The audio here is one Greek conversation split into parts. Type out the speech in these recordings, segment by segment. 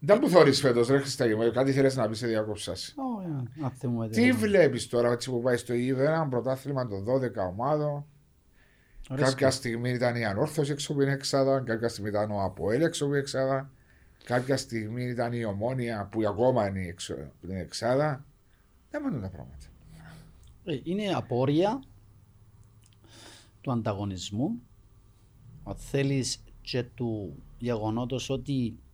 Δεν που θωρείς φέτος ρε Χριστάκη μου, κάτι θέλεις να πεις σε διακόψας. Τι βλέπεις τώρα έτσι που πάει στο ίδιο ένα πρωτάθλημα των 12 ομάδων. Κάποια στιγμή ήταν η Ανόρθωση έξω που είναι εξάδα, κάποια στιγμή ήταν ο Αποέλ έξω που είναι εξάδα, κάποια στιγμή ήταν η Ομόνια που ακόμα είναι έξω που είναι εξάδα. Δεν μόνο τα πράγματα. Ε, είναι απόρρια του ανταγωνισμού. Αν θέλεις και του γεγονότος ότι ε,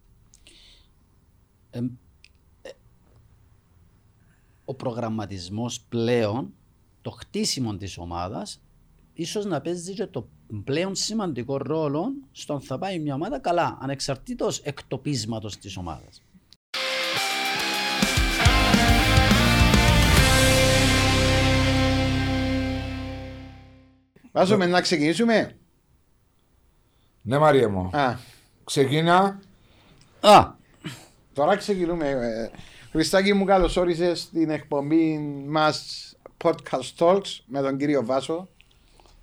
ο προγραμματισμός πλέον, το χτίσιμο της ομάδας, ίσως να παίζει και το πλέον σημαντικό ρόλο στον θα πάει μια ομάδα καλά, ανεξαρτήτως εκτοπίσματος της ομάδας. Βάζουμε να ξεκινήσουμε. Ναι Μαρία μου. Α. Ξεκίνα. Α, Τώρα ξεκινούμε. Ε, Χριστάκη μου καλώς όρισες στην εκπομπή μας Podcast Talks με τον κύριο Βάσο.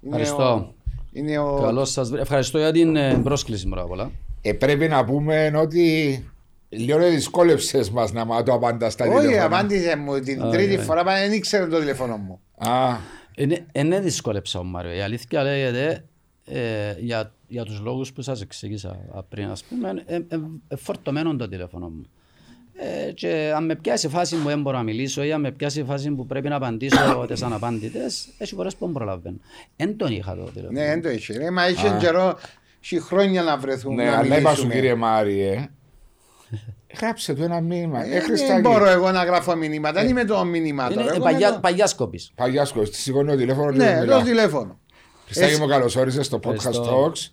Είναι Ευχαριστώ. ο- Είναι ο... καλώς σας βρήκα. Ευχαριστώ για την ε, πρόσκληση μου, πολλά. Ε, πρέπει να πούμε ότι λίγο δυσκόλεψες μας να μα το απαντάς στα Όχι, τηλέφωνα. απάντησε μου την Α, τρίτη ναι. φορά, μα δεν ήξερε το τηλέφωνο μου. Α, Είναι, είναι δυσκόλεψα ο Μάριο. Η αλήθεια λέγεται ε, για, για τους λόγους που σας εξήγησα πριν, ας πούμε, ε, ε, ε, φορτωμένο το τηλέφωνο μου. Ε, και αν με πιάσει φάση που δεν μπορώ να μιλήσω ή αν με πιάσει φάση που πρέπει να απαντήσω τις αναπάντητες, έχει φορές που δεν προλαβαίνω. Εν τον είχα το τηλέφωνο. Ναι, δεν το είχε. ρε, Μα είχε καιρό, είχε χρόνια να βρεθούμε. ναι, να αλλά είπα σου μιλήσουμε. κύριε Μάριε, γράψε του ένα μήνυμα. Ε, Ε, Χριστάκη. Δεν μπορώ εγώ να γράφω μηνύματα, δεν είμαι το μηνύμα Είναι τώρα. ε, εγώ παγιά, είμαι το- παγιάς κόπης. Παγιάσκος, τη σηκώνει το τηλέφωνο και Ναι, μιλάω. το τηλέφωνο. Χριστάκη Εσύ- μου καλώς όρισες στο Podcast Ευχαριστώ. Talks.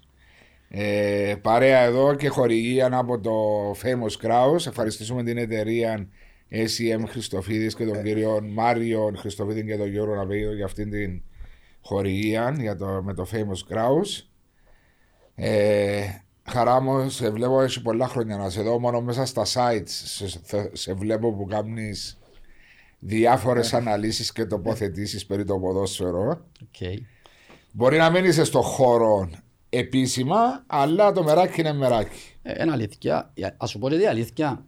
Ε, παρέα εδώ και χορηγία από το Famous Kraus. Ευχαριστήσουμε την εταιρεία SEM Χριστοφίδης και τον κύριο Μάριο Χριστοφίδη και τον Γιώργο Ναβέιδο για αυτήν την χορηγία για το, με το Famous Kraus. Ε, χαρά μου, σε βλέπω έχει πολλά χρόνια να σε δω μόνο μέσα στα sites. Σε, σε- σε βλέπω που κάνεις διάφορες αναλύσεις και τοποθετήσεις περί το ποδόσφαιρο. Okay. Μπορεί να μην είσαι στο χώρο επίσημα, αλλά το μεράκι είναι μεράκι. Ε, είναι αλήθεια. Για- Ας σου πω γιατί αλήθεια.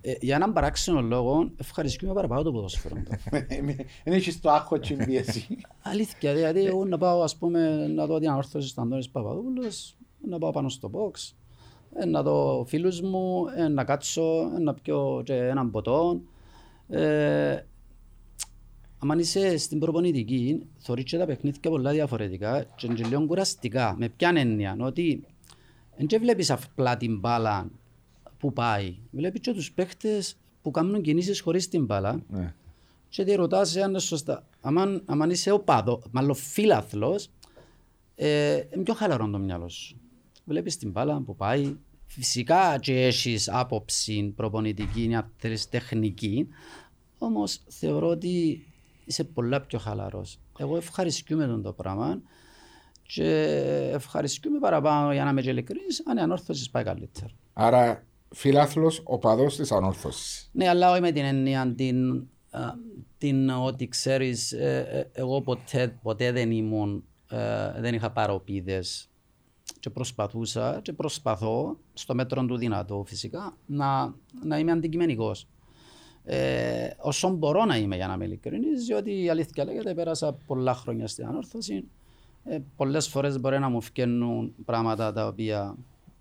Ε, για έναν παράξενο λόγο ευχαριστούμε παραπάνω το ποδόσφαιρο. Δεν έχεις το άγχος και την πίεση. Αλήθεια, δηλαδή εγώ να πάω ας πούμε να δω την ανόρθωση στον Αντώνης Παπαδόπουλος, να πάω πάνω στο box, ε, να δω φίλους μου, ε, να κάτσω, ε, να πιω και έναν ποτό. Ε, αν είσαι στην προπονητική, θωρείς και τα παιχνίδια πολλά διαφορετικά και είναι και λίγο κουραστικά. Με ποιαν έννοια, ότι δεν βλέπεις απλά την μπάλα που πάει. Βλέπεις και τους παίχτες που κάνουν κινήσεις χωρίς την μπάλα Ναι. και τη ρωτάς αν είναι σωστά. Αν, αν είσαι οπαδό, μάλλον φίλαθλος, ε, είναι πιο χαλαρό το μυαλό σου. Βλέπεις την μπάλα που πάει. Φυσικά και έχεις άποψη προπονητική, αν θέλεις τεχνική, όμως θεωρώ ότι είσαι πολλά πιο χαλαρός. Εγώ ευχαριστούμε τον το πράγμα και ευχαριστούμε παραπάνω για να είμαι και ειλικρινής, αν η ανόρθωσης πάει καλύτερα. Άρα, φιλάθλος οπαδός της ανόρθωσης. Ναι, αλλά όχι με την έννοια την, α, την ότι ξέρεις, ε, ε, εγώ ποτέ, ποτέ δεν ήμουν, ε, δεν είχα παροπίδες και προσπαθούσα και προσπαθώ στο μέτρο του δυνατό φυσικά να, να είμαι αντικειμενικός. Ε, όσο μπορώ να είμαι για να είμαι ειλικρινής, διότι η αλήθεια λέγεται πέρασα πολλά χρόνια στην ανόρθωση. Ε, πολλές φορές μπορεί να μου φκαίνουν πράγματα τα οποία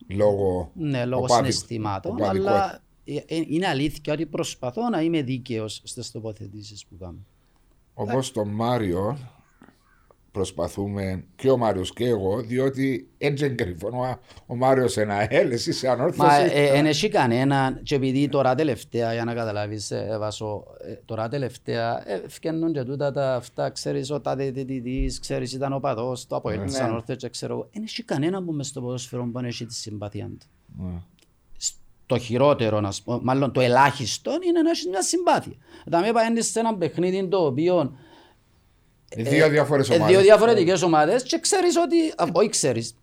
Λόγω, ναι, λόγω οπαδικ- συναισθημάτων, οπαδικών. αλλά ε, ε, είναι αλήθεια ότι προσπαθώ να είμαι δίκαιος στις τοποθετήσεις που κάνω. Όπως τον Μάριο προσπαθούμε και ο Μάριος και εγώ, διότι έτσι εγκρυφώνω ο, ο Μάριος ένα L, εσύ σε ανόρθωσης. Μα δεν έχει κανένα και επειδή τώρα τελευταία, για να καταλάβεις, ε, Βάσο, ε, τώρα τελευταία ε, φκαινούν και τούτα τα αυτά, ξέρεις, ο τάδε διτητής, ξέρεις, ήταν ο παδός, το από της Ναι. ανόρθωσης και ξέρω εγώ. Δεν έχει κανένα που μες στο ποδόσφαιρο που δεν έχει τη συμπάθεια του. Ναι. το χειρότερο, να πω, μάλλον το ελάχιστο είναι να έχεις μια συμπάθεια. Δηλαδή, πάει σε ένα παιχνίδι το οποίο Δύο διάφορες ε, ομάδες. δύο διαφορετικές ομάδες και ξέρεις ότι, α, όχι ξέρεις,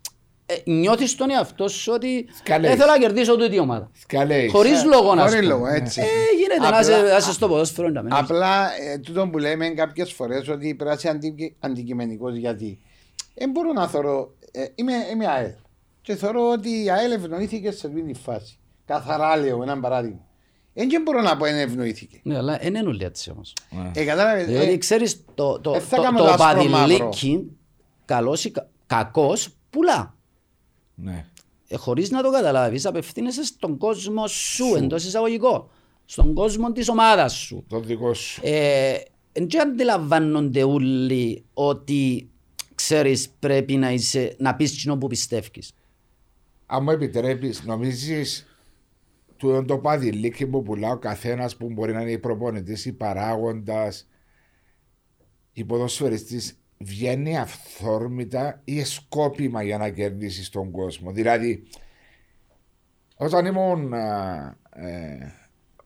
ε, νιώθεις τον εαυτό σου ότι Σκαλέεις. δεν θέλω να κερδίσω τούτη ομάδα. Και λέει, Χωρίς λόγο να Χωρίς σου λόγο, πω. έτσι. Ε, γίνεται να Απλά- είσαι- να είσαι στο ποδόσφαιρο. να μένεις. Απλά ε, τούτο που λέμε κάποιες φορές ότι πρέπει να είσαι αντι, αντικειμενικός γιατί δεν μπορώ να θεωρώ. Ε, είμαι, είμαι ΑΕΛ. Και θεωρώ ότι η ΑΕΛ ευνοήθηκε σε αυτή τη φάση. Καθαρά λέω ένα παράδειγμα. Δεν μπορώ να πω δεν ευνοήθηκε. Ναι, αλλά δεν είναι όλοι έτσι όμως. Ε, κατάλαβες, Διότι ε, ξέρεις, το, το, ε, θα το, κάνουμε το το άσπρο παδιλίκι, καλός ή κα- κακός, πουλά. Ναι. Ε, χωρίς να το καταλάβεις, απευθύνεσαι στον κόσμο σου, εντός εισαγωγικών. Στον κόσμο της ομάδας σου. Το δικό σου. Ε, Εν και αντιλαμβάνονται όλοι ότι ξέρεις πρέπει να, είσαι, να πεις κοινό που πιστεύεις. Αν μου επιτρέπεις, νομίζεις του το παδιλίκι που πουλά ο καθένας που μπορεί να είναι προπονητής ή παράγοντας ή ποδοσφαιριστής βγαίνει αυθόρμητα ή σκόπιμα για να κερδίσεις τον κόσμο. Δηλαδή, όταν ήμουν α, ε,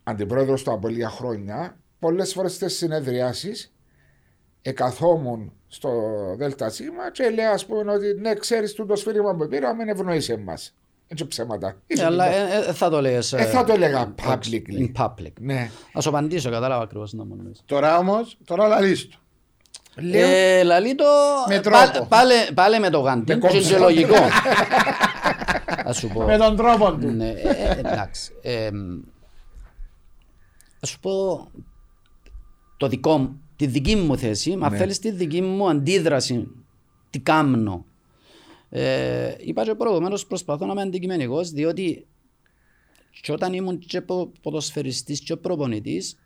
αντιπρόεδρος του από λίγα χρόνια, πολλές φορές στις συνεδριάσεις εκαθόμουν στο ΔΣ και λέει ας πούμε ότι ναι ξέρεις το σφύριγμα που πήραμε ευνοείς εμάς. Έτσι ψέματα. Ε, αλλά ε, ε, θα το λέγες. Ε, θα το έλεγα εντάξει, publicly. In public. Ναι. Θα σου απαντήσω, κατάλαβα ακριβώς να μου εννοείς. Τώρα όμως, τώρα λαλείς του. Λέω, Ε, λαλεί το... Με πάλε- τρόπο. Πάλε, πάλε με το γάντι. Με και κόμψε. είναι λογικό. Θα σου πω. Με τον τρόπο του. Ναι, ε, ε, εντάξει. Ε, θα σου πω το δικό μου, τη δική μου θέση, μα Ναι. θέλεις τη δική μου αντίδραση, τι κάμνω. Ε, είπα και προηγουμένως προσπαθώ να είμαι αντικειμενικός, διότι και όταν ήμουν και πο- ποδοσφαιριστής και προπονητής,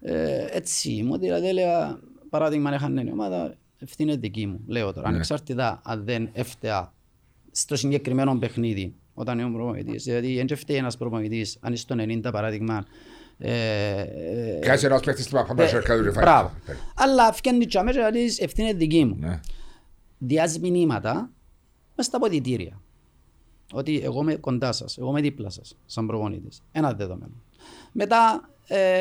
ε, έτσι ήμουν, δηλαδή έλεγα, παράδειγμα, αν έχανε η ομάδα, ευθύνη είναι δική μου, λέω τώρα, ανεξάρτητα αν δεν έφταια στο συγκεκριμένο παιχνίδι, όταν ήμουν προπονητής, δηλαδή δεν φταίει ένας προπονητής, αν είσαι στο 90 παράδειγμα, ε, ε, Κάτσε ένας παίχτης του Παπαμά ε, σε κάτω Μπράβο. Αλλά φτιάχνει τσάμε και λέει ευθύνη είναι δική μου. Ναι. Διάζει μηνύματα μες στα ποδητήρια. Ότι εγώ είμαι κοντά σας, εγώ είμαι δίπλα σας, σαν προπονητής. Ένα δεδομένο. Μετά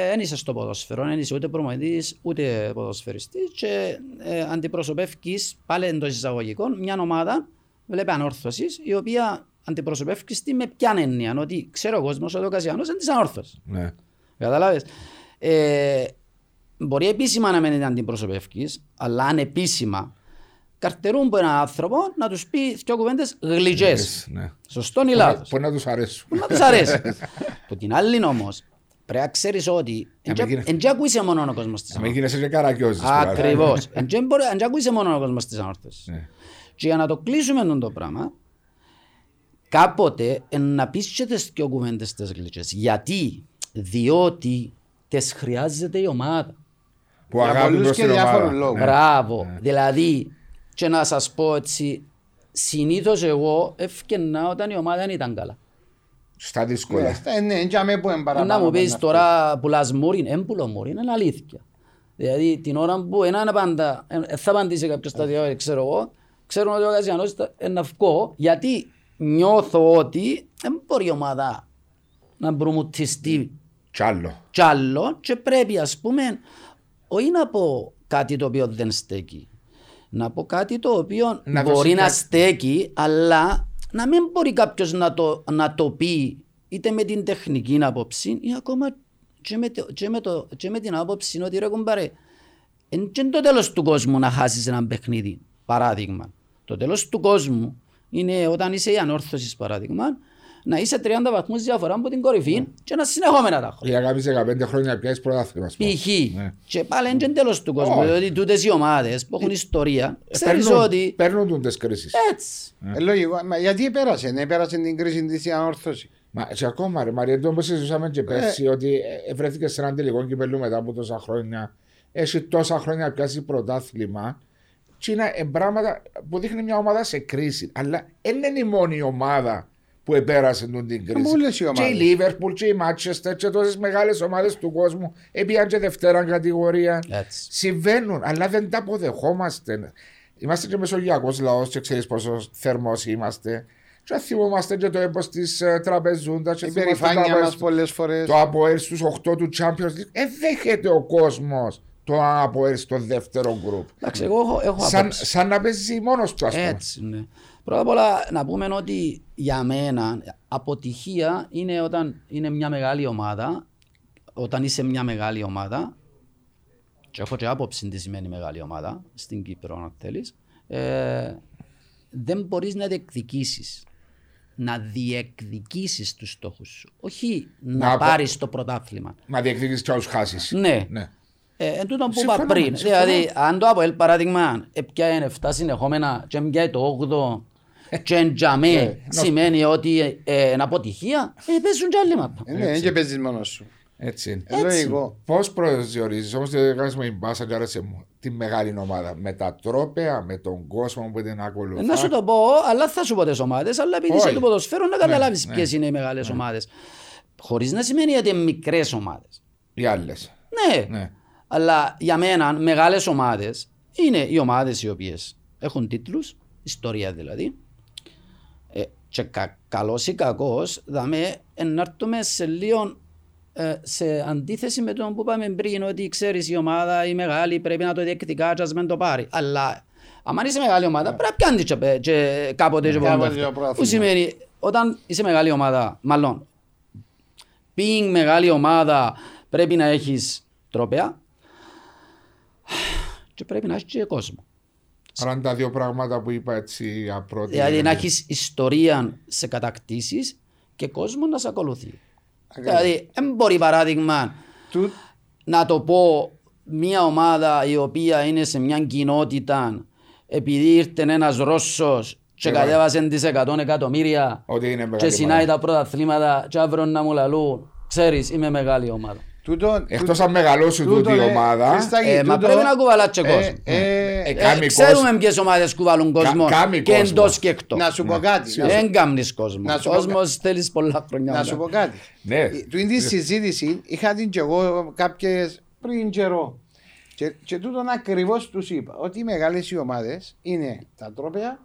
δεν είσαι στο ποδόσφαιρο, δεν είσαι ούτε προπονητής ούτε ποδοσφαιριστής και ε, αντιπροσωπεύκεις πάλι εντός εισαγωγικών μια ομάδα, βλέπει ανόρθωσης, η οποία αντιπροσωπεύκεις τη με ποια έννοια, ότι ξέρω ο κόσμος ότι ο Κασιανός είναι της ανόρθωσης. Ναι. Καταλάβες. Ε, μπορεί επίσημα να μην την προσωπεύκεις, αλλά ανεπίσημα καρτερούν από έναν άνθρωπο να τους πει δυο κουβέντες γλυκές. Ναι. Σωστό ή λάθος. Μπορεί να τους αρέσουν. Να τους αρέσει. Από την άλλη όμως, πρέπει να ξέρεις ότι Να μην γίνει- εν και ακούει μόνο ο κόσμος της Να μην ανόρθωσης. γίνεσαι και καρακιόζης. τώρα. Ακριβώς. Εν και μπορεί- εν και ακούει μόνο ο κόσμος της ανόρθωσης. Ναι. Και για να το κλείσουμε τον το πράγμα, κάποτε εν να πεις και τις δυο κουβέντες τις γλυκές. Γιατί, διότι τις χρειάζεται η ομάδα. Που Για αγάπη πολλούς το και στην διάφορους ομάδα. λόγους. Ναι. Μπράβο. Δηλαδή, και να σας πω έτσι, συνήθως εγώ ευκαινά όταν η ομάδα δεν ήταν καλά. Στα δύσκολα. Ναι, ναι, για με που είναι παραπάνω. Να μου από πεις αυτό. τώρα πουλάς μούριν, δεν πουλώ μούριν, είναι αλήθεια. Δηλαδή την ώρα που έναν απάντα, ε, θα απαντήσει κάποιος στα δύο, ξέρω εγώ, ξέρουν ότι ο Κασιανός είναι να βγω, γιατί νιώθω ότι δεν μπορεί η ομάδα να προμουτιστεί Κι άλλο. κι άλλο και πρέπει ας πούμε όχι να πω κάτι το οποίο δεν στέκει. Να πω κάτι το οποίο Να μπορεί δώσει να κάτι. στέκει αλλά να μην μπορεί κάποιος να το, να το πει είτε με την τεχνική άποψη ή ακόμα και με, το, και με, το, και με την άποψη ότι ρε κουμπάρε εν και το τέλος του κόσμου να χάσεις ένα παιχνίδι παράδειγμα. Το τέλος του κόσμου είναι όταν είσαι η ανόρθωσης παράδειγμα να είσαι 30 βαθμούς διαφορά από την κορυφή και να συνεχόμενα τα χρόνια. Για κάποιες 15 χρόνια πιάσεις πρωτάθλημα. ας πούμε. Π.χ. Ναι. Και πάλι είναι τέλος του κόσμου, Όχι. διότι τούτες οι ομάδες που έχουν ιστορία, ξέρεις Παίρνουν- ότι Παίρνουν τον τις κρίσεις. έτσι. Ε, λογικό. Μα γιατί πέρασε, ναι, πέρασε την κρίση της η ανόρθωσης. Μα και ακόμα ρε Μαρία, το όπως συζητούσαμε Ε. και πέρσι ότι ε, βρέθηκες σε έναν τελικό κυπελού μετά από τόσα χρόνια. Έχει τόσα χρόνια να πιάσει πρωτάθλημα. Και είναι ε, πράγματα που δείχνει μια ομάδα σε κρίση. Αλλά δεν είναι η μόνη ομάδα που επέρασε τον την κρίση. όλες οι και η ομάδες. Λίβερπουλ και η Μάτσεστερ και τόσες μεγάλες ομάδες του κόσμου έπιαν και δευτέρα κατηγορία. Έτσι. Συμβαίνουν, αλλά δεν τα αποδεχόμαστε. Είμαστε και μεσογειακός λαός, και ξέρεις πόσο θερμός είμαστε. Και θυμόμαστε και το έμπο της τραπεζούντας. Η περηφάνεια μας πολλές φορές. Το Αποέλ στους 8 του Champions League. Ε, δέχεται ο κόσμος το Αποέλ στο δεύτερο γκρουπ. Εντάξει, εγώ έχω, έχω Σαν, απόψη. σαν να παίζει μόνος του, ας πούμε. Έτσι, ναι. Πρώτα απ' όλα να πούμε ότι για μένα αποτυχία είναι όταν είναι μια μεγάλη ομάδα, όταν είσαι μια μεγάλη ομάδα, και έχω και άποψη τι σημαίνει μεγάλη ομάδα, στην Κύπρο αν θέλεις, ε, δεν μπορείς να διεκδικήσεις. να διεκδικήσεις τους στόχους σου. Όχι Να να, απο- πάρεις το πρωτάθλημα. Να διεκδικήσεις και άλλου χάσεις. Ναι. ναι. Ε, εν τούτο που Συμφωνώ, είπα πριν. συμφωνώ. Δηλαδή, αν το ΑΠΟΕΛ παράδειγμα έπιανε 7 συνεχόμενα και πιάει το 8ο και εν τζαμέ σημαίνει ότι ε, ε, είναι αποτυχία, ε, παίζουν κι άλλοι μάπα. Ε, Ναι, δεν και παίζεις μόνος σου. Έτσι είναι. Ε, Λογικό. Πώς προσδιορίζεις όμω δεν κάνεις με την μπάσα, και άρεσε μου, τη μεγάλη ομάδα. Με τα τρόπαια, με τον κόσμο που την ακολουθεί. Ε, Να σου το πω, αλλά θα σου πω τις ομάδες, αλλά επειδή Όχι. είσαι του ποδοσφαίρου να καταλάβεις ναι. ποιες είναι οι μεγάλες ομάδες. Χωρίς να σημαίνει ότι είναι μικρές ομάδες. Οι άλλες. Ναι, Ναι. αλλά για μένα μεγάλες ομάδες είναι οι ομάδες οι οποίες έχουν τίτλους, ιστορία δηλαδή, ε, και κα, καλός ή κακός, δαμε ενάρτουμε σε λίγο ε, σε αντίθεση με τον που είπαμε πριν ότι ξέρεις η ομάδα η μεγάλη πρέπει να το διεκδικά και ας μην το πάρει. Αλλά αν είσαι μεγάλη ομάδα πρέπει να πιάνεις και, πε- και κάποτε και Κάποτε πόντα. το πρωτάθλημα. Που σημαίνει όταν είσαι μεγάλη ομάδα, μάλλον being μεγάλη ομάδα πρέπει να έχεις τρόπαια και πρέπει να έχεις και κόσμο. Άρα είναι τα δύο πράγματα που είπα έτσι απρότη. Δηλαδή να έχεις ιστορία σε κατακτήσεις και κόσμο να σε ακολουθεί. Ακριβώς. Δηλαδή δεν μπορεί παράδειγμα Του- να το πω μια ομάδα η οποία είναι σε μια κοινότητα επειδή ήρθε ένας Ρώσος και Και κατέβασε τις 100 εκατομμύρια Ότι είναι και μεγάλη συνάει ομάδα. τα πρωταθλήματα και αύριο να μου λαλούν ξέρεις είμαι μεγάλη ομάδα. Τούτο- Εκτός τούτο- αν μεγαλώσει τούτο, τούτη η ε, ομάδα, Χριστάκη, Ε, μα τούτο- πρέπει να κουβαλάς και ε, κόσμος. ε, Ε, Ε, κάνει ξέρουμε κόσμος. ποιες ομάδες κουβαλούν κόσμο κάμει και κόσμος. εντός και εκτός. Να σου πω κάτι. να σου- Δεν κάνεις κόσμο. Να σου πω Κόσμος θέλεις πολλά χρόνια. Να σου πω μετά. κάτι. Ναι. Του είναι τη συζήτηση, είχα την και εγώ κάποιες πριν καιρό. Και, και τούτον ακριβώς τους είπα ότι οι μεγάλες οι ομάδες είναι τα τρόπια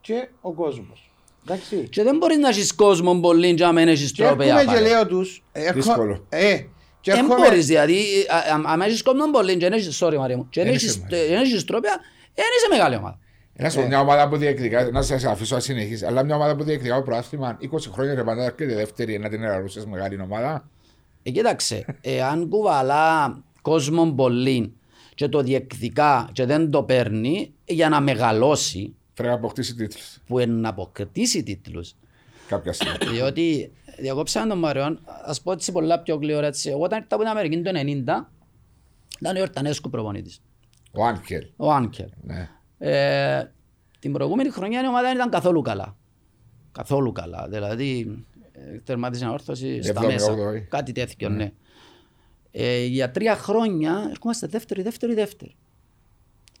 και ο κόσμος. Εντάξει. Και δεν μπορείς να έχεις κόσμο πολύ και να μην έχεις Και τρόπια. έρχομαι και πάρε. λέω τους. Δύσκολο. Ε, και Δεν έρχομαι. μπορείς δηλαδή, α- α- αν έχεις κόσμο πολύ και δεν έχεις, sorry Μαρία μου, και δεν Δεν έχεις- είσαι δεν έχεις τρόπια, δεν είσαι μεγάλη ομάδα. Να σου πω, μια ομάδα που διεκδικά, να σας αφήσω να συνεχίσει, αλλά μια ομάδα που διεκδικά το πρόθυμα 20 χρόνια και πάντα έρχεται δεύτερη να την εραρούσε μεγάλη ομάδα. Ε, κοίταξε, εάν κουβαλά κόσμο πολύ και το διεκδικά και δεν το παίρνει για να μεγαλώσει, Πρέπει να αποκτήσει τίτλους που είναι να αποκτήσει τίτλους. κάποια στιγμή. Διότι διακόψαν τον Μαριόν, ας πω έτσι πολλά πιο γλυόρα έτσι. Εγώ όταν ήρθα από την Αμερική το 90, ήταν ο Ορτανέσκου προπονητής, Ο Άνκελ. ο Άνκελ. Ναι. Ε, την προηγούμενη χρονιά η ομάδα δεν ήταν καθόλου καλά. Καθόλου καλά. Δηλαδή, ε, τερμάτισε όρθωση στα 7η, μέσα. 8η. Κάτι τέτοιο, ναι. Ε, για τρία χρόνια ερχόμαστε δεύτερη, δεύτερη, δεύτερη.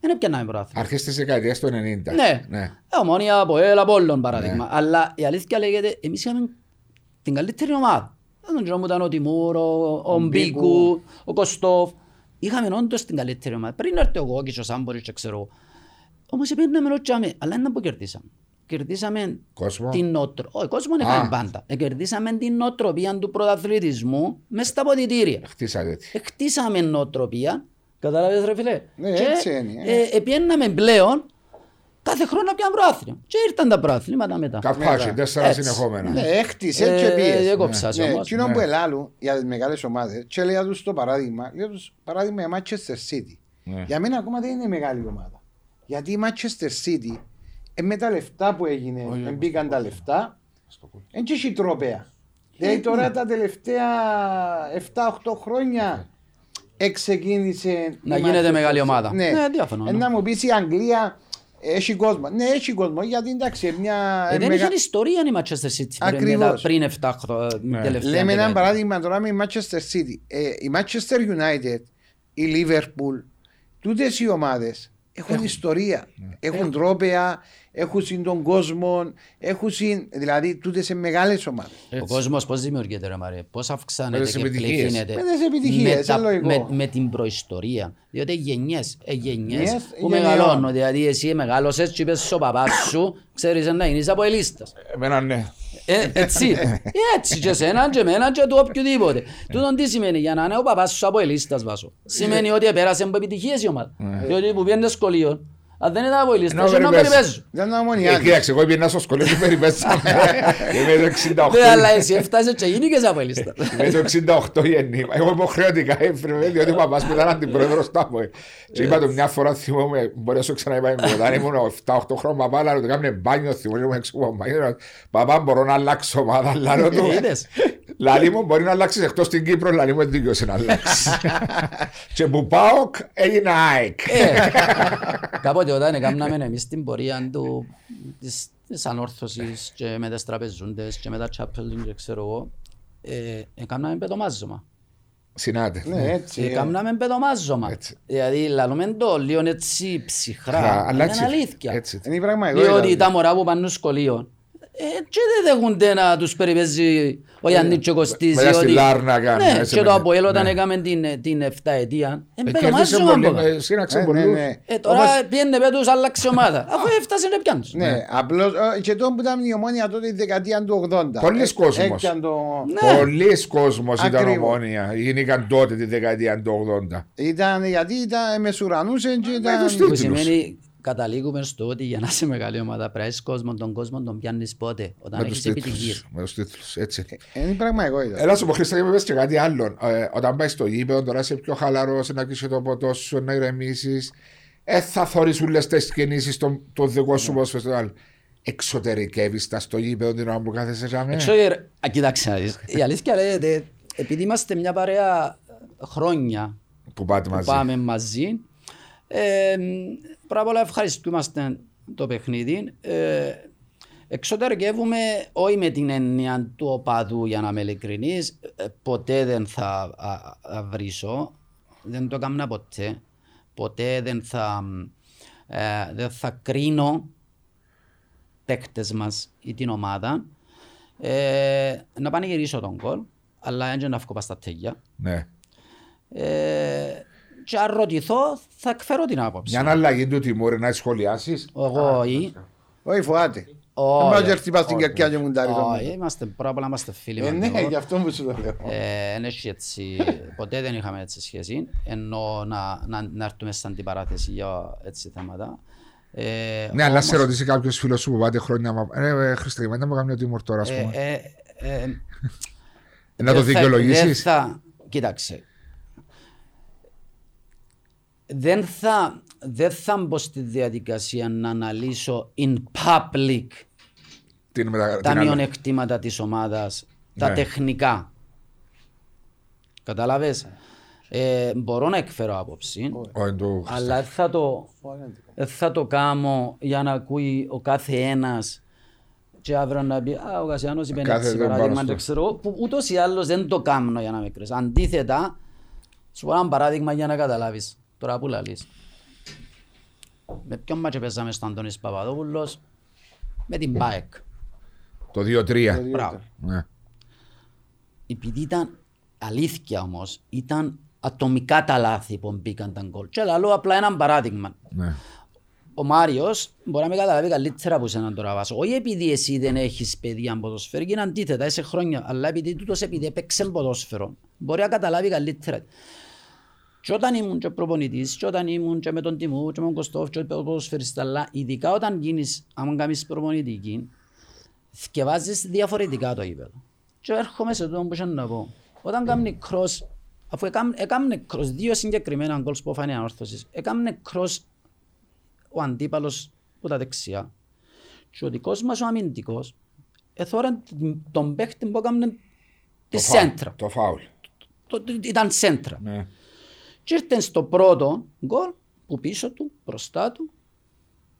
Δεν έπιαναμε πρωτάθλημα. Αρχές της δεκαετίας του 90. Ναι. ναι. Ε, Ομόνια από έλα Απόλλων παράδειγμα. Αλλά η αλήθεια λέγεται, εμείς είχαμε την καλύτερη ομάδα. Δεν τον ξέρω που ήταν ο Τιμούρ, ο, ο Μπίκου, ο Κωστόφ. Είχαμε όντως την καλύτερη ομάδα. Πριν έρθει ο Γόκης, ο Σάμπορης και ξέρω. εγώ. Όμως επήρναμε ρωτζάμε, αλλά δεν που κερδίσαμε. Κερδίσαμε Κόσμο. την νοοτροπία. Όχι, κόσμος δεν Α. είχαμε πάντα. Ε, κερδίσαμε την νοοτροπία του πρωταθλητισμού μέσα στα ποδητήρια. Χτίσατε τη. Χτίσαμε νοοτροπία. Κατάλαβες ρε φίλε. Ναι, Και, έτσι είναι, ε. Ε, επιέναμε πλέον κάθε χρόνο πια πρόθυμα. Και ήρθαν τα πρόθυματα μετά. Καπάκι, τέσσερα Έτσι. συνεχόμενα. Ναι, έχτισε Ε, και πίεσε. διέκοψα σε Ναι, όμως. εκείνο Ναι. που ελάλου για τις μεγάλες ομάδες, και λέει του το παράδειγμα, λέει τους παράδειγμα η Manchester City. Ναι. Για μένα ακόμα δεν είναι μεγάλη ομάδα. Γιατί η Manchester City, ε, με τα λεφτά που έγινε, ε, μπήκαν τα λεφτά, δεν έχει τρόπαια. Δηλαδή τώρα τα τελευταία 7-8 χρόνια εξεκίνησε. Να η γίνεται Manchester μεγάλη City. ομάδα. Ναι, Ναι, διαφωνώ, Ε, ναι. Να μου πεις η Αγγλία έχει κόσμο. Ναι, έχει κόσμο γιατί εντάξει, μια. Ε, δεν μεγα- είχε ιστορία η Manchester City πριν, Ακριβώς. μετά- πριν 7 χρόνια. Ναι. τελευταία Λέμε ένα δεκαετία. παράδειγμα τώρα με η Manchester City. Ε, η Manchester United, η Liverpool, τούτες οι ομάδες έχουν, ιστορία. Ναι. Έχουν τρόπαια, έχουν συν τον κόσμο, έχουν συν. Δηλαδή τούτες σε μεγάλες ομάδες. Ο κόσμος πώς δημιουργείται ρε Μαρία, πώς Με αυξάνεται τις και επιτυχίες. πληθύνεται. Με τις επιτυχίες, με, τα- είναι λογικό. με, με την προϊστορία. Διότι γενιές, ε, γενιές Γενιές, που γενιών. μεγαλώνουν. Δηλαδή εσύ μεγάλωσες και είπες στον παπάς σου, ξέρεις να γίνεις από ελίστας. Εμένα ναι. Ε, έτσι. Ε, έτσι και εσένα και εμένα και του οποιοδήποτε. Τούτον τι σημαίνει, για να είναι ο παπάς σου από ελίστας βάσο. Σημαίνει ότι επέρασε από επιτυχίες η ομάδα. Διότι που πιέντε σχολείο, Αν δεν ήταν από η λίστα, Ενώ είχε να περιπέζουν. περιπέζουν. Ήταν Ε, ομονιάδη. Κοίταξε, εγώ πήγαινα στο σχολείο και περιπέσαμε. Είμαι το 68. Ναι, αλλά εσύ έφτασες και γίνηκες από η λίστα. Είμαι το 68 γεννήμα. Εγώ υποχρεωτικά έπρεπε, διότι ο παπάς μου ήταν αντιπρόεδρος τάπου. Και είπα του μια φορά, θυμόμαι, μπορεί να σου ξαναείπα όταν ήμουν 7-8 χρόνια παπά, αλλά του κάμουν μπάνιο, θυμόμαι έξω από μπάνιο. Παπά, μπορώ να αλλάξω ομάδα, λάλο του. Είδες. Λαλή μου μπορεί να αλλάξεις εκτός στην Κύπρο, λαλή μου δίκαιος να αλλάξει. Και που πάω, έγινε ΑΕΚ. Ε, Κάποτε όταν έκαναμε εμείς την πορεία του της, της ανόρθωσης και με τις τραπεζούντες και με τα τσάπελιν και ξέρω εγώ ε, έκαναμε πετομάζωμα. Συνάτε. Ναι, έτσι. ε. Έκαναμε πετομάζωμα. Έτσι. Δηλαδή λαλούμε το λίγο έτσι ψυχρά, Χα, αλλά Αλλά είναι έτσι. αλήθεια. έτσι. Είναι η πραγματικότητα. Διότι τα μωρά που πάνε στο σχολείο ε, και δεν δέχονται να τους περιπέζει ο Γιάννης και ο Κωστής. Μετά στη ότι- Λάρνα κάνουν, Ναι, έτσι και το με- Αποέλ όταν ναι. έκαμε την, την 7 ετία, Ε, ε, κέρδισε πετομάζωμα πολύ, από κάτω. ε, Σύναξε Ε, ναι, πολλούς. ναι. Ε, τώρα Όμως- πιένε πέτους άλλαξε ομάδα. Αφού έφτασε να πιάνεις. Ναι, απλώς, ε, και τότε που ήταν η ομόνια τότε η δεκαετία του 80. Πολλής Ε, κόσμος. έκαν το- Ναι. Πολλοί κόσμος ήταν Ακριβώς. ομόνια. Γίνηκαν τότε τη δεκαετία του 80. Ήταν γιατί ήταν μεσουρανούσε και τους ήταν... τίτλους. Που σημαίνει καταλήγουμε στο ότι για να είσαι μεγάλη ομάδα πρέπει να έχεις κόσμο, τον κόσμο τον πιάνεις πότε, όταν Με τους έχεις επιτυχίες. τίτλους. Με τους τίτλους. Έτσι. Είναι η πραγματικότητα. Έλα σου πω Χρήστα και μες πες και κάτι άλλο. Ε, όταν πάει στο γήπεδο τώρα είσαι πιο χαλαρός, να κλείσεις το ποτό σου, να ηρεμήσεις. Ε, θα θωρείς όλες τις κινήσεις των το δικό Ναι. σου ποδοσφαιριστή. Εξωτερικεύεις τα στο γήπεδο την ώρα που κάθεσαι για μένα. Εξώ, ε, α, κοίταξε να δεις. Η αλήθεια λέγεται, επειδή είμαστε μια παρέα χρόνια Που πάτε που μαζί. πάμε μαζί, ε, πρώτα απ' όλα ευχαριστούμαστε το παιχνίδι. Ε, εξωτερικεύουμε όχι με την έννοια του οπαδού για να είμαι ειλικρινής, ε, ποτέ δεν θα α, α, βρίσω, δεν το έκανα ποτέ, ποτέ δεν θα, ε, δεν θα κρίνω παίκτες μας ή την ομάδα, ε, να πανηγυρίσω τον κόλ, αλλά δεν να βγω πας στα τέλεια. Ναι. Ε, και αν ρωτηθώ θα εκφέρω την άποψη. Μια αλλαγή του Τιμούρη να σχολιάσεις. Εγώ ή... Όχι φοβάται. Όχι, Δεν πάω και χτυπάς την όχι. καρκιά και μου τάρει το Όχι, μήνυμα. είμαστε πρώτα απ' όλα είμαστε φίλοι Ε, με Ναι, εγώ. γι' αυτό που σου το λέω. Ε, εν έχει έτσι, ποτέ δεν είχαμε έτσι σχέση, ενώ να, να, να έρθουμε σαν την παράθεση για έτσι θέματα. Ε, Ναι, αλλά όμως, σε ρωτήσει κάποιος φίλος σου που πάτε χρόνια. μα- Ε, ε, Χρήστα, δεν μου κάνει ο Τιμούρ τώρα, ας ε, πούμε. ε, ε, Να το δεν θα- δικαιολογήσεις. δεν θα- Κοίταξε. Δεν θα, δεν θα μπω στη διαδικασία να αναλύσω in public Την μετα- τα την άλλη. μειονεκτήματα της ομάδας, τα Ναι. τεχνικά. Καταλάβες. Ε, μπορώ να εκφέρω άποψη, Όχι, του- αλλά δεν θα το, δεν θα το κάνω για να ακούει ο κάθε ένας και αύριο να πει «Α, ο Κασιάνος είπε Κάθε έτσι, δεν παράδειγμα, πάνω δεν στο- ξέρω», που ούτως ή άλλως δεν το κάνω για να με κρίνεις. Αντίθετα, σου πω ένα παράδειγμα για να καταλάβεις, τώρα που λαλείς. Με ποιον μάτσο παίζαμε στον Αντώνης Παπαδόπουλος, με την ΠΑΕΚ. Το 2-3. Μπράβο. Ναι. επειδή ήταν αλήθεια όμως, ήταν ατομικά τα λάθη που μπήκαν τα γκολ. Και λέω απλά ένα παράδειγμα. Ναι. Ο Μάριος μπορεί να με καταλάβει καλύτερα από σένα τώρα βάσο. Όχι επειδή εσύ δεν έχεις παιδεία ποδοσφαίρου, είναι αντίθετα, είσαι χρόνια, αλλά επειδή τούτος επειδή έπαιξε ποδόσφαιρο, μπορεί να καταλάβει καλύτερα. Και όταν ήμουν και προπονητής, και όταν ήμουν και με τον Τιμού, και με τον Κωστόφ, και με τον ποδοσφαιριστή, αλλά ειδικά όταν γίνεις, αν κάνεις προπονητική, θυκευάζεις διαφορετικά το γήπεδο. Και έρχομαι σε αυτό που είχα να πω. Όταν κάνει cross, αφού έκαμε, έκαμε cross, δύο συγκεκριμένα γκολς που φάνε ανόρθωσης, έκαμε cross ο αντίπαλος που τα δεξιά. Και ο δικός μας ο αμυντικός, εθώραν τον παίχτη που έκαμε τη Το φάουλ. σέντρα. Το φάουλ. Το- το- Ήταν σέντρα. Ναι. Και ήρθε στο πρώτο γκολ που πίσω του, μπροστά του.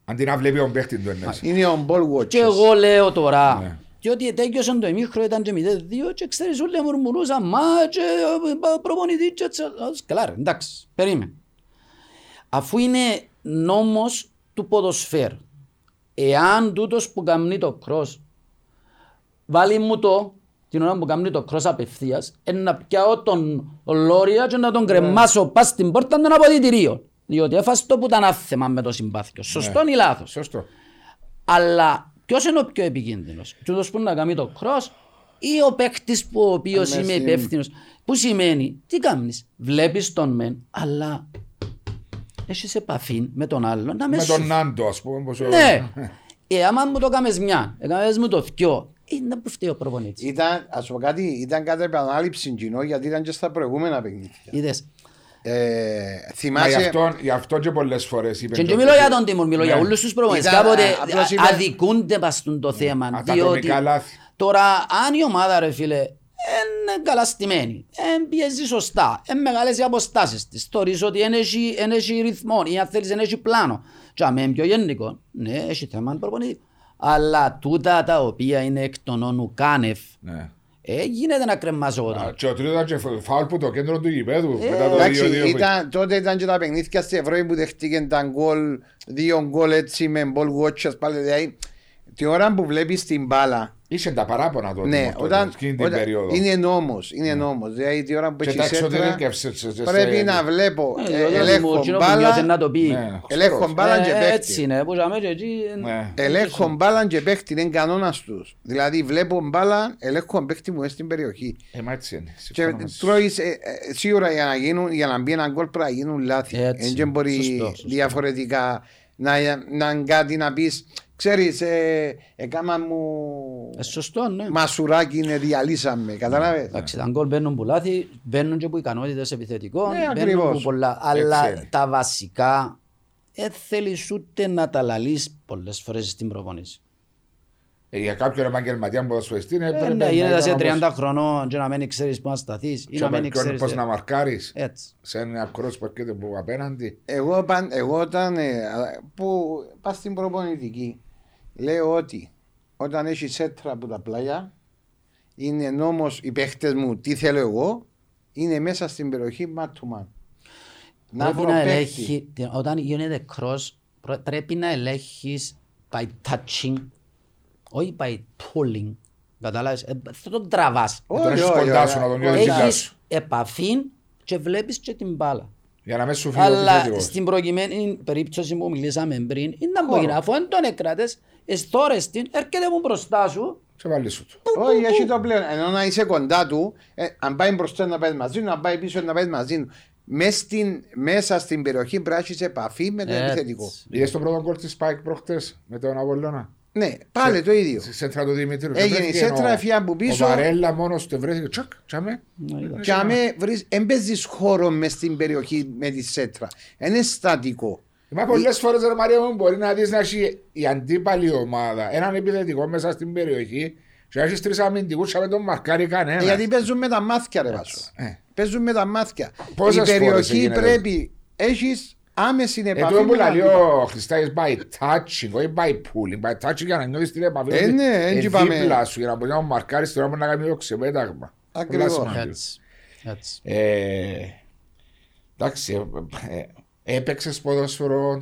Αντί να βλέπει τον παίχτη του εννοείς. Είναι ο ball watchers. Και εγώ λέω τώρα, Ναι. διότι τέτοιος το ημίχρο ήταν και 0-2 και ξέρεις όλοι μουρμουρούσαν μα και ε, προπονητή και έτσι. Ας, Καλά ρε, εντάξει, περίμενε. Αφού είναι νόμος του ποδοσφαίρου, εάν τούτος που κάνει το cross βάλει μου το την ώρα που κάνει το cross απευθείας ε, να πιάω τον Λόρια και να τον κρεμάσω πας στην πόρτα των αποδητηρίων. Διότι έφασες το που ήταν άθεμα με το συμπάθειο. Σωστό ή λάθος; Σωστό. Αλλά ποιος είναι ο πιο επικίνδυνος, Τούτο που να κάνει το cross ή ο παίκτης που ο οποίος Αμέσως είμαι είναι. υπεύθυνος. Που σημαίνει, τι κάνεις, βλέπεις τον μεν, αλλά έχεις επαφή με τον άλλον να Με μες τον σου... Νάντο, ας πούμε. Πόσο... Ναι. Ε, άμα μου το κάνεις μια, έκαμες μου το δυο, είναι που φταίει ο προπονητής. Ήταν, ας πω κάτι, ήταν κατά επανάληψη κοινό γιατί ήταν και στα προηγούμενα παιχνίδια. Είδες. Ε, Μα γι' θυμάσαι, αυτό, γι' αυτό και πολλές φορές είπε. Και το- δεν μιλώ για τον Τιμουρ, μιλώ Ναι. για όλους τους προπονητές. Ήταν, Κάποτε α, απλώς είπε- αδικούνται πας στον το θέμα. Α, τα Διότι ατομικά λάθη. τώρα αν η ομάδα ρε φίλε είναι καλά στημένη, εν πιέζει σωστά, εν μεγάλες οι αποστάσεις της, θεωρείς ότι εν έχει, εν έχει ρυθμό ή αν θέλεις εν έχει πλάνο. Και αν είναι πιο γενικό, ναι, έχει θέμα προπονητή. Αλλά τούτα τα οποία είναι εκ των όνου κάνευ, Ναι. ε, γίνεται να κρεμάζω Α, εγώ. Και ο τρίτος ήταν και φάουλ που το κέντρο του γηπέδου. Ε, Μετά το εντάξει, 2-2 που- ήταν, τότε ήταν και τα παιχνίδια στην Ευρώπη που δεχτήκαν τα γκολ, δύο γκολ έτσι με ball watchers πάλι. Δηλαδή, τη ώρα που βλέπεις την μπάλα, Είχε τα παράπονα τότε. ναι, τότε, όταν, εκείνη την όταν περίοδο. είναι νόμος, είναι νόμος. Δηλαδή, τη ώρα που Και έχεις τα σέντρα, εξωτερήκευσες. πρέπει να βλέπω, Ε, ε, όταν ελέγχω μου- εκείνο που μπάλα, νιώθει να το πει. Ναι, ελέγχω ξέρω. μπάλα και Ε, παίχτη. Έτσι είναι, που ζάμε και εκεί. Ναι. Ελέγχω μπάλα και παίχτη, είναι κανόνας τους. Δηλαδή βλέπω μπάλα, ελέγχω παίχτη μου μέσα στην περιοχή. Ε, μα έτσι είναι. Και Συμφωνώ μαζί σου. τρώεις, ε, ε, σίγουρα για να, γίνουν, για να μπει ένα γκολ πρέπει να γίνουν λάθη. Έτσι. Δεν μπορεί Σωστό, σωστό. διαφορετικά να, να κάτι να πεις Ξέρεις, ε, έκανα μου Ε, σωστό, ναι. μασουράκι, είναι διαλύσαμε. Κατάλαβες; Εντάξει, τα γκολ μπαίνουν που λάθη, μπαίνουν και που ικανότητες επιθετικών, Ναι, μπαίνουν ακριβώς. που πολλά. είναι. Αλλά τα βασικά δεν θέλεις ούτε να τα λαλείς πολλές φορές στην προπονήση. Ε, Για κάποιον επαγγελματία ποδοσφαιριστή είναι Ε, πρέπει ναι, να γίνεται ήταν σε όπως- 30 χρονών και να μην ξέρεις πού να σταθείς ή και να μην ποιον ξέρεις... πώς ε, να μαρκάρεις Έτσι. σε ένα κρός που έρχεται από απέναντι. Εγώ, παν, εγώ όταν ε, που πας στην προπονητική λέω ότι όταν έχει σέτρα από τα πλάγια είναι νόμος οι παίχτες μου τι θέλω εγώ είναι μέσα στην περιοχή man to man. Να Πρέπει βρω να παίχτη. ελέγχει, όταν γίνεται cross, πρέ- πρέπει να ελέγχεις by touching, όχι by pulling. Κατάλαβες, ε, θα τον τραβάς. Όχι, τον έχεις όχι, κοντά όχι, σου, να τον όχι. νιώθεις δικά Έχεις σου. επαφή και βλέπεις και την μπάλα. Για να μην σου φύγει ο Αλλά επιθετικός. στην προηγουμένη περίπτωση που μιλήσαμε πριν, είναι να Χώρο. μπορεί, αφού δεν τον έκρατες, εστόρες την, έρχεται μου μπροστά σου, Σε βάλει σου του. Όχι, έχει το πλέον. Ενώ να είσαι κοντά του, ε, αν πάει μπροστά να πάει μαζί του, αν πάει πίσω να πάει μαζί του. Μες στην- μέσα στην περιοχή πρέπει να έχεις επαφή με το Έτσι. επιθετικό. Είδες το πρώτο γκολ της Spike προχτές με τον Αβολώνα; Ναι, πάλι το ίδιο. Στη σέντρα του Δημητρίου. Έγινε Και η βρέθηκε σέντρα, ο- έφυγε από πίσω. Ο Βαρέλα μόνος του βρέθηκε. Τσακ, τσάμε. Να είδα. Και αμέ βρεις, εν παίζεις χώρο μες στην περιοχή με τη σέτρα. Είναι στατικό. Μα πολλές φορές ρε Μαρία μου μπορεί να δεις να έχει η αντίπαλη ομάδα έναν επιθετικό μέσα στην περιοχή και να έχεις τρεις αμυντικούς και να μην τον μαρκάρει κανένας. Ε, Γιατί παίζουν με τα μάτια ρε Βάσο. Ε. Παίζουν με τα μάτια. Πόσες η φορές περιοχή έγινε, πρέπει, έχεις άμεση Ε, επαφή τούτο που με τα λέει αντίπαλα. ο Χριστάκης by touching, όχι by pulling. By touching για να νιώθεις την επαφή. Ε, ότι ναι, έτσι ε, είπαμε. Δίπλα σου για να μπορεί να τον μαρκάρεις τώρα μπορεί να κάνει το ξεπέταγμα. Ακριβώς. Πολλά σημαντικό. Έτσι. Έτσι. Ε, εντάξει, ε, ε, έπαιξες ποδόσφαιρο,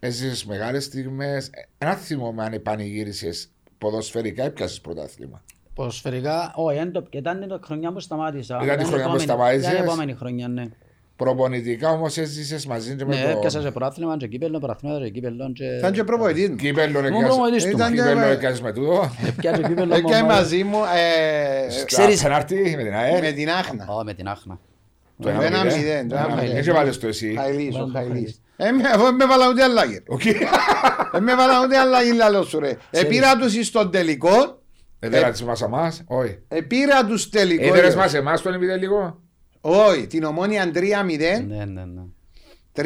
έζησες μεγάλες στιγμές. Ένα θυμόμαι αν πανηγύρισες ποδοσφαιρικά έπιασες πρωτάθλημα; Ποδοσφαιρικά, όχι, εν το- ήταν η χρονιά που σταμάτησα. Ήταν η χρονιά που επόμενη- σταμάτησες; Ήταν η επόμενη χρονιά, ναι. Προπονητικά όμως έζησες μαζί και με Ναι, το έπιασα σε πρωτάθλημα και κύπελλο, πρωταθλήματα και κύπελλο και... Ήταν και προπονητής μου. κύπελλο Ήμουν έκιασες- προπονητής του. Ήταν και- κύπελλο έκιασες με τούτο. Έπιασε κύπελλο Ε, Και μόνο- μαζί μου ε, Ξέρεις- Στα πέναρτι με την με ΑΕΛ. την Άχνα. Ω, με την άχνα. Το Το ένα μηδέν. μηδέν, το Το ένα ένα μηδέν. Έτσι βάλες το εσύ. Χαϊλής, ο Βάλω το Χαϊλής. Χαϊλής. Ε, με- αφού με βάλα ούτε αλλαγή. Οκ. Ε, με βάλα ούτε αλλαγή λαλό σου ρε. Επήρα τους στον τελικό. Έδερας μας εμάς, όχι. Επήρα τους τελικό. Έδερας μας εμάς τον επιτελικό. Όχι, την ομόνια 3-0. Ναι, ναι, ναι. 3-0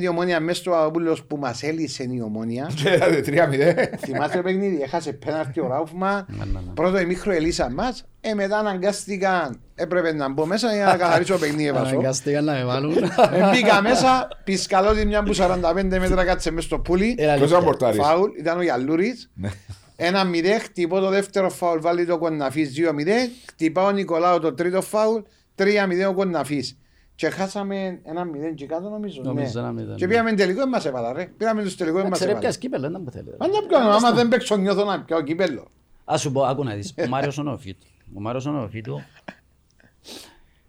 η ομόνια μέσα στο Αγαπούλος που μας έλυσε η ομόνια. Και έδατε 3-0. Θυμάσαι το παιχνίδι, έχασε πέναρτη ο Ράουφμα. Ναι, ναι, ναι. Πρώτο ημίχρο ελύσα μας. Ε, μετά αναγκάστηκαν, έπρεπε να μπω μέσα για να καθαρίσω το παιχνίδι βάσο. Αναγκάστηκαν να με βάλουν. Ε, Μπήκα μέσα, πισκαλώτη μια που 45 μέτρα κάτσε μέσα στο πουλί. Έλα, Ποιος αλήθεια. θα μπορτάρεις. Φάουλ, ήταν ο Γιαλούρης. Ναι. Ένα μηδέ, χτυπώ το δεύτερο φάουλ, βάλει το κονναφής 2-0. Χτυπά ο Νικολάου το τρίτο φάουλ, 3-0 ο κονναφής. Και χάσαμε ένα μηδέν και κάτω νομίζω. Νομίζω ναι. ένα μηδέν, Και ναι. πήγαμε τελικό, δεν μας έβαλα ρε. Πήραμε τους τελικό, δεν μας Ξέρε έβαλα. πιας κύπελλο, δεν μου θέλει. Μα να πιάνω, άμα δεν παίξω νιώθω να πιάω κύπελλο. Ας σου πω, άκου να δεις. Ο Μάριος ο Νεοφίτου. Ο Μάριος ο Νεοφίτου,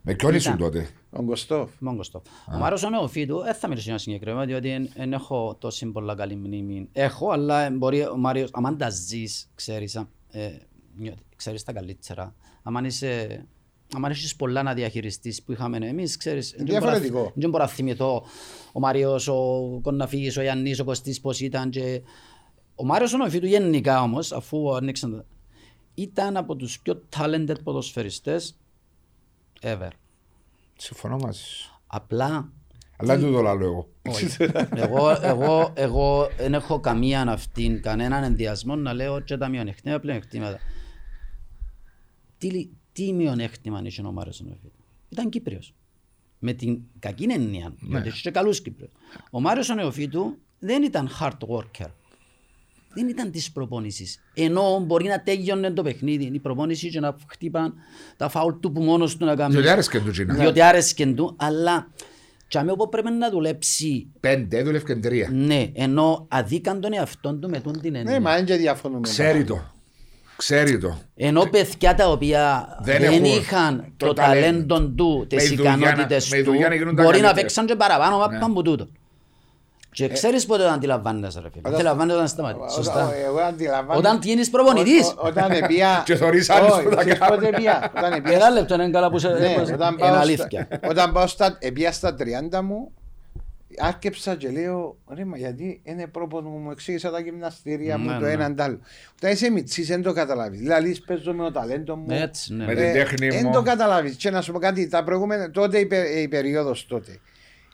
Με ποιον ήσουν Ήταν. τότε; Ο Γκοστόφ. μόνο στο. Ο Μάριος ο Νεοφίτου, δεν θα μιλήσω για συγκεκριμένα, διότι δεν έχω τόσο πολλά καλή μνήμη. Έχω, αλλά μπορεί ο Μάριος, άμα τα ζεις, ξέρεις, α, ε, νιώθει- ξέρεις τα καλύτερα. Άμα είσαι αν έχεις πολλά να διαχειριστείς που είχαμε εμείς, ξέρεις, δεν Διαφορετικό. μπορώ να- δεν μπορώ να θυμηθώ ο Μάριος, ο Κοναφίγης, ο Γιάννης, ο Κωστής πώς ήταν και... Ο Μάριος ο Νοφίτου γενικά όμως, αφού ανοίξαν τα... ήταν από τους πιο talented ποδοσφαιριστές ever. Συμφωνώ μαζί σου. Απλά Αλλά δεν το λέω εγώ. εγώ, εγώ, εγώ δεν έχω καμία αυτήν, κανέναν ενδιασμό να λέω και τα μειονεκτήματα πλεονεκτήματα. Τι, λι- τι μειονέκτημα είχε ο Μάριος Νοφίτου. Ήταν Κύπριος. Με την κακή έννοια, γιατί είχε και καλούς Κύπριους. Ο Μάριος Νεοφίτου δεν ήταν hard worker. Δεν ήταν της προπόνησης. Ενώ μπορεί να τέλειωνε το παιχνίδι, η προπόνησης και να χτύπαν τα φάουλ του που μόνος του να κάνει. Διότι άρεσκε του Τζίνα. Διότι άρεσκε του, αλλά και αμέσως όπου πρέπει να δουλέψει Πέντε, δούλευκε τρία. ναι, ενώ αδίκαν τον εαυτόν του με τούν την Ναι, έννοια. μα δεν και διαφωνούμε. Ξέρει το. Ξέρει το. Ενώ παιδιά τα οποία Δεν δεν, έχουν είχαν το το, ταλέντο. ταλέντο του, Με τις η δουλειά να- ικανότητες με η του, δουλειά να γίνουν τα μπορεί να καλύτερα. παίξαν και παραπάνω Ναι. από τούτο. Και ξέρεις πότε το αντιλαμβάνεσαι ρε φίλε. Όταν- Αντιλαμβάνεσαι όταν σταματήσεις. Σωστά. Όταν- Εγώ αντιλαμβάνω. Όταν γίνεις προπονητής. Ό- ό- Όταν επία... Και θωρείς άλλους Όχι, που τα ξέρεις κάνουν. πότε επία. Όταν επία Ένα λεπτό είναι καλά που σε... Ναι, πως- όταν Είναι πάω, αλήθεια. στα, όταν πάω στα, επία στα 30 μου, άρκεψα και λέω, ρε μα γιατί είναι πρόπονος μου, μου εξήγησα τα γυμναστήρια μου Ναι, το ναι. έναν τ' άλλο. Όταν είσαι μητσής δεν το καταλάβεις. Δηλαδή παίζω με το ταλέντο μου. Έτσι, ναι. Με την τέχνη Δεν μου. το καταλάβεις. Και να σου πω κάτι, τα προηγούμενα, τότε η, πε- η περίοδος τότε.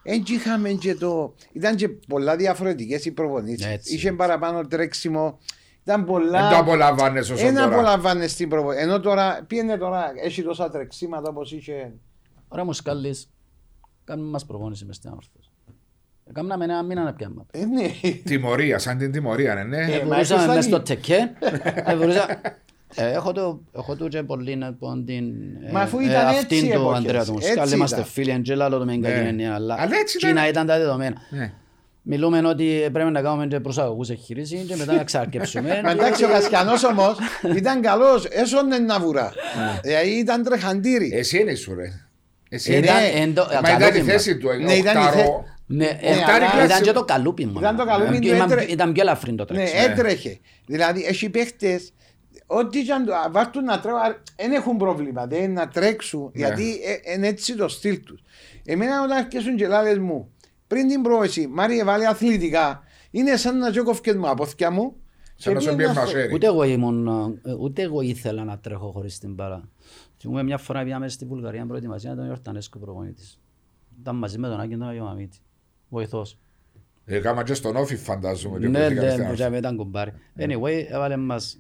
Εν και είχαμε και το... Ήταν και πολλά διαφορετικές οι προπονήσεις. Έτσι. Είχε παραπάνω τρέξιμο. Ήταν πολλά... Δεν το απολαμβάνεις όσο Ένα τώρα. απολαμβάνεις την προπονήση. Ενώ τώρα, πήγαινε τώρα, έχει τόσα τρεξίματα όπως είχε... Ωραία μου σκάλεις, κάνουμε μας προπόνηση μες στην άμορφος. Κάμναμε ένα μήνα να πιάμε. Ε, ναι. Τιμωρία, σαν την τιμωρία, ναι, ναι. Ε, μα Μπορούσαμε έχεις μες άλλη. στο τεκέ. ε, μπορούσα- ε, Έχω το, έχω το και πολύ να πω την... ε, Μα αφού ε, ήταν έτσι αυτήν οι το εποχές. Αντρέα του Έτσι Μουσκάλ, είμαστε ήταν. φίλοι, εν και λάλο το με Ναι. εγκατήν έννοια, αλλά Αλλά έτσι Κίνα ήταν. ήταν τα δεδομένα. Ναι. Μιλούμε ότι πρέπει να κάνουμε και προσαγωγούς εγχειρήσεις και μετά να ξαρκέψουμε. Μα εντάξει ο Κασκιανός όμως ήταν καλός, έσωνε να βουρά. Δηλαδή ήταν τρεχαντήρι. Εσύ είναι σου ρε. Εσύ Ήταν- είναι. εν το- Μα καλό ήταν η πείμα. θέση του. Ναι, ήταν η οχτάρο. θέ- Ναι, ε, Ναι, αλλά αλλά- ήταν και το καλούπι μου. Ήταν το καλούπι του, Ήταν- έτρε- Ήταν πιο ελαφρύ το Ναι, τρέξιμο. έτρεχε. Δηλαδή έχει παίχτες Ό,τι και αν το βάρτουν να τρέχουν, δεν έχουν πρόβλημα. Δεν είναι να τρέξουν, γιατί ε, είναι έτσι το στυλ τους. Εμένα όταν αρχίσουν και λάδες μου, πριν την πρόεση, Μάρια βάλει αθλητικά, είναι σαν να τζόκοφκες μου από αυτιά μου. Σαν να και σου πήγαινα πιέρνω στο- αχέρι. Ούτε εγώ ήμουν, ε, ούτε εγώ ήθελα να τρέχω χωρίς την μπάλα. Θυμούμαι μια φορά πήγαμε στη Βουλγαρία προετοιμασία τον Ιορτανέσκο προπονητής. Ήταν μαζί με τον Άκη τον Αγιομαμίτη. Βοηθός. Έκαμα και στον όφι φαντάζομαι. και Ναι, βρεθήκαμε στην ναι, Άρσεν. που ήταν κουμπάρι. Anyway, έβαλε μας,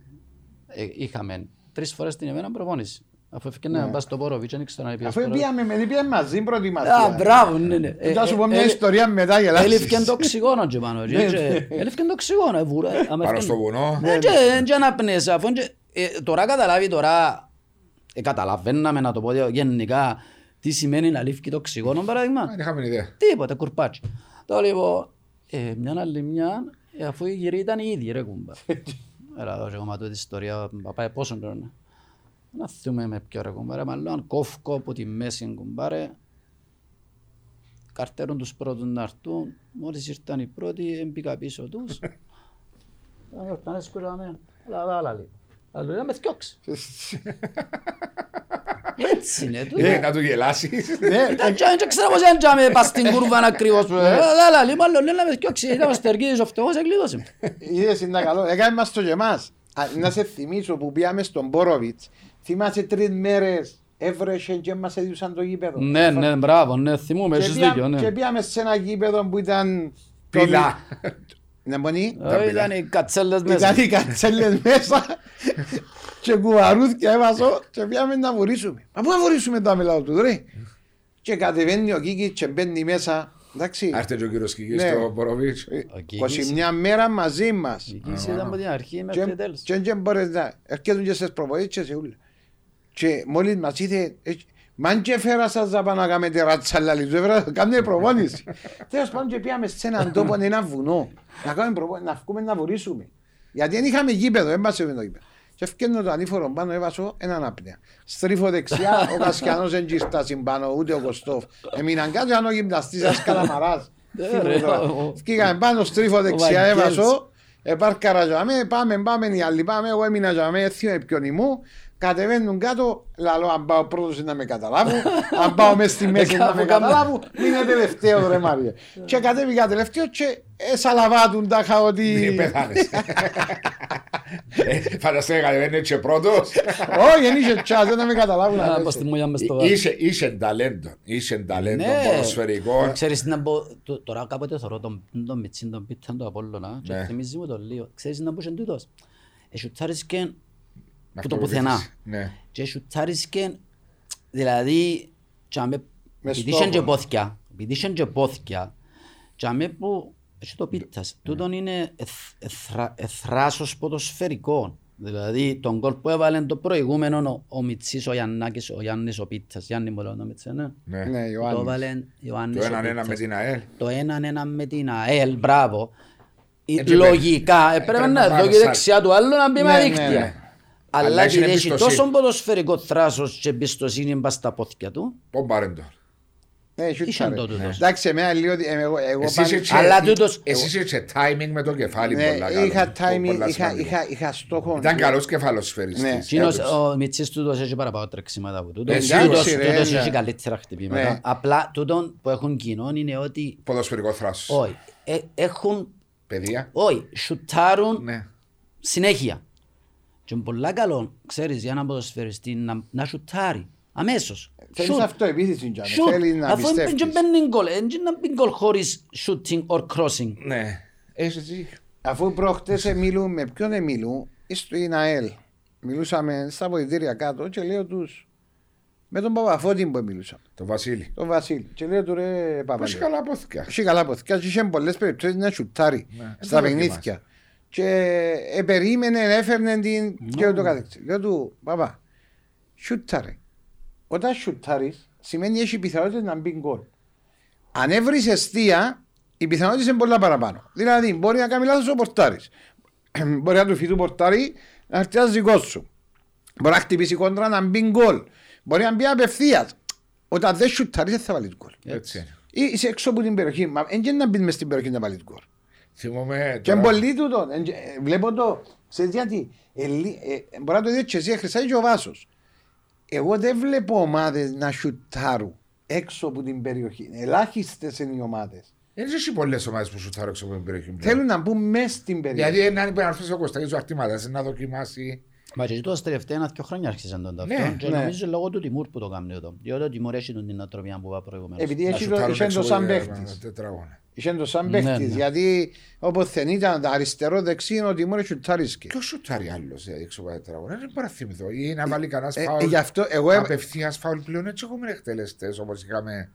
ε, είχαμε τρεις φορές την ημέρα προπόνηση. Αφού έφυγε να πάει στο Πόροβιτς, δεν ήξερα να πει. Ναι. Αφού πήγαμε με πήγαμε μαζί Α, προετοιμασία. μπράβο, ναι, ναι. Ε, Θα σου πω ε, μια ε, ιστορία μετά γελάσεις. Έλειφκε το οξυγόνο και πάνω. και- Ναι, και- ναι. Έλειφκε το οξυγόνο. ε, βουρά, ε, άμα Πάνω έφτανε. στο βουνό. Ναι, και- και αναπνέεις, αφού και- ε, Τώρα καταλάβει τώρα, ε, καταλαβαίναμε να το πω γενικά, τι σημαίνει να λήφκει το οξυγόνο παράδειγμα; Δεν είχαμε ιδέα. Τίποτε, κουρπάτσι. Τώρα λοιπόν, ε, μια άλλη μια, ε, αφού η γυρή ήταν η ίδια ρε κουμπά. Έλα εδώ και εγώ τούτη ιστορία, παπά, πόσο τώρα είναι. Να θυμούμε με ποιο ρε κουμπάρε, μάλλον κόφκο από τη μέση κουμπάρε. Καρτέρουν τους πρώτους να έρθουν, μόλις ήρθαν οι πρώτοι, έμπηκα πίσω τους. Τα γιορτανές σκουράμε, αλλά βάλα λίγο. Αλλά λέω, με θκιόξει. Έτσι είναι, τούτο. Ε, Να του γελάσεις. Ναι, Δεν ξέρω πώς έντιαμε πας στην κούρβα ακριβώς. Αλλά αλλά λίγο άλλο λέει να με θκιόξει. Ήταν ο Στεργίδης ο φτωχός εκλείδωσε με. Είδες είναι καλό. Έκανε μας το και εμάς. Α, Να σε θυμίσω που πήγαμε στον Μπόροβιτς. Θυμάσαι τρεις μέρες έβρεχε και μας έδιουσαν το γήπεδο. Ναι, ναι, μπράβο, ναι, θυμούμε, Και έχεις πήγα- δίκιο, ναι. Και πήγαμε σε ένα γήπεδο που ήταν... Πυλά. Να μπονεί. Ε, Ήταν οι κατσέλες μέσα. Ήταν οι κατσέλες μέσα και κουβαρούθηκε έβασο και πήγαμε να βουρήσουμε. Μα πού να βουρήσουμε τα μιλάω του ρε; Και κατεβαίνει ο Κίκης και μπαίνει μέσα. Εντάξει. Άρτε και ο κύριος Κικής Ναι. στο Μποροβίτς. Ο Κίκης. 21 μέρα μαζί μας. Η Κίση ήταν από την αρχή μέχρι Και- τέλος. Και δεν μπορείς να έρχεται και στις προπονήσεις και σε ούλα. Και μόλις μας είδε, έτσι, μαν και φέρα σας να πάμε να κάνετε ρατσάλα λίγο, έφερα να κάνετε προπόνηση. Τέλος πάντων και πήγαμε σε έναν τόπο, ένα βουνό, να κάνουμε προπόνηση, να βγούμε να βουρήσουμε. Γιατί δεν είχαμε γήπεδο, δεν μας έβαινε το γήπεδο. Και έφυγε το ανήφορο πάνω, έβασω έναν απνέα. Στρίφω δεξιά, ο Κασκιανός δεν γύρτασε πάνω, ούτε ο Κωστόφ. Έμειναν κάτω, αν ο γυμναστής ένας καλαμαράς. Ε, ρε, ο- Βγήκαμε πάνω, στρίφω δεξιά, Βαγγέλης. έβασω. Επάρκαρα για μέ, πάμε, πάμε οι άλλοι, πάμε, εγώ έμεινα για μέ, έθιω ποιον ήμου. Κατεβαίνουν κάτω, λαλό αν πάω πρώτος να με καταλάβουν, αν πάω μέσα στη μέση να με καταλάβουν, είναι τελευταίο ρε Μάρια. και κατέβηκα τελευταίο και εσαλαβάτουν τα χαοτή. Μην πεθάνεις. Ε, Φανταστείτε κατεβαίνει και πρώτος. Όχι, δεν είχε τσάς, δεν με καταλάβουν. Α, πως τη μουλιά μες στο Είσαι- Είσαι ταλέντο. Είσαι ταλέντο Ναι. ποδοσφαιρικό. Ξέρεις τι να πω, το- τώρα κάποτε θωρώ τον, τον Μιτσίν, τον Πίταν, τον Απόλλωνα και Ναι. θυμίζει μου το λίγο. Ξέρεις τι να πω και τούτος. Εσουτάρισκε Με που το αυτό πουθενά. πεις. Ναι. Και εσουτάρισκε, δηλαδή, τσάμε, Με επειδή στόχο. είχαν και πόθηκια, επειδή είχαν και πόθηκια, τσάμε που, έχει το πίτας, τούτον είναι εθ- εθρα- εθράσος ποδοσφαιρικό. Δηλαδή, τον κόλ που έβαλε το προηγούμενο, ο, ο Μιτσής, ο Γιαννάκης, ο Γιάννης ο Πίτας, Γιάννη μου λέω το Μιτσί, ναι. Ναι. Ναι, Το Ιωάννης. έβαλε Ιωάννης Το ο έναν ένα με Πίτσας. την ΑΕΛ. Το έναν ένα με την ΑΕΛ, μπράβο. Ε, Έτσι Λογικά, πρέπει. έπρεπε Έπρεπε να να δω και πάμε δεξιά του άλλου να μπει Ναι, με ναι, δίκτυα. Ναι. Αλλά Αλλά έχει επειδή έχει εμπιστοσύνη. τόσο ποδοσφαιρικό θράσος και εμπιστοσύνη μπας στα πόθηκια του, Πομπάρεν το. Ναι, Είχαν σούτσαρε. το τούτος. Εντάξει, εμένα λίγο, ε, εγώ, εγώ Εσύ πάντα- είσαι και- Αλλά τούτος- εσύ είσαι και timing με το κεφάλι Ναι, πολλά καλό. είχα Πο- timing, πολλά είχα, σημαντικό. είχα, είχα στόχο. Ήταν καλός κεφαλοσφαιριστής. Ναι. εκείνος Έδωσε. ο Μιτσής τούτος έχει παραπάνω τρεξίματα από τούτος. Ε, Τούτος- σίγουρα, ρε, Τούτος ναι. έχει καλύτερα χτυπήματα. Ναι. Απλά τούτον που έχουν κοινό είναι ότι Ποδοσφαιρικό θράσος. όχι, ε, έχουν, Παιδεία. όχι, σουτάρουν Ναι. συνέχεια. Και είναι πολλά καλό, ξέρεις, για έναν ποδοσφαιριστή να, να σουτάρει αμέσως. Θέλεις Σουτ. αυτοεπίθεση, Τζάνε. Shoot. Θέλει να Αφού δεν πιστεύεις. μπαίνει γκολ, δεν να μπει γκολ χωρίς shooting or crossing. Ναι. Έχεις δίκιο. Αφού προχτές μιλούν με ποιον μιλούν, στην ΑΕΛ. Μιλούσαμε στα βοηθήρια κάτω και λέω τους με τον Παπαφώτη που μιλούσαμε, Το Βασίλη. τον Βασίλη. Και λέω του ρε Παπα. Πώς λέω, καλά απόθηκα. Έχει καλά αποθηκά και είχε πολλές περιπτώσεις να σουτάρει Ναι, στα δεν το παιχνίδια. Και ε, περίμενε, έφερνε την και ούτω καθεξής. Λέω του, παπά, σουτάρε. Όταν σουτάρεις, σημαίνει έχει πιθανότητα να μπει γκολ. Αν έβρεις αιστεία, οι πιθανότητες είναι πολλά παραπάνω. Δηλαδή, μπορεί να κάνει λάθος ο πορτάρης. μπορεί να του φύγει του πορτάρι να χτιάσει δικό σου. Μπορεί να χτυπήσει κόντρα να μπει γκολ. Μπορεί να μπει απευθείας. Όταν δεν σουτάρεις, δεν θα βάλεις γκολ. Έτσι είναι. Ή είσαι έξω από την περιοχή. Μα δεν είναι να μπεις μες στην περιοχή να βάλεις γκολ. Θυμόμαι Και τώρα- πολύ τούτο. Εν- ε, Βλέπω το. Σε γιατί; ε, λι- ε, Μπορεί να το δεις και εσύ, χρυσάει και ο Βάσος. Εγώ δεν βλέπω ομάδες να σουτάρουν έξω από την περιοχή. Ελάχιστες είναι οι ομάδες. Δεν έχει πολλές ομάδες που σουτάρουν έξω από την περιοχή. πλέον. Θέλουν να μπουν μέσα στην περιοχή. Γιατί αν υπεραρθείς ο Κωστάκης ο Αρτημάτας να δοκιμάσει Μα και τούτος τελευταία ένα-δυο χρόνια άρχισαν τον Ναι, ταυτόν και ναι. νομίζω λόγω του Τιμούρ που το κάνει εδώ. Διότι ο Τιμούρ έχει τον την ατροπία που είπα προηγουμένως. Επειδή να έχει το, σουτάρουν είχε έξω το από σαν την- παίχτης. τετράγωνα. Είχε το σαν Ναι, παίχτης. ναι. Γιατί όπως δεν ήταν αριστερό δεξί, είναι ότι μόνος σουτάρισκε. Ποιος σουτάρει άλλος ε, έξω από τα τετράγωνα. Δεν μπορώ να θυμηθώ. Ή να βάλει κανένας Ε, φάουλ. γι' αυτό εγώ έ- Απευθείας φάουλ πλέον έτσι έχουμε εκτελεστές όπως είχαμε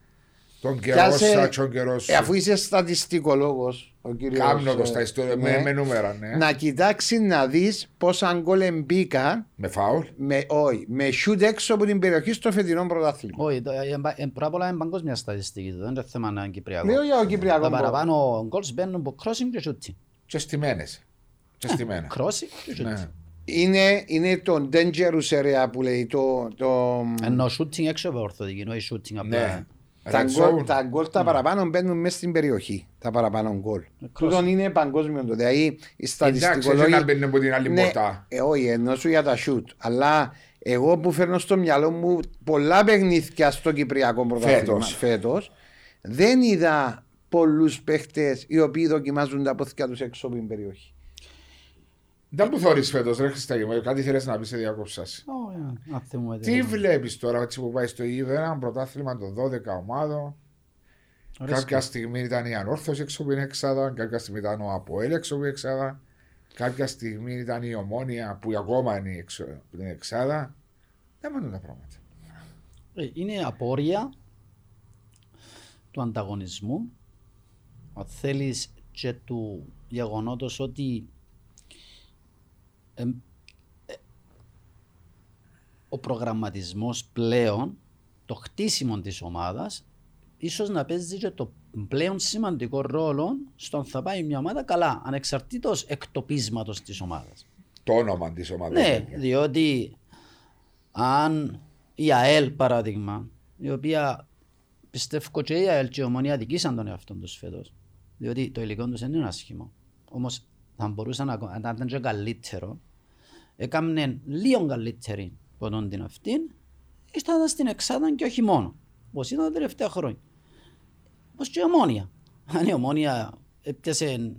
τον καιρό Πιάσε- σας, τον καιρό σου. Ε, αφού είσαι στατιστικολόγος, ο κύριος. Κάμνω το στα ιστορία με, με νούμερα, ναι. Να κοιτάξει να δεις πόσα γκολ μπήκαν Με φάουλ; με, όχι, με σιούτ έξω από την περιοχή στο φετινό πρωτάθλημα. Όχι, το- ε, ε, ε, πρώτα απ' όλα είναι παγκόσμια στατιστική, δεν είναι θέμα να είναι κυπριακό. Λέω για ο Κυπριακό. Τα μπο- παραπάνω γκολς μπαίνουν από crossing και shooting. Και στημένες. Και στημένα. Crossing και shooting. Ναι. Είναι, είναι το dangerous area που λέει το. το Ενώ shooting έξω από ορθοδική, όχι shooting Ναι. απλά. Τα, Red γκολ, zone. τα γκολ τα παραπάνω μπαίνουν μέσα στην περιοχή. Τα παραπάνω γκολ. Ε, Τούτον είναι παγκόσμιο το. Δηλαδή οι Εντάξει, έτσι στατιστικολόγοι. να μπαίνει από την άλλη Ναι, πόρτα. ε, όχι, ενώ σου για τα shoot. Αλλά εγώ που φέρνω στο μυαλό μου πολλά παιχνίδια στο Κυπριακό πρωτάθλημα Φέτος. φέτος, δεν είδα πολλούς παίχτες οι οποίοι δοκιμάζουν τα πόθηκια τους έξω από την περιοχή. Δεν που θωρείς φέτος ρε Χριστάκη μου, κάτι θέλεις να πεις σε διακόψας. Όχι, να θυμούμε Τι βλέπεις τώρα έτσι που πάει στο Ήβε, ένα πρωτάθλημα των 12 ομάδων. Κάποια στιγμή ήταν η Ανόρθωση έξω από την Εξάδα, κάποια στιγμή ήταν ο Αποέλ έξω από την Εξάδα, κάποια στιγμή ήταν η Ομόνια που ακόμα είναι έξω από την Εξάδα. Δεν μείνουν τα πράγματα. Ε, Είναι απόρρια του ανταγωνισμού. Αν θέλεις και του γεγονότος ότι εμ, ε, ο προγραμματισμός πλέον, το χτίσιμο της ομάδας, ίσως να παίζει και το πλέον σημαντικό ρόλο στον θα πάει μια ομάδα καλά, ανεξαρτήτως εκτοπίσματος της ομάδας. Το όνομα της ομάδας. Ναι, διότι αν η ΑΕΛ παράδειγμα, η οποία πιστεύω και η ΑΕΛ και η Ομονία δικήσαν τον εαυτό τους φέτος, διότι το υλικό τους δεν είναι άσχημο, όμως θα μπορούσαν να να ήταν και καλύτερο, έκαμνε λίγο καλύτερη ποτών την αυτήν, ήταν στην Εξάδα και όχι μόνο. Όπω ήταν τα τελευταία χρόνια. Όπω και η Ομόνια. Αν η Ομόνια έπιασε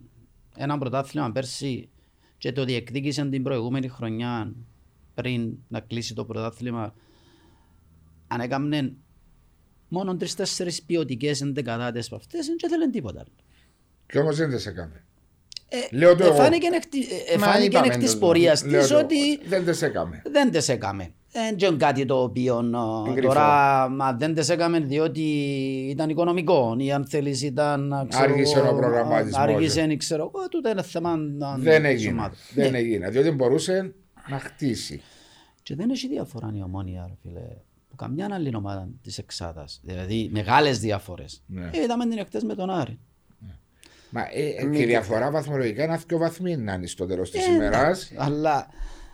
ένα πρωτάθλημα πέρσι και το διεκδίκησε την προηγούμενη χρονιά πριν να κλείσει το πρωτάθλημα, αν έκαμνε μόνο τρει-τέσσερι ποιοτικές εντεκατάτε από αυτές, δεν ήθελε τίποτα άλλο. Και όμως δεν σε έκαμε. Ε, Λέω το εγώ. Εφάνηκε εκ τη- ε, εφάνηκε είπαμε εκ της το- πορείας Λέω της το- ότι Δεν τις έκαμε. δεν τις έκαμε. Δεν είναι κάτι το οποίο ε, Εγκρυφό. τώρα μα δεν τις έκαμε διότι ήταν οικονομικό ή αν θέλεις ήταν ε, ξέρω Άργησε εγώ, ο προγραμματισμός. Άργησε ή ξέρω εγώ, τούτο είναι θέμα να- Δεν της έγινε. ομάδας. Δεν Ναι. έγινε. Διότι μπορούσε να χτίσει. Και δεν έχει διαφορά η ομόνια, ρε φίλε, που καμιά άλλη ομάδα της Εξάδας. Δηλαδή μεγάλες διαφορές. Ναι. Ε, είδαμε την εκτές με τον Άρη. Μα ε, και η διαφορά βαθμολογικά είναι δύο βαθμοί να είναι στο τέλος της Ε, ημέρας. εντάξει, Αλλά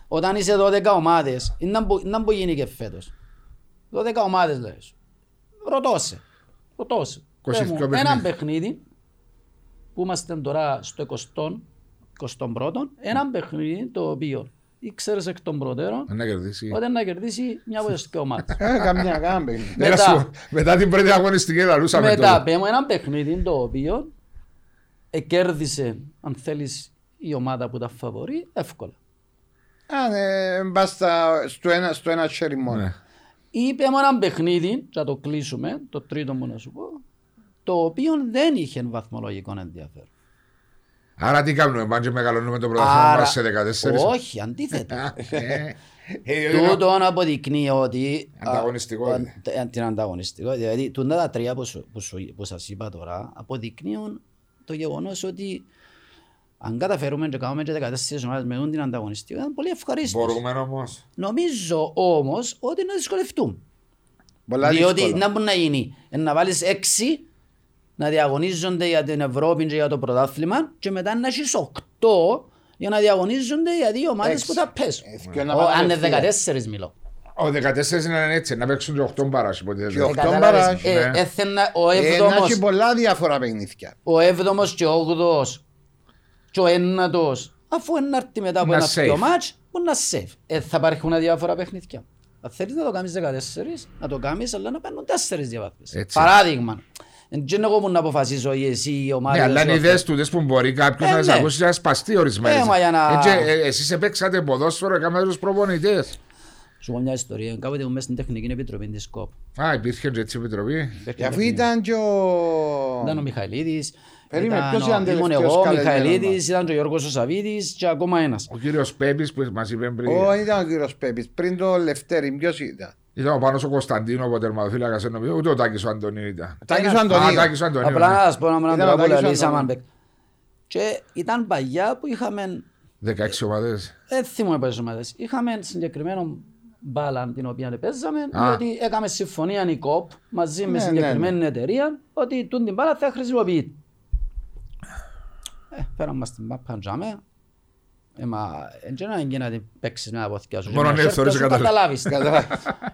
όταν είσαι 12 ομάδες, είναι να μπο- να μπορεί γίνει και φέτος. 12 ομάδες λέει σου. Ρωτώ σε. Ρωτώ σε. 22 Πες μου, παιχνίδια. Ένα παιχνίδι που είμαστε τώρα στο 20, 21ο, ένα παιχνίδι το οποίο ήξερες εκ των προτέρων Να κερδίσει. ότι να κερδίσει μια από τις δύο ομάδες. Ε, Καμιά κάμπη. Έλα μετά- σου, μετά την πρώτη αγωνιστική λαλούσαμε Μετά το. πέμω ένα παιχνίδι το οποίο κέρδισε, αν θέλεις, η ομάδα που τα φαβορεί εύκολα. Α, ναι, μπάστα στο ένα, στο ένα χέρι μόνο. Ναι. Είπε μου ένα παιχνίδι, θα το κλείσουμε, το τρίτο μου να σου πω, το οποίο δεν είχε βαθμολογικό ενδιαφέρον. Άρα τι κάνουμε, πάμε και μεγαλώνουμε το πρωτάθλημα μας σε 14. όχι, αντίθετα. Ε, ε, ε, Τούτο αποδεικνύει ότι. α, Ανταγωνιστικότητα. ο- ε, Την ανταγωνιστικότητα. Δηλαδή, τούτα τα τρία που, σου, που, σου, που σας είπα τώρα αποδεικνύουν το γεγονός ότι αν καταφέρουμε και κάνουμε και 14 ομάδες με τούτη την ανταγωνιστικότητα, είναι πολύ ευχαρίστως. Μπορούμε όμως. Νομίζω όμως ότι να δυσκολευτούν. Πολλά Διότι δύσκολα. να μπορεί να γίνει, ε, να βάλεις έξι να διαγωνίζονται για την Ευρώπη και για το πρωτάθλημα και μετά να έχεις οκτώ για να διαγωνίζονται για δύο ομάδες Έξι. που θα πέσουν. Ε, και να Ο- πάνε Αν είναι ευθεία. 14 μιλώ. Ο 14 είναι έτσι, να παίξουν και 8 παράσι. υποτίθεται. Και ο- Ε, Οκτώ κατάλαβες, μπαράζ, ε, ναι. έθενα ο Ε, να έβδομος, έχει πολλά διάφορα παιχνίδια. ο έβδομος και ο όγδοος και ο ένατος αφού είναι να έρθει μετά από Να ένα safe. πιο μάτς που να save. Ε, θα υπάρχουν διάφορα παιχνίδια. Αν θέλεις να το κάνεις 14, να το κάνεις αλλά να παίρνουν 4 διαβάθμιες. Έτσι. Παράδειγμα. Δεν είναι εγώ που να αποφασίσω ή εσύ η ομάδα. Ναι, αλλά είναι σου, ιδέες του που μπορεί κάποιος Ε, να τις ναι. ακούσει και να σπαστεί ορισμένες. Ε, μα για να- Έτσι, ε, Εσείς επέξατε ποδόσφαιρο, έκαμε τους προπονητές. Σου πω μια ιστορία. Κάποτε ήμουν μέσα στην τεχνική επιτροπή της ΚΟΠ. Α, υπήρχε και έτσι επιτροπή. Και αφού ήταν και ο... Ήταν ο Μιχαηλίδης, Περίμενε, ήταν ποιος ο- ήταν ήμουν τελευταίος εγώ, ο καλεσμένος Μιχαηλίδης, ήταν και ο Γιώργος ο Σαββίδης και ακόμα ένας. Ο κύριος Πέπης που μας είπε πριν. Ω, ήταν ο κύριος Πέπης. Πριν το Λευτέρη, ποιος ήταν; Ήταν ο Πάνος ο Κωνσταντίνο, ο τερματοφύλακας, νομίζω, ούτε ο Τάκης ο Αντωνίου ήταν. Τάκης ο Α, Αντωνίου. Τάκης ο Αντωνίου. Απλά ναι. να σας πω να Ήταν μην ο το Τάκης ο λαλήσαμε. Αντωνίου. Και ήταν παγιά που είχαμε, 16 ομάδες. δεν θυμούμαι πόσες ομάδες, είχαμε συγκεκριμένο μπάλα την οποία παίζαμε, Α. διότι έκαμε συμφωνία η ΚΟΠ μαζί με Ναι, συγκεκριμένη εταιρεία ότι τούν την μπάλα θα χρησιμοποιείται. Ε, φέραμε μας την μάπα τζάμε. Ε, μα, δεν να γίνει να την παίξεις με τα πόθηκια σου. και Μόνο με τα ναι, σέρκα θεωρείς σου, καταλάβεις. καταλάβεις.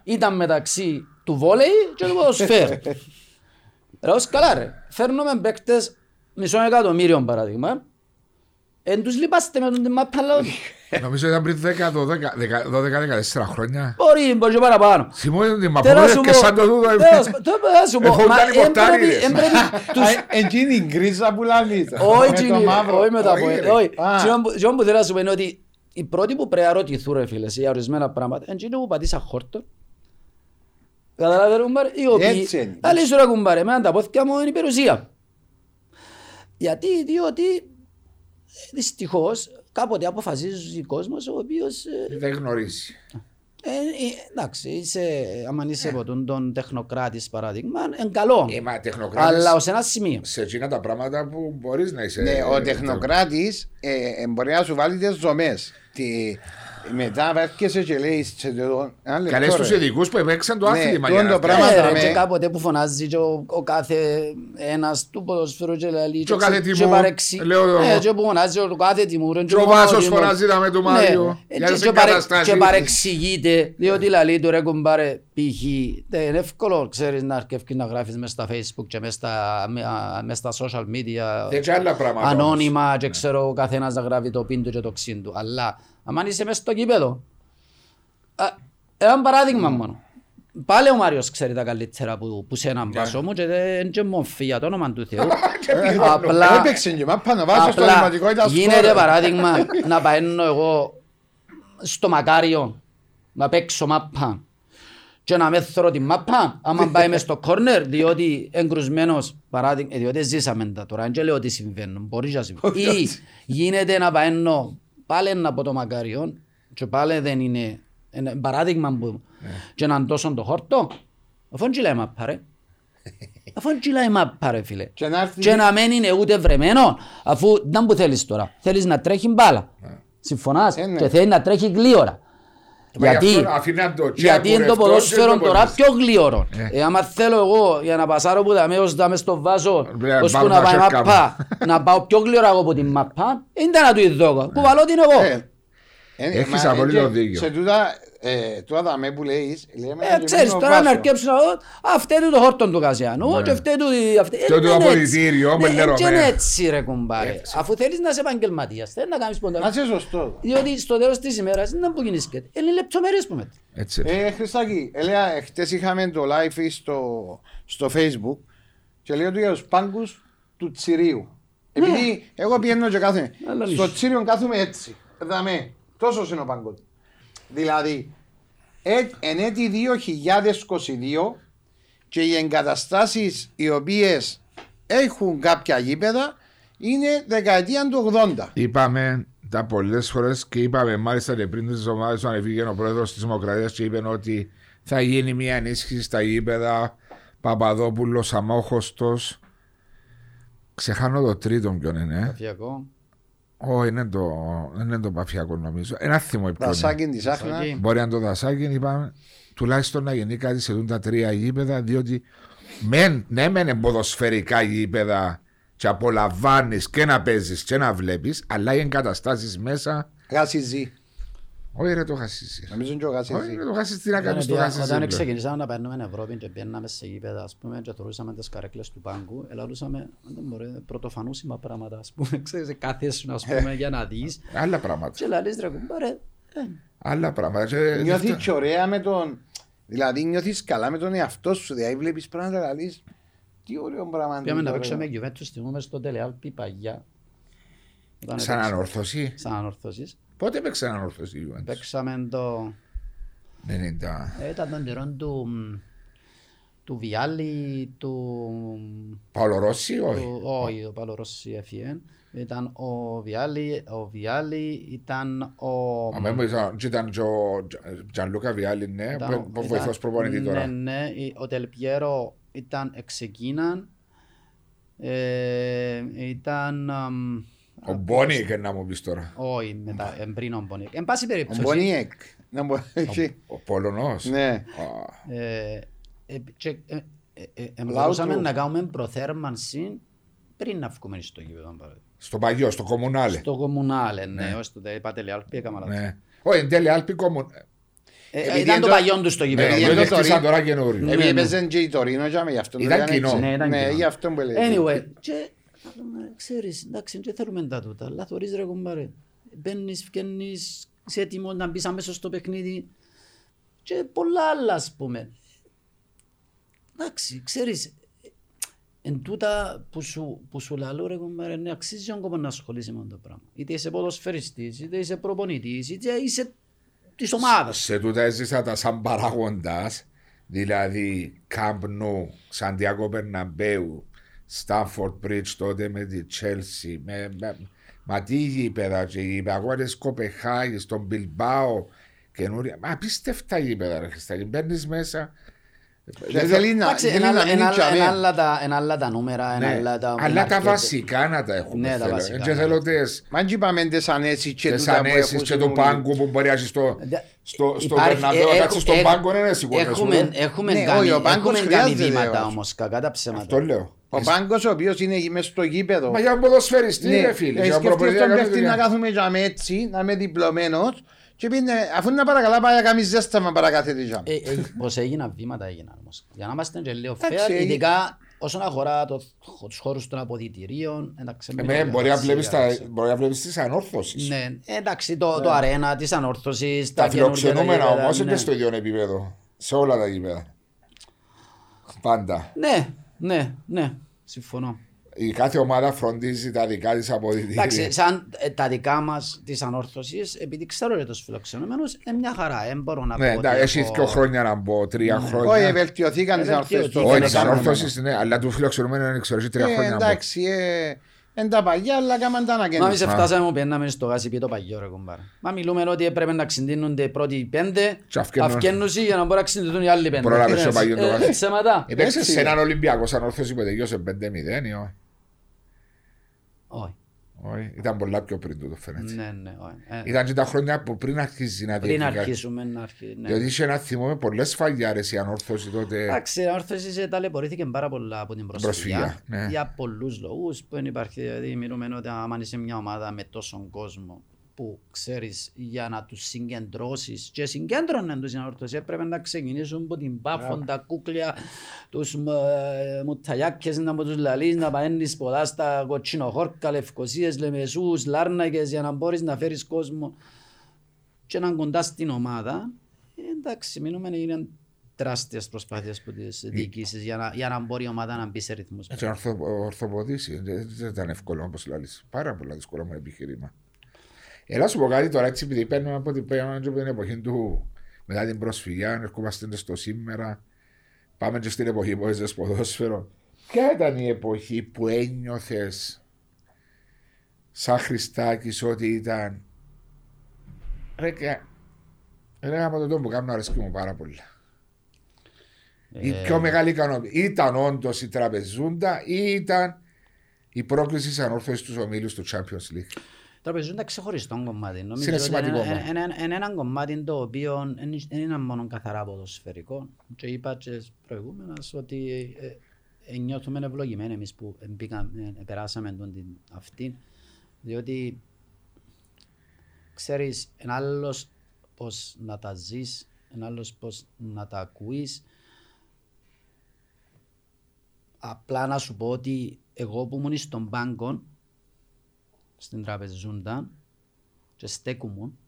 Ήταν μεταξύ του βόλεϊ και του ποδοσφαίρου. Ρε, ως καλά ρε. Φέρνουμε παίκτες μισό εκατομμύριο παράδειγμα. Εν τους λυπάστε με τον την μάπα, αλλά όχι. Νομίζω ήταν πριν 10-12-14 χρόνια. Μπορεί, μπορεί και παραπάνω. Θυμόμαι την Θέλω να μαπούλες σου και πω- σαν το τούτο. θέλω να σου- θέλω να σου πω, Εφόταν μα οι εν πρέπει- πορτάριδες. εν πρέπει τους- Α, Εκείνη η γκρίζα που λαλείς. Όχι, Με το Τζίνι, μαύρο. όχι με τα Όχι, πω. ρε. Όχι. Α, Τζίνο που θέλω να σου πω είναι ότι οι πρώτοι που πρέπει να ρωτηθούν ρε φίλες για ορισμένα πράγματα είναι εκείνοι που πατήσαν χόρτο. Καταλάβες ρε κουμπάρε, οι οποίοι Έτσι είναι. άλλοι σου ρε κουμπάρε, εμένα τα πόθηκια μου είναι η περιουσία. Γιατί, διότι ε, δυστυχώς κάποτε αποφασίζει ο κόσμος ο οποίος ε, Δεν γνωρίζει. ε, ε, εντάξει, είσαι, άμα είσαι από τον, τον τεχνοκράτης παράδειγμα, είναι καλό. Ε, μα τεχνοκράτες Αλλά ως ένα σημείο. σε εκείνα τα πράγματα που μπορείς να είσαι. Ναι, ε, ο τεχνοκράτης ε, ε, μπορεί να σου βάλει τις δομές. Τι- Μετά έρχεσαι και λέει σε το... ένα λεπτό, Καλές τους ρε. ειδικούς που έπαιξαν το Ναι, άθλημα. τούτο για να το πράγμα φτιάξουν. Ε, δαμε. ρε, και κάποτε που φωνάζει και ο, ο κάθε ένας του ποδοσφαίρου και λαλεί Και ο κάθε ξε- τιμούρ, παρεξι- λέω εγώ. Ε, και που φωνάζει ο κάθε τιμούρ Και ο Βάσος φωνάζει τα με του Μάριο, Ναι, για και- τις και παρε- εγκαταστάσεις. Και παρεξηγείται διότι λαλεί του ρε κουμπάρε π.χ. Δεν είναι εύκολο ξέρεις να αρκεύκεις να γράφεις μες στα facebook και μες στα, με- α, μες στα social media Δεν και άλλα πράγματα. όμως. ανώνυμα και ξέρω ο καθένας να γράφει το πίντο και το ξύν του. Αλλά αν είσαι μες στο κήπεδο, α, Ένα παράδειγμα μόνο. Πάλι ο Μάριος ξέρει τα καλύτερα που, που σε έναν Ναι. βάσο μου και δεν και μοφή για το όνομα του Θεού. Ε, Απλά- Έπαιξε και μάπα να βάζω στο Απλά ρηματικό ήταν γίνεται σκόρ. παράδειγμα να παίρνω εγώ στο Μακάριο να παίξω μάπα και να μέθωρω την μάπα άμα πάει μες στο κόρνερ διότι εγκρουσμένος παράδειγμα, ε, διότι ζήσαμε τα τώρα δεν λέω ότι συμβαίνουν, μπορεί να συμβαίνουν ή γίνεται να παίρνω πάλι να από το Μακάριο και πάλι δεν είναι ένα παράδειγμα που και να ντώσω το χόρτο αφού δεν κυλάει μάπα ρε αφού δεν κυλάει μάπα ρε φίλε Και να έρθει- και να μην είναι ούτε βρεμένο αφού δεν που θέλεις τώρα. Θέλεις να τρέχει μπάλα. Συμφωνάς; Ε, ναι. και θέλει να τρέχει γλίωρα. Μα γι' Γιατί, αυτό αφήναν το γιατί είναι το τσέκουρευτό ποδόσφαιρο και το τώρα ποδόσφαιρο. πιο γλίωρο. Ε, άμα θέλω εγώ για να πασάρω που δαμε ως δαμε στο βάζο Πρέπει να ώσπου πάρω να τα πάει σέρκα μου. μαπά να πάω πιο γλίωρα εγώ από την μαπά ήταν να του ειδώ. Κουβαλώ την εγώ. Ε, ε, Έχεις μα, απολύτως ε, και δίκιο. Σε τούτα, ε, τώρα δαμέ που λέεις, λέμε Ε, να ξέρεις γεμίσω τώρα να βάσο. αρκέψουν να πω, «Α, φταίει του το χόρτον του Κασιανού και φταίει του... αυτή». Ε, Φταίει του δεν είναι αποδυτήριο, έτσι. με Ναι, λερωμένο. δεν είναι έτσι ρε κουμπάρε. Αφού θέλεις να είσαι επαγγελματίας, θέλεις να κάνεις ποντά. Να είσαι σωστός. Διότι στο τέλος της ημέρας δεν είναι που γίνεις και είναι λεπτομέρειες που μέτρη. Έτσι. Ε, Χριστάκη, έλεγα, χτες είχαμε το live στο, στο facebook και λέω του για τους πάγκους του Τσιρίου. Επειδή εγώ πηγαίνω και κάθομαι. Ναι. Αλλά Στο λύση. Τσίριο κάθομαι έτσι. Δαμέ. Τόσος είναι ο πάγκος. Δηλαδή, ε, εν έτη 2022 και οι εγκαταστάσεις οι οποίες έχουν κάποια γήπεδα είναι δεκαετία του 80. Είπαμε τα πολλές φορές και είπαμε μάλιστα και πριν τις εβδομάδες όταν έφυγε ο πρόεδρος της Δημοκρατίας και είπε ότι θα γίνει μια ενίσχυση στα γήπεδα. Παπαδόπουλος, Αμόχωστος. Ξεχάνω το τρίτο ποιον είναι. Παφιακό. Όχι, είναι το, δεν είναι το παφιακό νομίζω. Ένα θυμό ποιον είναι. Δασάκιν της Άχνας. Δασάκιν. Μπορεί να το δασάκι, είπαμε, τουλάχιστον να γίνει κάτι σε τούτα τα τρία γήπεδα, διότι μεν, ναι, μεν είναι ποδοσφαιρικά γήπεδα και απολαμβάνεις και να παίζεις και να βλέπεις, αλλά οι εγκαταστάσεις μέσα. Γάσιζη. Όχι, ρε το χασίσει. Νομίζω και ο Όχι, Γάσιζη. ρε το χασίσει, τι να Όταν κάνεις το επία- χασίσει. Όταν ξεκινήσαμε να παίρνουμε Ευρώπη και πιέναμε σε γήπεδα ας πούμε και θεωρούσαμε τις καρέκλες του πάγκου ελαλούσαμε δεν μπορεί πρωτοφανούσιμα πράγματα ας πούμε ξέρεις κάθεσαι ας πούμε για να δεις Άλλα πράγματα. και λαλείς ρε κουμπάρε ε, Άλλα πράγματα. Και- Νιώθεις και ωραία με τον. Δηλαδή νιώθεις καλά με τον εαυτό σου. Δηλαδή βλέπεις πράγματα να λες, Τι ωραίο πράγμα. είναι Πήγαμε να το παίξουμε ωραίο». Juventus θυμούμε στο Τελεάλπι παγιά Όταν Σαν έπαιξε- ανορθωσή. Σαν ανορθώσεις Πότε έπαιξε ανορθωσή η Juventus? Παίξαμε το... 90. ε, Ήταν τον καιρό του... Του Βιάλη, του... Παόλο Ρώση, όχι. του- Όχι, ο Παλορώσsi έφυγε. Ήταν ο Βιάλη, ο Βιάλη ήταν ο... Αμέ μου ήταν- και ήταν και ο Τζανλούκα Βιάλη, ναι, ήταν- που- που ήταν- βοηθός προπονητή Ναι, τώρα. ναι, ο Τελπιέρο ήταν εξεκίναν. Ε, ήταν... αμ, Ο Μπόνι και να μου πεις τώρα. Όχι, μετά, ε, πριν ο Μπονίκ. Εν πάση Ο περιπτώσει, Μπονίεκ. Να μπο- έχει- Ο Πολωνός. Ναι. Α, ε, ε, και, ε, ε, ε, ε, Λαού μπορούσαμε του. να κάνουμε προθέρμανση πριν να βγούμε στο γήπεδο. παράδειγμα. Στο παγιό, στο κομμουνάλε. Στο κομμουνάλε, ναι, ως το Πατελη Άλπη έκανα λάθος. Ναι. Όχι, εν τέλει Άλπη κομμουν... Ε, Επειδή Ήταν το εντό- παλιό του στο Ναι, γήπεδο. Επειδή γιατί το χτίσαν Τωρί- τώρα καινούριο. Ναι, Επειδή ναι. έπαιζε και η Τωρίνο και γι' αυτό το Ήταν λέγανε κοινό. έτσι. Ναι, ήταν Ναι, κοινό. γι' αυτό που λέει. Anyway, και να δούμε, ξέρεις, εντάξει, δεν θέλουμε τα τούτα, αλλά θωρείς ρε κουμπάρε. Μπαίνεις, βγαίνεις, είσαι έτοιμος να μπεις αμέσως στο παιχνίδι και πολλά άλλα ας πούμε. Εντάξει, ξέρεις, εν τούτα που σου, που σου λαλώ ρε κουμπάρε, ναι, αξίζει τον κόπο να ασχολείσαι με το πράγμα. Είτε είσαι ποδοσφαιριστής, είτε είσαι προπονητής, είτε είσαι της ομάδας. Σε τούτα έζησα τα σαν παράγοντας, δηλαδή Camp Nou, Σαντιάκο Περναμπέου, Στάνφορντ Μπρίτζ τότε με τη Chelsea, με, με, μα τι γήπεδα και γήπεδα, ακόμα και Σκοπεχάγη, στον Μπιλμπάο, καινούρια, μα απίστευτα γήπεδα ρε Χριστάκη, μπαίνεις μέσα, Και θέλει να Εντάξει, θέλει εν να άλλα- μείνει εν άλλα- τζαμί. εν άλλα τα- εν άλλα τα νούμερα, εν ναι, άλλα τα... αλλά τα μαρκέτ. βασικά να τα έχουμε Ναι, τα θέλω. βασικά, και ναι. θέλω τις Μα και είπαμε τις ανέσεις και τις τούτα που ανέσεις έχουν και του συμβούλη. πάγκου που μπορεί να έχεις στο, Δε- στο, στο Υπάρχει- Περναμπέο, ε, να κάτσεις έχ- στον έχ- πάγκο, δεν είναι σηκώνεσαι. Έχουμε, έχουμε Ναι, κάνει, όχι, ο πάγκος έχουμε κάνει χρειάζεται, βήματα όμως. όμως, κακά τα ψέματα. Αυτό λέω. Ο πάγκος ο οποίος είναι μέσα στο γήπεδο. Μα για ποδοσφαιριστή Ναι, ρε φίλε. ε, για σκέφτεσαι προπονητή τον να κάνεις παίχτη να δουλειά. κάθομαι για με έτσι, να είμαι διπλωμένος και πίνε, αφού είναι παρακαλά πάει να κάνει ζέσταμα παρακάθεται για Ε, ε, Πως έγιναν βήματα έγιναν όμως. Για να είμαστε και λίγο Εντάξει, fair, ε, ειδικά όσον αφορά το, τους χώρους των αποδητηρίων, εντάξει, με Εμέ, το μπορεί να βλέπεις, τα, διαδικασία. μπορεί να βλέπεις τις ανόρθωσεις. Ναι, εντάξει, το, το αρένα της ανόρθωσης, Τα καινούργια φιλοξενούμενα γήπεδα, όμως ναι. είναι στο ίδιο επίπεδο. Σε όλα τα γήπεδα. Πάντα. Ναι, ναι, ναι, συμφωνώ. Η κάθε ομάδα φροντίζει τα δικά της αποδητήρια. Εντάξει, σαν ε, τα δικά μας της ανόρθωσης, επειδή ξέρω για τους φιλοξενούμενους, είναι μια χαρά. Δεν μπορώ να Ναι, πω. εντάξει, ότι έχει έχω- δύο χρόνια να μπω, τρία Όχι, χρόνια. βελτιωθήκαν Ε, τις ανορθώσεις βελτιωθήκαν. των Όχι, της φιλοξενούμενων. ανόρθωσης, ναι, αλλά τους φιλοξενούμενους δεν ξέρω, έχει τρία Ε, χρόνια να μπω. Εντάξει, ε, εν τα παγιά, αλλά κάμαν τα Μα εμείς ανακαίνιση. φτάσαμε που πιέναμε στο γάσι πει το παγιό ρε κομπάρα. Μα μιλούμε ότι έπρεπε να ξυντίνονται οι πρώτοι πέντε, Και αυκαινούν. αυκένουσι για να μπορούν να ξυντίνουν οι άλλοι πέντε. Πρόλαβες Τι το λες, παγιό το ε, γάσι. Ψέματα. Έπαιξε Έτσι. σε έναν Ολυμπιακό σαν όρθωση που τελειώσε 5-0 ή όχι. Όχι. Όχι, ήταν πολλά πιο πριν τούτο φαίνεται. Ναι, ναι, όχι. Ε, Ήταν και τα χρόνια που πριν αρχίσει να Πριν διεκδικά. αρχίσουμε να αρχίσουμε. ναι. Διότι είχε ένα θυμό με πολλές φαγιάρες η ανόρθωση τότε. Εντάξει, η ανόρθωση ταλαιπωρήθηκε πάρα πολλά από την προσφυγιά. Προσφυγιά, ναι. Για πολλούς λόγους που δεν υπάρχει. Δηλαδή, μιλούμε ότι άμα είσαι μια ομάδα με τόσον κόσμο που ξέρεις για να τους συγκεντρώσεις και συγκέντρωνε τους η ανόρθωση, έπρεπε να ξεκινήσουν από την πάφο, τα κούκλια, τους μουταλιάκε, να μου τους λαλείς, να παίρνει πολλά στα κοτσινοχόρκα, λευκοσίες, λεμεσούς, λάρνακες για να μπορείς να φέρεις κόσμο και να είναι κοντά στην ομάδα, ε, εντάξει, μείνουμε είναι τεράστιες προσπάθειες από τις διοικήσεις για να, για να μπορεί η ομάδα να μπει σε ρυθμούς. Έτσι ορθο, ορθοποδήσεις. Δεν δεν ήταν εύκολο όπως λάλης. Πάρα πολλά δύσκολο με επιχείρημα. Έλα σου πω κάτι τώρα έτσι επειδή παίρνουμε από την, παίρνουμε και από την εποχή του μετά την προσφυγιά, ερχόμαστε στο σήμερα, πάμε και στην εποχή που έζες ποδόσφαιρο. Ποια ήταν η εποχή που ένιωθες σαν Χριστάκης ότι ήταν ρε και ρε από το που κάνω αρέσκει μου πάρα πολύ. Η Ε, πιο μεγάλη ικανότητα ήταν όντως η τραπεζούντα ή ήταν η πρόκληση τη ανόρθωση του ομίλους του Champions League; Τραπεζούν τα ξεχωριστό κομμάτι. Νομίζω Είναι ότι σημαντικό είναι- κομμάτι. είναι- είναι- Είναι ένα κομμάτι το οποίο δεν δεν είναι μόνο καθαρά ποδοσφαιρικό. Και είπα και προηγούμενα ότι ε, ε, νιώθουμε ευλογημένοι εμείς που μπήκαμε, ε, περάσαμε τον την αυτή. Διότι ξέρεις, ένα άλλος πώς να τα ζεις, ένα άλλος πώς να τα ακούεις. Απλά να σου πω ότι εγώ που ήμουν στον πάγκο, στην τραπεζούντα και στέκουμουν,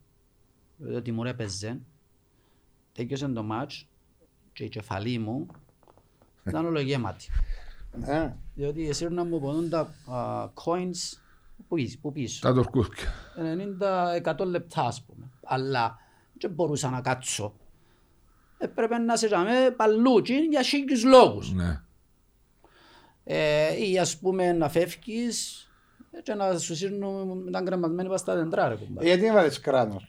διότι μου έπαιζε, τέκειωσε το μάτς και η κεφαλή μου ήταν όλο γέματη. Ε, Διότι εσύ να μου πονούν τα α, coins που πίσω. Που πίσω. Τα τουρκούθια. 90-100 λεπτά ας πούμε. Αλλά δεν μπορούσα να κάτσω. Έπρεπε να σε ζάμε παλούτσι για χίλιους λόγους. Ναι. Ε, ή ας πούμε να φεύγεις ε, και να σου σύρνουν μετά γκρεμασμένοι πας στα δεντρά ρε κουμπάρε. Γιατί έβαλες κράνος;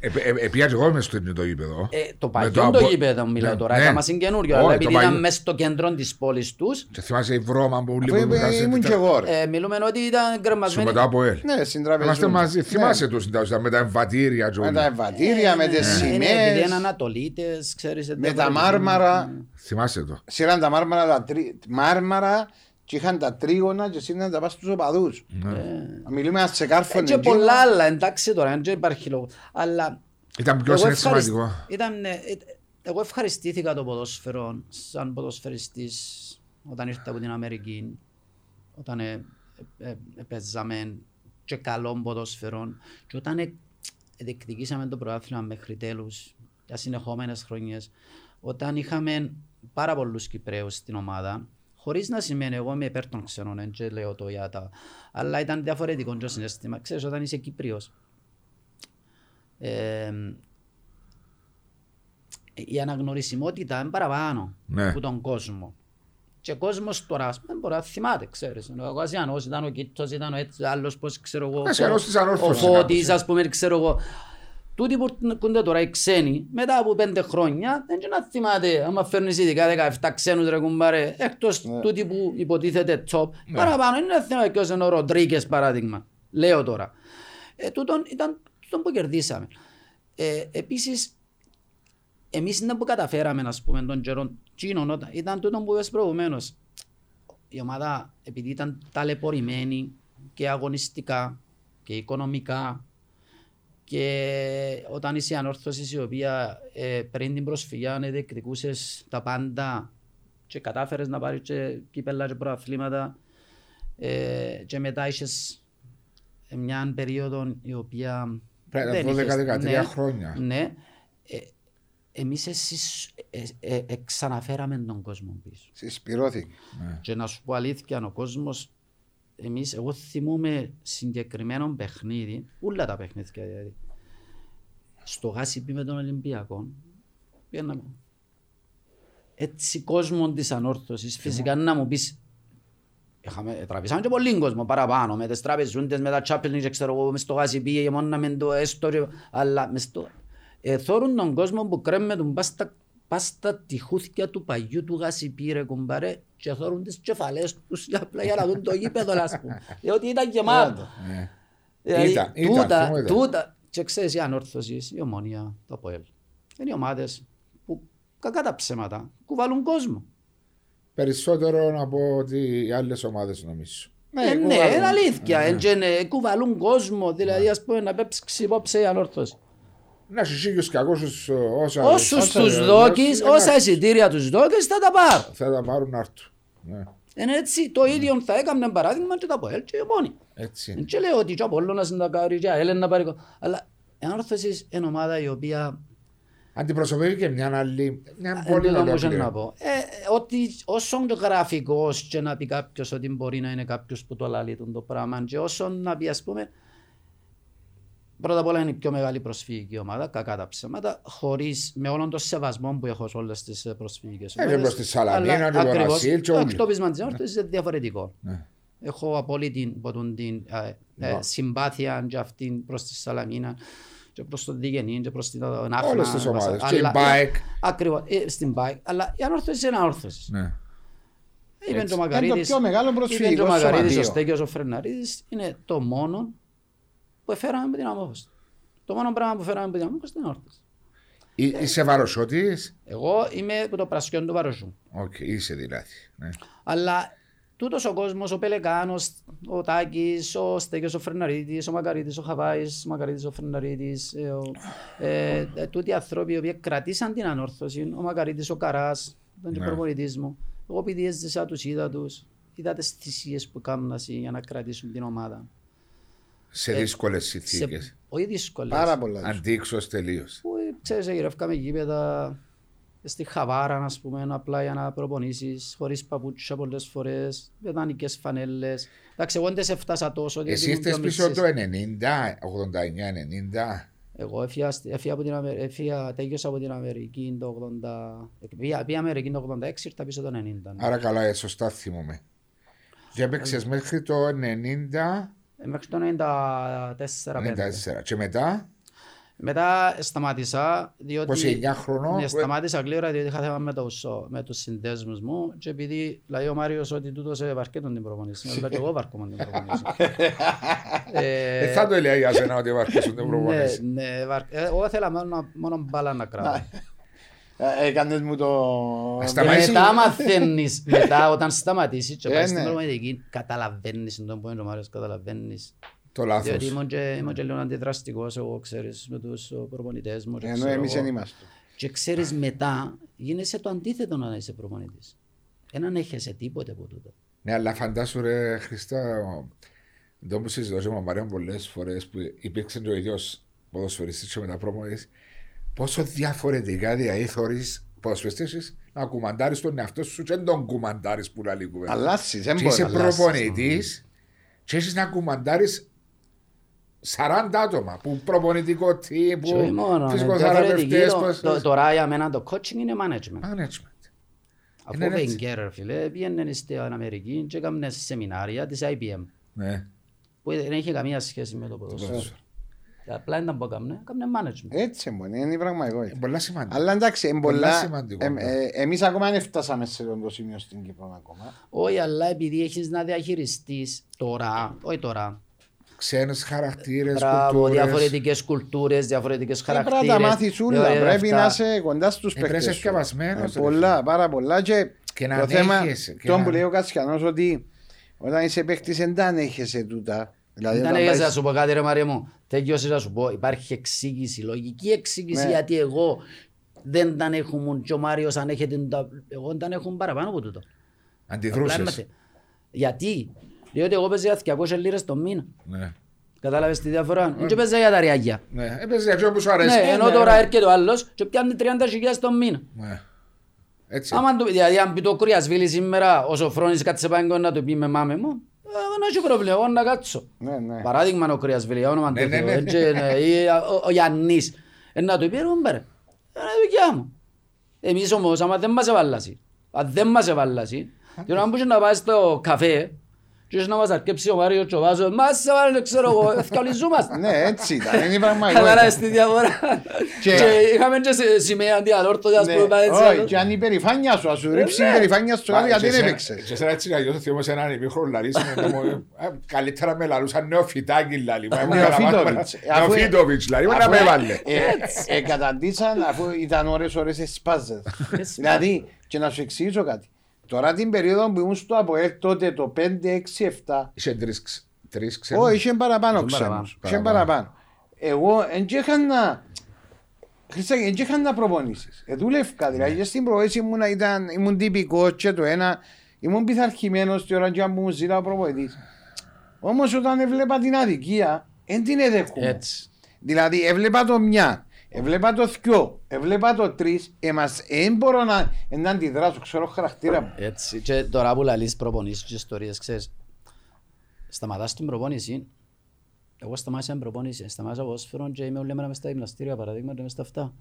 Ε, Επία και εγώ μες στο ίδιο το γήπεδο. ε, το Με παλιό απο- το γήπεδο μιλάω Ναι, τώρα, ναι. έκανα συγκαινούριο, Όχι, αλλά το επειδή παλιό. ήταν μέσα στο κέντρο της πόλης τους, Και θυμάσαι η βρώμα που Αφού λίγο είμαι- είχα ήμουν και εγώ ρε. ε, μιλούμε ότι ήταν γκρεμασμένοι. μετά από ελ. Ναι, στην τραπεζούντα. Είμαστε μαζί. Ναι. Θυμάσαι τους ήταν με τα εμβατήρια. και Με όλα. τα εμβατήρια, με τις Ε, ναι, επειδή είναι σημαίες, Ανατολίτες, ξέρεις. με τα διαφορετικοί. μάρμαρα. Θυμάσαι το. Σύραν τα μάρμαρα, τα τρί- μάρμαρα και είχαν τα τρίγωνα και σύρναν τα πας στους οπαδούς. Μιλούμε ένας ξεκάρφωνο Ε, και πολλά άλλα, εντάξει τώρα, δεν υπάρχει λόγος. Αλλά Ήταν πιο εγώ ευχαρισ- συναισθηματικό. ήταν, ε, ε, εγώ ευχαριστήθηκα το ποδόσφαιρο σαν ποδοσφαιριστής όταν ήρθα από την Αμερική, όταν ε, ε, ε, παίζαμε και καλό ποδόσφαιρο και όταν ε, διεκδικήσαμε το πρωτάθλημα μέχρι τέλους για συνεχόμενες χρονιές, όταν είχαμε πάρα πολλούς Κυπρέους στην ομάδα, χωρίς να σημαίνει εγώ είμαι υπέρ των ξένων, δεν και λέω το για τα... Αλλά ήταν διαφορετικό το συνέστημα. Ξέρεις, όταν είσαι Κύπριος, ε, η αναγνωρισιμότητα είναι παραπάνω Ναι. από τον κόσμο. Και ο κόσμος τώρα ας πούμε, μπορεί να θυμάται, ξέρεις. Ο Ασιανός ήταν ο Κίτος, ήταν ο έτσι, άλλος πώς ξέρω εγώ. Ο Ασιανός της Ανόρθωσης Ο Φώτης, κάπως, ας πούμε, ξέρω εγώ. Τούτοι που έρχονται τώρα οι ξένοι, μετά από πέντε χρόνια, δεν και να θυμάται, άμα φέρνεις ειδικά 17 ξένους ρε κουμπάρε, εκτός τούτοι που υποτίθεται top, παραπάνω είναι ένα θέμα ποιος είναι ο Ροντρίκες παράδειγμα, λέω τώρα. Ε, τούτον ήταν τούτον που κερδίσαμε. Ε, επίσης, εμείς είναι που καταφέραμε, ας πούμε, τον καιρό Τσίνον, όταν- ήταν τούτο που είπες προηγουμένως. Η ομάδα, επειδή ήταν ταλαιπωρημένη και αγωνιστικά και οικονομικά και όταν είσαι ανόρθωσης η οποία ε, πριν την προσφυγιά διεκδικούσες τα πάντα και κατάφερες να πάρεις και κύπελα και προαθλήματα ε, και μετά είχες μια περίοδο η οποία Πρέπει να δεν είχες- 12-13 ναι, χρόνια. Ναι. Ε, εμείς εσείς ε, ε, ε, ξαναφέραμε τον κόσμο πίσω. Συσπηρώθηκε. Και να σου πω αλήθεια, ο κόσμος, εμείς, εγώ θυμούμαι συγκεκριμένο παιχνίδι, όλα τα παιχνίδια δηλαδή, στο Γάσιπι με τον Ολυμπιακό, πήγαμε. Έτσι κόσμο της ανόρθωσης, φυσικά να μου πεις, Είχαμε, τραβήσαμε και πολύ κόσμο παραπάνω, με τις τραπεζούντες, με τα Champions League, ξέρω εγώ, μες στο Γάσιπι, και μόνο με το έστω, και- αλλά μες στο... Ε, θόρουν τον κόσμο που κρέμε τον πας στα, πας στα τυχούθια του παγιού του Γάσιπι, ρε κουμπάρε, και θόρουν τις κεφαλές τους για, απλά για να δουν το γήπεδο, ας πούμε. Διότι ήταν γεμάτο. Ναι. Δηλαδή, Ήταν, ήταν, τούτα, αυτό ήταν. τούτα, και ξέρεις, η ανόρθωση, η ομόνια, το ΑΠΟΕΛ, είναι οι ομάδες που κακά τα ψέματα κουβαλούν κόσμο. Περισσότερο από ότι οι άλλες ομάδες νομίζω. Ε, ναι, είναι αλήθεια. Ε, και ναι, κουβαλούν κόσμο, δηλαδή ας πούμε να πέψει υπόψε η ανόρθωση. Να σου σίγουρου και ακούσους όσα. Όσους όσα- τους όσα- δώκεις, όσα- όσα εισιτήρια τους δώκεις θα τα πάρουν. Θα τα πάρουν να έρθουν. Ναι, Είναι έτσι, το ίδιο θα έκαμε παράδειγμα και τα ΑΠΟΕΛ και η ομόνια. έτσι. Δεν και λέω ότι και ο Απόλλωνας να τα κάνει και η ΑΕΛ να πάρει. κο- Αλλά η ανόρθωση είναι ομάδα η οποία Αντιπροσωπεύει και μια άλλη. Μια Εν πολύ τούτο μου είχε ολόκληρη. να πω. Ε, ότι όσο και γραφικός και να πει κάποιος ότι μπορεί να είναι κάποιος που το λαλεί τον το πράγμα και όσο να πει ας πούμε πρώτα απ' όλα είναι η πιο μεγάλη προσφυγική ομάδα, κακά τα ψέματα, χωρίς, με όλον τον σεβασμό που έχω σε όλες τις ε, προσφυγικές Ε, και προς τη Σαλαμίνα και τον ακριβώς, Ασίλ και το όλοι. εκτόπισμα της Νόρθωσης είναι διαφορετικό. Ναι. Έχω απόλυτη ποτούν την ε, ε, Ναι. συμπάθεια και αυτήν προς τη Σαλαμίνα και προς τον Διγενή και προς την Άχνα. Όλες τις ομάδες. Και η Αλλά- Μπάεκ. Ακριβώς, ε, στην ΠΑΕΚ. Αλλά η ανόρθωση είναι ανόρθωση. Ναι. Είπε Έτσι. και ο Είναι το Μακαρίτης, πιο μεγάλο είπε προσφυγικό και ο Μακαρίτης, ο σωματείο. Στέκιος, ο Φρεναρίδης, είναι το μόνο που έφεραμε από την Αμμόχωστο. Το μόνο πράγμα που φέραμε από την Αμμόχωστο είναι η Ανόρθωση. Εί- Είσαι Βαρωσιώτης. Εγώ είμαι από το πρασιόν του Βαρωσιού. Οκ, είσαι δηλαδή. Ναι. Αλλά τούτος ο κόσμος, ο Πελεκάνος, ο Τάκης, ο Στέκιος, ο Φρεναρίδης, ο Μακαρίτης, ο Χαβάης, ο Μακαρίτης, ο Φρεναρίδης, ε, ο, ε, ε, τούτοι οι άνθρωποι οι οποίοι κρατήσαν την Ανόρθωση, ο Μακαρίτης, ο Καράς, ήταν και Ναι. προπονητής μου. Εγώ επειδή έζησα τους, είδα τους, είδα τις θυσίες που κάνουν για να κρατήσουν την ομάδα. Σε δύσκολες Ε, Σε, συνθήκες. όχι δύσκολες. Πάρα πολλά. Αντίξως τελείως. Που, ε, ξέρεις, γυρεύκαμε γήπεδα στη Χαβάρα, ας πούμε, απλά για να προπονήσεις, χωρίς παπούτσια πολλές φορές, με δανεικές φανέλες. Εντάξει, εγώ δεν σε έφτασα τόσο. διότι Εσύ ήμουν είστε πιο πίσω μιτσής. το 90, 89-90. Εγώ έφυγα, στη- έφυγα από την Αμερική, έφυγα, τέλειωσα από την Αμερική το 80, πήγα, πήγα Αμερική το 86, ήρθα πίσω το 90. Άρα καλά, ε, σωστά θυμούμαι. Και έπαιξες μέχρι το 90, Ε, Μέχρι το 94-5. 94. Και μετά, Μετά σταμάτησα, διότι... 29 χρονών. Ναι, σταμάτησα γλύωρα διότι είχα θέμα με, τους, με τους συνδέσμους μου και επειδή λέει ο Μάριος ότι τούτος ε, βαρκέτον την προπονήση. Αλλά και εγώ βαρκόμουν την προπονήση. Ε, θα το έλεγα για σένα ότι βαρκέσουν την ναι, προπονήση. ναι, βαρ- ε, εγώ ήθελα μόνο, μόνο μπάλα να κρατώ. Ε, Έκανες μου το... Ας σταματήσεις. μετά μαθαίνεις, μετά όταν σταματήσεις και Ε, πάεις στην ναι. προπονητική, καταλαβαίνεις τον που είναι ο Μάριος, καταλαβαίνεις. Το Διότι λάθο. ήμουν και, ήμουν και λίγο αντιδραστικός, εγώ ξέρεις, με τους ε, προπονητές μου. και Ενώ ξέρω εμείς εγώ. δεν είμαστε. Και ξέρεις μετά γίνεσαι το αντίθετο να είσαι προπονητής. Έναν έχεσαι τίποτε από τούτο. Ναι, αλλά φαντάσου ρε Χριστά, το που συζητώ και με Μαριάν πολλές φορές που υπήρξε το ίδιος ποδοσφαιριστής και μετά προπονητής, πόσο διαφορετικά δηλαδή θωρείς ποδοσφαιριστής να κουμαντάρεις τον εαυτό σου και δεν τον κουμαντάρεις που λέει κουβέντα. Αλλάσεις, δεν Και μπορείς είσαι να αλλάσεις. προπονητής και έχεις να κουμαντάρεις 40 άτομα που προπονητικό team, Και όχι που μόνο, είναι φυσικοθεραπευτές, διαφορετική. πώς- Το- Τώρα για μένα το coaching είναι management. Management. Αφού είναι ο έτσι. Wenger, ρε φίλε, πήγαινε στην Αμερική και έκαμε σεμινάρια της IBM Ναι, που δεν είχε καμία σχέση με το ποδόσφαιρο. Ποδόσφαιρο. Απλά ήταν που έκαμε, έκαμε management. Έτσι μόνο, είναι η πραγματικότητα. Πολλά σημαντικά. Αλλά εντάξει, είναι Πολλά πολλά... σημαντικό, εμ- ναι. ε, Εμείς ακόμα δεν φτάσαμε σε αυτό το σημείο στην Κύπρο ακόμα. Όχι, αλλά επειδή έχεις να διαχειριστείς τώρα, όχι τώρα, Ξένες χαρακτήρες, Μπράβο, κουλτούρες. διαφορετικές κουλτούρες, διαφορετικές Ε, Πρέπει χαρακτήρες. να τα μάθεις όλα, διαφορετικά πρέπει αυτά. να είσαι κοντά στους Ε, πρέπει να παίκτες είσαι σου. σκευασμένος, Ε, ρε Πολλά, πάρα πολλά και Και να το θέμα, ανέχεσαι, και το να- που λέει ο Κασιανός ότι όταν είσαι παίκτης δεν τα ανέχεσαι τούτα. Δηλαδή Δεν όταν έχεις πάεις- να σου πω κάτι ρε Μαρία μου. Τέλειωσες να σου πω. Υπάρχει εξήγηση, λογική εξήγηση Ναι. γιατί εγώ δεν τα έχουμε και ο Μάριος αν έχετε τα... Εγώ τα έχουν παραπάνω από τούτο. Απλά Αντιδρούσες. είμαστε. Γιατί, διότι εγώ παίζα 200 λίρες το μήνα. Ναι. Κατάλαβες τη διαφορά; Δεν παίζα για τα ριάγια. Ναι, έπαιζε για αυτό που σου αρέσει. Ναι, ενώ τώρα έρχεται ο άλλος και πιάνει 30 χιλιάδες το μήνα. Ναι. Έτσι. Άμα το, δηλαδή αν πει το κρυασβίλη σήμερα ο Σοφρόνης κάτσε πάνω να του πει με μάμε μου, ε, δεν έχει πρόβλημα, εγώ να κάτσω. Ναι, ναι. Παράδειγμα ο κρυασβίλη, για όνομα Ναι, του ναι, Θεού, ναι. έτσι, ναι, ή ο- ο Γιάννης. Ε, να του πει ρούμπερ, είναι δικιά μου. Εμείς όμως, άμα δεν μας εβάλλασει, αν δεν μας εβάλλασει, και να μπορούσε να πάει στο καφέ, και να μας αρκέψει ο Μάριος και ο Βάζος, μας έβαλε, ξέρω εγώ, ευκαλυζούμαστε. Ναι, έτσι ήταν. Είναι πραγματικό. Κατάλαβες τη διαφορά. Και- Και είχαμε και σε- σημαία αντιαλόρτωτη, ας Ναι, πούμε, έτσι. όχι, και αν η περηφάνεια σου, ας σου ρίξει η περηφάνεια σου, Μα, γιατί και δεν σε- έπαιξες. Και σε ένα έτσι να νιώθω θυμός έναν ημίχρονο λαλίσαμε, ναι, μου, ε, Καλύτερα με λαλούσαν νεοφυτάκι λαλί. μα ήμουν Νεοφίτοβιτς. καλά- Νεοφίτοβιτς λαλί, μα να Αφού, με ε, έβαλε. ε, ε, Καταντήσαν αφού ήταν ώρες ώρες εσπάζες. Δηλαδή, και να σου εξηγήσω κάτι. Τώρα την περίοδο που ήμουν στο ΑΠΟΕΛ τότε το 5, 6, 7 Είχε τρεις ξ- τρεις ξένους. Όχι, είχε παραπάνω Είχε ξένους. παραπάνω. Είχε Παραπάνω. παραπάνω. Εγώ δεν είχα να... Χριστάκη, δεν είχα να προπονήσεις. Ε, δούλευκα, δηλαδή και στην προπονήση ήμουν, ήταν, ήμουν τυπικός και το ένα, ήμουν πειθαρχημένος τη ώρα και που μου ζητά ο προπονητής. Όμως όταν έβλεπα την αδικία, δεν την έδεχομαι. Έτσι. Δηλαδή έβλεπα το μια, έβλεπα το δυο, έβλεπα το τρεις, εμάς δεν μπορώ να, να αντιδράσω, ξέρω χαρακτήρα μου. Έτσι. Και τώρα που λαλείς προπονήσεις και ιστορίες, ξέρεις, σταματάς την προπόνηση, εγώ σταμάτησα την προπόνηση, σταμάτησα ποδόσφαιρο και είμαι όλη μέρα μες στα γυμναστήρια, παραδείγμα, και μες στα αυτά.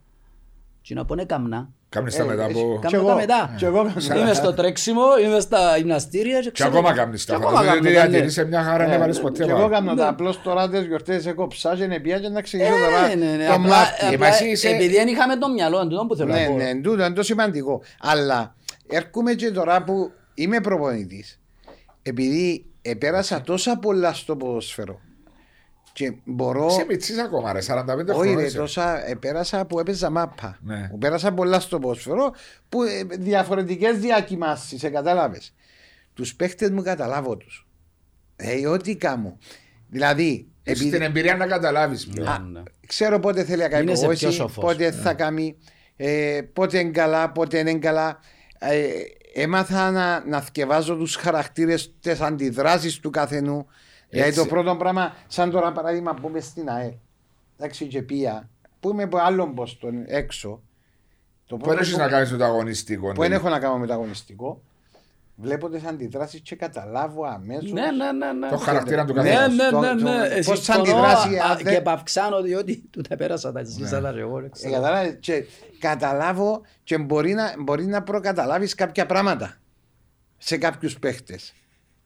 Και να πω ναι κάμνα, Κάμνεις τα Ε, μετά εσύ- από... Κι κάμνα εγώ. τα μετά. Κι εγώ κάνω. Είμαι στο τρέξιμο, είμαι στα γυμναστήρια και Και ξέρω- ακόμα κάμνεις τα Και πράγματα. ακόμα Διότι κάνω τα, ναι. διατηρείσαι μια χαρά, δεν έβαλες ποτέ Και εγώ βάρο. κάνω Ναι. τα απλώς τώρα τις γιορτές έκοψα και είναι πια και να ξεκινήσω Ε, τώρα ναι, ναι, το απλά- Μάρτιο. απλά Ε, μα εσύ είσαι- Επειδή δεν είχαμε το μυαλό, τούτο που θέλω Ναι, να πω. ναι, τούτο είναι το σημαντικό. Αλλά έρχομαι και τώρα που είμαι προπονητής, επειδή επέρασα τόσα πολλά στο ποδόσφαιρο και μπορώ... Είσαι μητσής ακόμα ρε, 45 Όχι χρόνια ρε, είσαι. τόσα επέρασα που έπαιζα μάπα. Ναι. Που πέρασα πολλά στο ποδόσφαιρο που ε, διαφορετικές διακοιμάσεις, ε, κατάλαβες. Τους παίχτες μου καταλάβω τους. Ε, ό,τι κάμω. Δηλαδή, Έχεις επειδή- την εμπειρία να καταλάβεις πλέον. Ναι, Α, ναι. ξέρω πότε θέλει να κάνει Γίνεσαι πιο υπογόηση, σοφός. πότε θα κάνει, ε, πότε είναι καλά, πότε είναι καλά. Ε, έμαθα να, να θκευάζω τους χαρακτήρες, τις αντιδράσεις του καθενού. Δηλαδή Έτσι. το πρώτο πράγμα, σαν τώρα παράδειγμα που είμαι στην ΑΕ, εντάξει και πία, που είμαι από άλλον ποστόν έξω, το Πού έχεις να κάνεις το αγωνιστικό. που δεν έχω να κάνω μεταγωνιστικό, βλέπω τις αντιδράσεις και καταλάβω αμέσως Ναι, ναι, ναι, ναι. Το χαρακτήρα του Ναι, καθενός. ναι, Το- ναι, το- ναι. πώς Πώς θα αντιδράσει, αν δεν- Και παυξάνω διότι του τα πέρασα τα ζήσα τα εγώ. δεν Ε, ξέρω. κατάλαβες, και καταλάβω και μπορεί να, μπορεί να προκαταλάβεις κάποια πράγματα σε κάποιους παίχτες.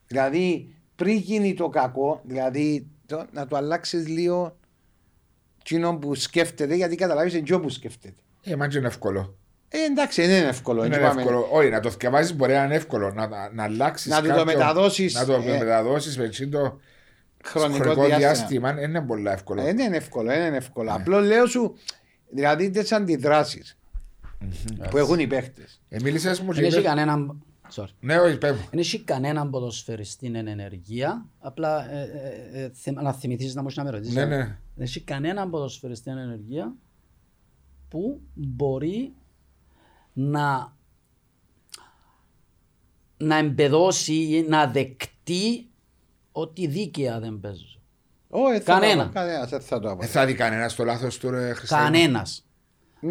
Δηλαδή πριν γίνει το κακό, δηλαδή το, να το αλλάξεις λίγο εκείνο που σκέφτεται, γιατί καταλάβεις εκείνο που σκέφτεται. Ε, μα και είναι εύκολο. Ε, εντάξει, δεν είναι εύκολο. Είναι έτσι πάμε. εύκολο. Όχι, να το θυκευάζεις μπορεί να είναι εύκολο. Να, να, να αλλάξεις Να του το κάποιο- μεταδώσεις, Να το ε, μεταδώσεις με εκείνο το Χρονικό χρονικό διάστημα. διάστημα. Δεν είναι πολύ εύκολο. Ε, δεν είναι εύκολο, δεν είναι εύκολο. Ναι. Απλώς λέω σου, δηλαδή τις αντιδράσεις που έχουν οι παίχτες. Ε, μίλησες μου και Δεν έχει είπες- κανέναν... Sorry. Ναι, όχι, πες μου. Δεν έχει κανέναν ποδοσφαιριστή εν ενεργεία. Απλά ε, ε, ε, θε- να θυμηθείς να μου να με ρωτήσεις. Ναι, ναι. Δεν έχει κανέναν ποδοσφαιριστή εν ενεργεία που μπορεί να να εμπεδώσει ή να δεκτεί ότι δίκαια δεν παίζουν. Όχι, θα Κανένα. το- Κανένας δεν θα το Ε, απο. θα δει κανένας το λάθος του ρε Χριστέ.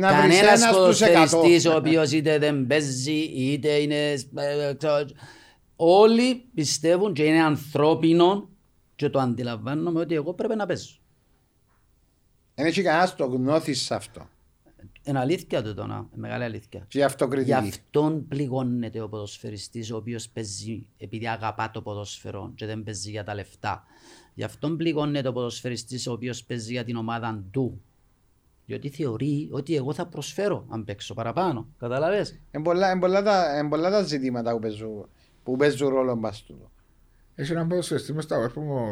Κανένας. Να βρεις Κανένας ένας στους εκατό. ποδοσφαιριστής ο οποίος είτε δεν παίζει είτε είναι... ε, ξέρω, Όλοι πιστεύουν και είναι ανθρώπινο και το αντιλαμβάνομαι ότι εγώ πρέπει να παίζω. Δεν έχει κανένας το γνώθεις σε αυτό. Είναι αλήθεια το τώρα, μεγάλη αλήθεια. Και η αυτοκριτική. Γι' αυτόν πληγώνεται ο ποδοσφαιριστής ο οποίος παίζει επειδή αγαπά το ποδόσφαιρο και δεν παίζει για τα λεφτά. Γι' αυτόν πληγώνεται ο ποδοσφαιριστής ο οποίος παίζει για την ομάδα του. Διότι θεωρεί ότι εγώ θα προσφέρω αν παίξω παραπάνω. Καταλαβες; Είναι πολλά, είναι πολλά τα, είναι πολλά τα ζητήματα που παίζουν, που παίζουν ρόλο μπας τούτο. Έχει έναν ποδοσφαιριστή μες στα web που μου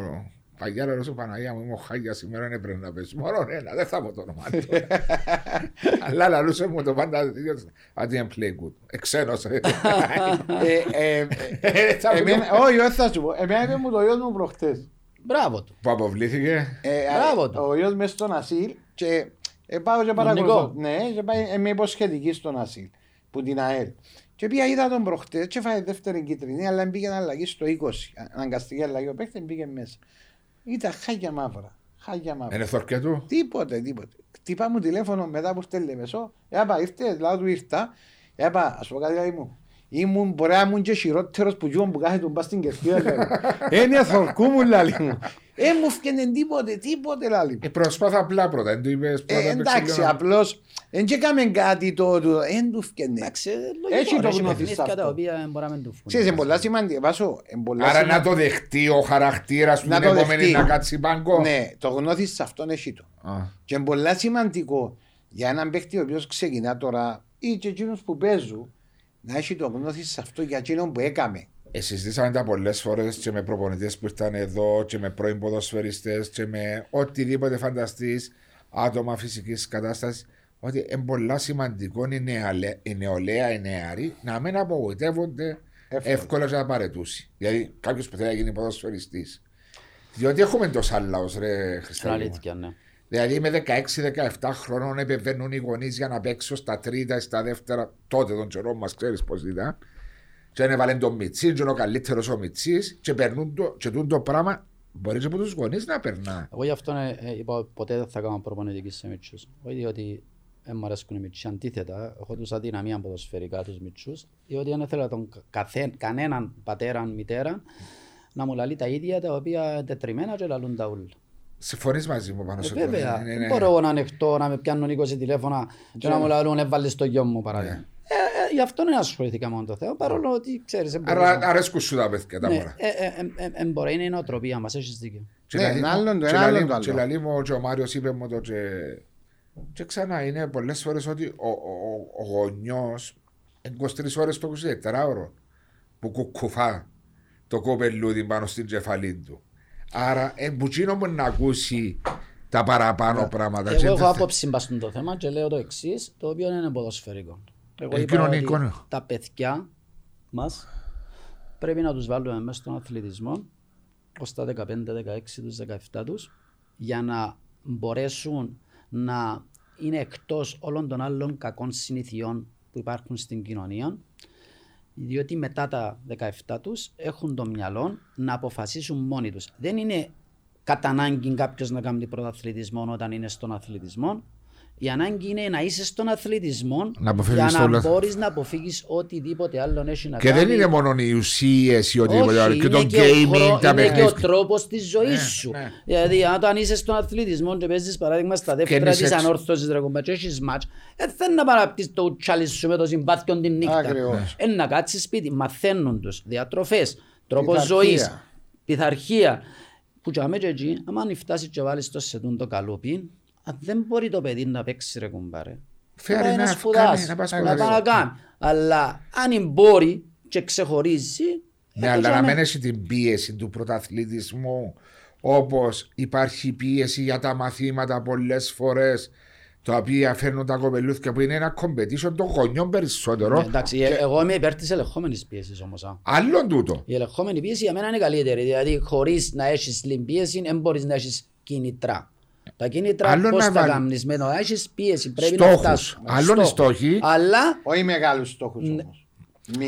παγιά ρε σου Παναγία μου είμαι ο Χάγιας σήμερα δεν πρέπει να πέσει. Μόνο ένα, δεν θα πω το όνομα του. Αλλά λαλούσε μου το πάντα I didn't play good. Εξένος. Ε, ε, ε, Θα μου εμένα- Όχι, όχι θα σου πω. Εμένα είπε μου το γιος μου προχτές. Μπράβο του. Που αποβλήθηκε. Ε, Μπράβο ε, του. Ο γιος μες στον ασύλ και Ε, πάω και παρακολουθώ. Ναι, και πάει, ε, με υποσχετική στον Ασίλ, που την ΑΕΛ. Και πήγα είδα τον προχτές και φάει δεύτερη κίτρινη, αλλά πήγε να αλλαγή στο 20. Αναγκαστική αλλαγή, ο παίχτης πήγε μέσα. Ήταν χάγια μαύρα. Χάγια μαύρα. Είναι θορκέ του; Τίποτε, τίποτε. Χτυπά μου τηλέφωνο μετά που στέλνει μεσό. Έπα, ήρθε, δηλαδή του ήρθα. Έπα, ας πω κάτι λέει μου. Ήμουν μπορεί να ήμουν και χειρότερος που γιον που κάθεται μπας στην κερκίδα. Είναι θορκού μου λάλη μου. Ε, μου φκένε τίποτε, τίποτε λάλη. Ε, προσπάθα απλά πρώτα, δεν του είπες πρώτα. Ε, εντάξει, απλώς, δεν και έκαμε κάτι το, δεν του φκένε. Εντάξει, Έχει λογικό, το έχει γνώθεις παιχνίδια αυτό. τα οποία μπορεί να μην του Ξέρεις, είναι φουν. πολλά σημαντικά. Βάσο, είναι πολλά Άρα να σημαντικά. το δεχτεί ο χαρακτήρας του Να την το επόμενη δεχτεί. να κάτσει πάγκο. Ναι, το γνώθεις σε αυτόν έχει το. Α. Και είναι πολλά σημαντικό για έναν παίχτη ο οποίος ξεκινά τώρα ή και εκείνους που παίζουν να έχει το γνώθεις σε αυτό για εκείνον που έκαμε. Ε, συζητήσαμε τα πολλές φορές και με προπονητές που ήρθαν εδώ και με πρώην ποδοσφαιριστές και με οτιδήποτε φανταστείς άτομα φυσικής κατάστασης. Ότι είναι πολλά σημαντικό οι, νεαλε, οι νεολαία, οι νεαροί να μην απογοητεύονται Εύκολα. εύκολα και απαραίτουση. Δηλαδή κάποιος που θέλει να γίνει ποδοσφαιριστής. Διότι έχουμε τόσο λαό, ρε Στην Χριστιανό. αλήθεια, ναι. Δηλαδή με 16-17 χρόνων επεμβαίνουν οι γονείς για να παίξω στα τρίτα ή στα δεύτερα. Τότε τον καιρό μας ξέρεις πώς ήταν. Και αν έβαλε τον Μιτσί, και είναι ο καλύτερος ο Μιτσί, και περνούν το, και τούν το πράγμα. Μπορείς και από τους γονείς να περνά. Εγώ γι' αυτό ε, ε, είπα ποτέ δεν θα κάνω προπονητική σε μίτσους. Όχι διότι δεν μου αρέσκουν οι μίτσοι. Αντίθετα, έχω τους αδυναμία ποδοσφαιρικά τους μίτσους. Διότι δεν ήθελα τον καθέ, κανέναν πατέρα, μητέρα να μου λαλεί τα ίδια τα οποία είναι τετριμένα και λαλούν τα ούλα. Συμφωνείς μαζί μου πάνω Ε, σε βέβαια, Ναι, ναι, δεν ναι. μπορώ εγώ να ανεχτώ να με πιάνουν 20 τηλέφωνα και να μου λαλούν έβαλες το γιο μου παράδειγμα. Ε, ε, γι' αυτό δεν ασχολήθηκα με το θέμα, παρόλο ότι ξέρεις, δεν μπορείς Άρα να- αρέσκουν σου τα παιδιά τα Ναι, μωρά. ε, ε, ε, ε, ε, μπορεί, είναι η νοοτροπία μας, έχεις δίκιο. Και Ναι, λαλεί ένα μου- άλλον το, και ένα λαλεί άλλον μου- το Και άλλο. λαλεί μου και ο Μάριος είπε μου το και... Και ξανά είναι πολλές φορές ότι ο, ο, ο, ο γονιός 23 ώρες το 24ωρο που κουκουφά το κοπελούδι πάνω στην κεφαλή του. Άρα εμπουτσίνο μου να ακούσει τα παραπάνω πράγματα. Και Ναι. Εγώ έχω δεν θε- άποψη μπας στο θέμα και λέω το εξής, το οποίο είναι ποδοσφαιρικό. Εγώ Ε, είπα κοινωνικό, ότι ναι. τα παιδιά μας πρέπει να τους βάλουμε μέσα στον αθλητισμό ως τα 15-16 τους, 17 τους για να μπορέσουν να είναι εκτός όλων των άλλων κακών συνηθιών που υπάρχουν στην κοινωνία διότι μετά τα 17 τους έχουν το μυαλό να αποφασίσουν μόνοι τους. Δεν είναι κατά ανάγκη κάποιος να κάνει πρωταθλητισμό όταν είναι στον αθλητισμό. Η ανάγκη είναι να είσαι στον αθλητισμό Να αποφύγεις για το να λάθος. μπορείς να αποφύγεις οτιδήποτε άλλο έχει να Και κάνει. δεν είναι μόνο οι ουσίες ή οτιδήποτε άλλο. Και είναι το και ο gaming, χρο- τα είναι και ο παιχνίδια. τρόπος της ζωής Ναι, σου. ναι. Δηλαδή, όταν είσαι στον αθλητισμό και παίζεις παράδειγμα στα δεύτερα Καίνεις της έξω. ανόρθωσης ρεκομπά και έχεις μάτς, δεν θέλει να παραπτύσει το ουτσάλι σου με το συμπάθειο την νύχτα. Ακριβώς. Ε, να κάτσεις σπίτι, μαθαίνουν τους διατροφές, τρόπος Πειθαρχία. ζωής, πειθαρχία. Που και και εκεί, άμα φτάσεις και βάλεις το σε τούν το καλούπι, αν δεν μπορεί το παιδί να παίξει ρε κουμπάρε. Fair να πάει να enough, σπουδάσει, κάνει, να πάει να πάει σπουδάσει. να κάνει. Αλλά αν μπορεί και ξεχωρίζει, Ναι, ε, αλλά τότε να με- μην έχει την πίεση του πρωταθλητισμού όπως υπάρχει πίεση για τα μαθήματα πολλές φορές τα οποία φέρνουν τα κοπελούθια που είναι ένα competition των γονιών περισσότερο. Ε, Εντάξει, ε, εγώ είμαι υπέρ της ελεγχόμενης πίεσης όμως. α. Άλλον τούτο. Η ελεγχόμενη πίεση για μένα είναι καλύτερη. Δηλαδή, χωρίς να έχεις την πίεση, δεν μπορείς να έχεις κίνητρα. Τα κίνητρα Άλλο πώς να τα βάλει- κάνεις, με το να έχεις πίεση, πρέπει να Στόχους. φτάσεις. Άλλον οι Στόχους. στόχοι. Αλλά Όχι μεγάλους στόχους Ναι.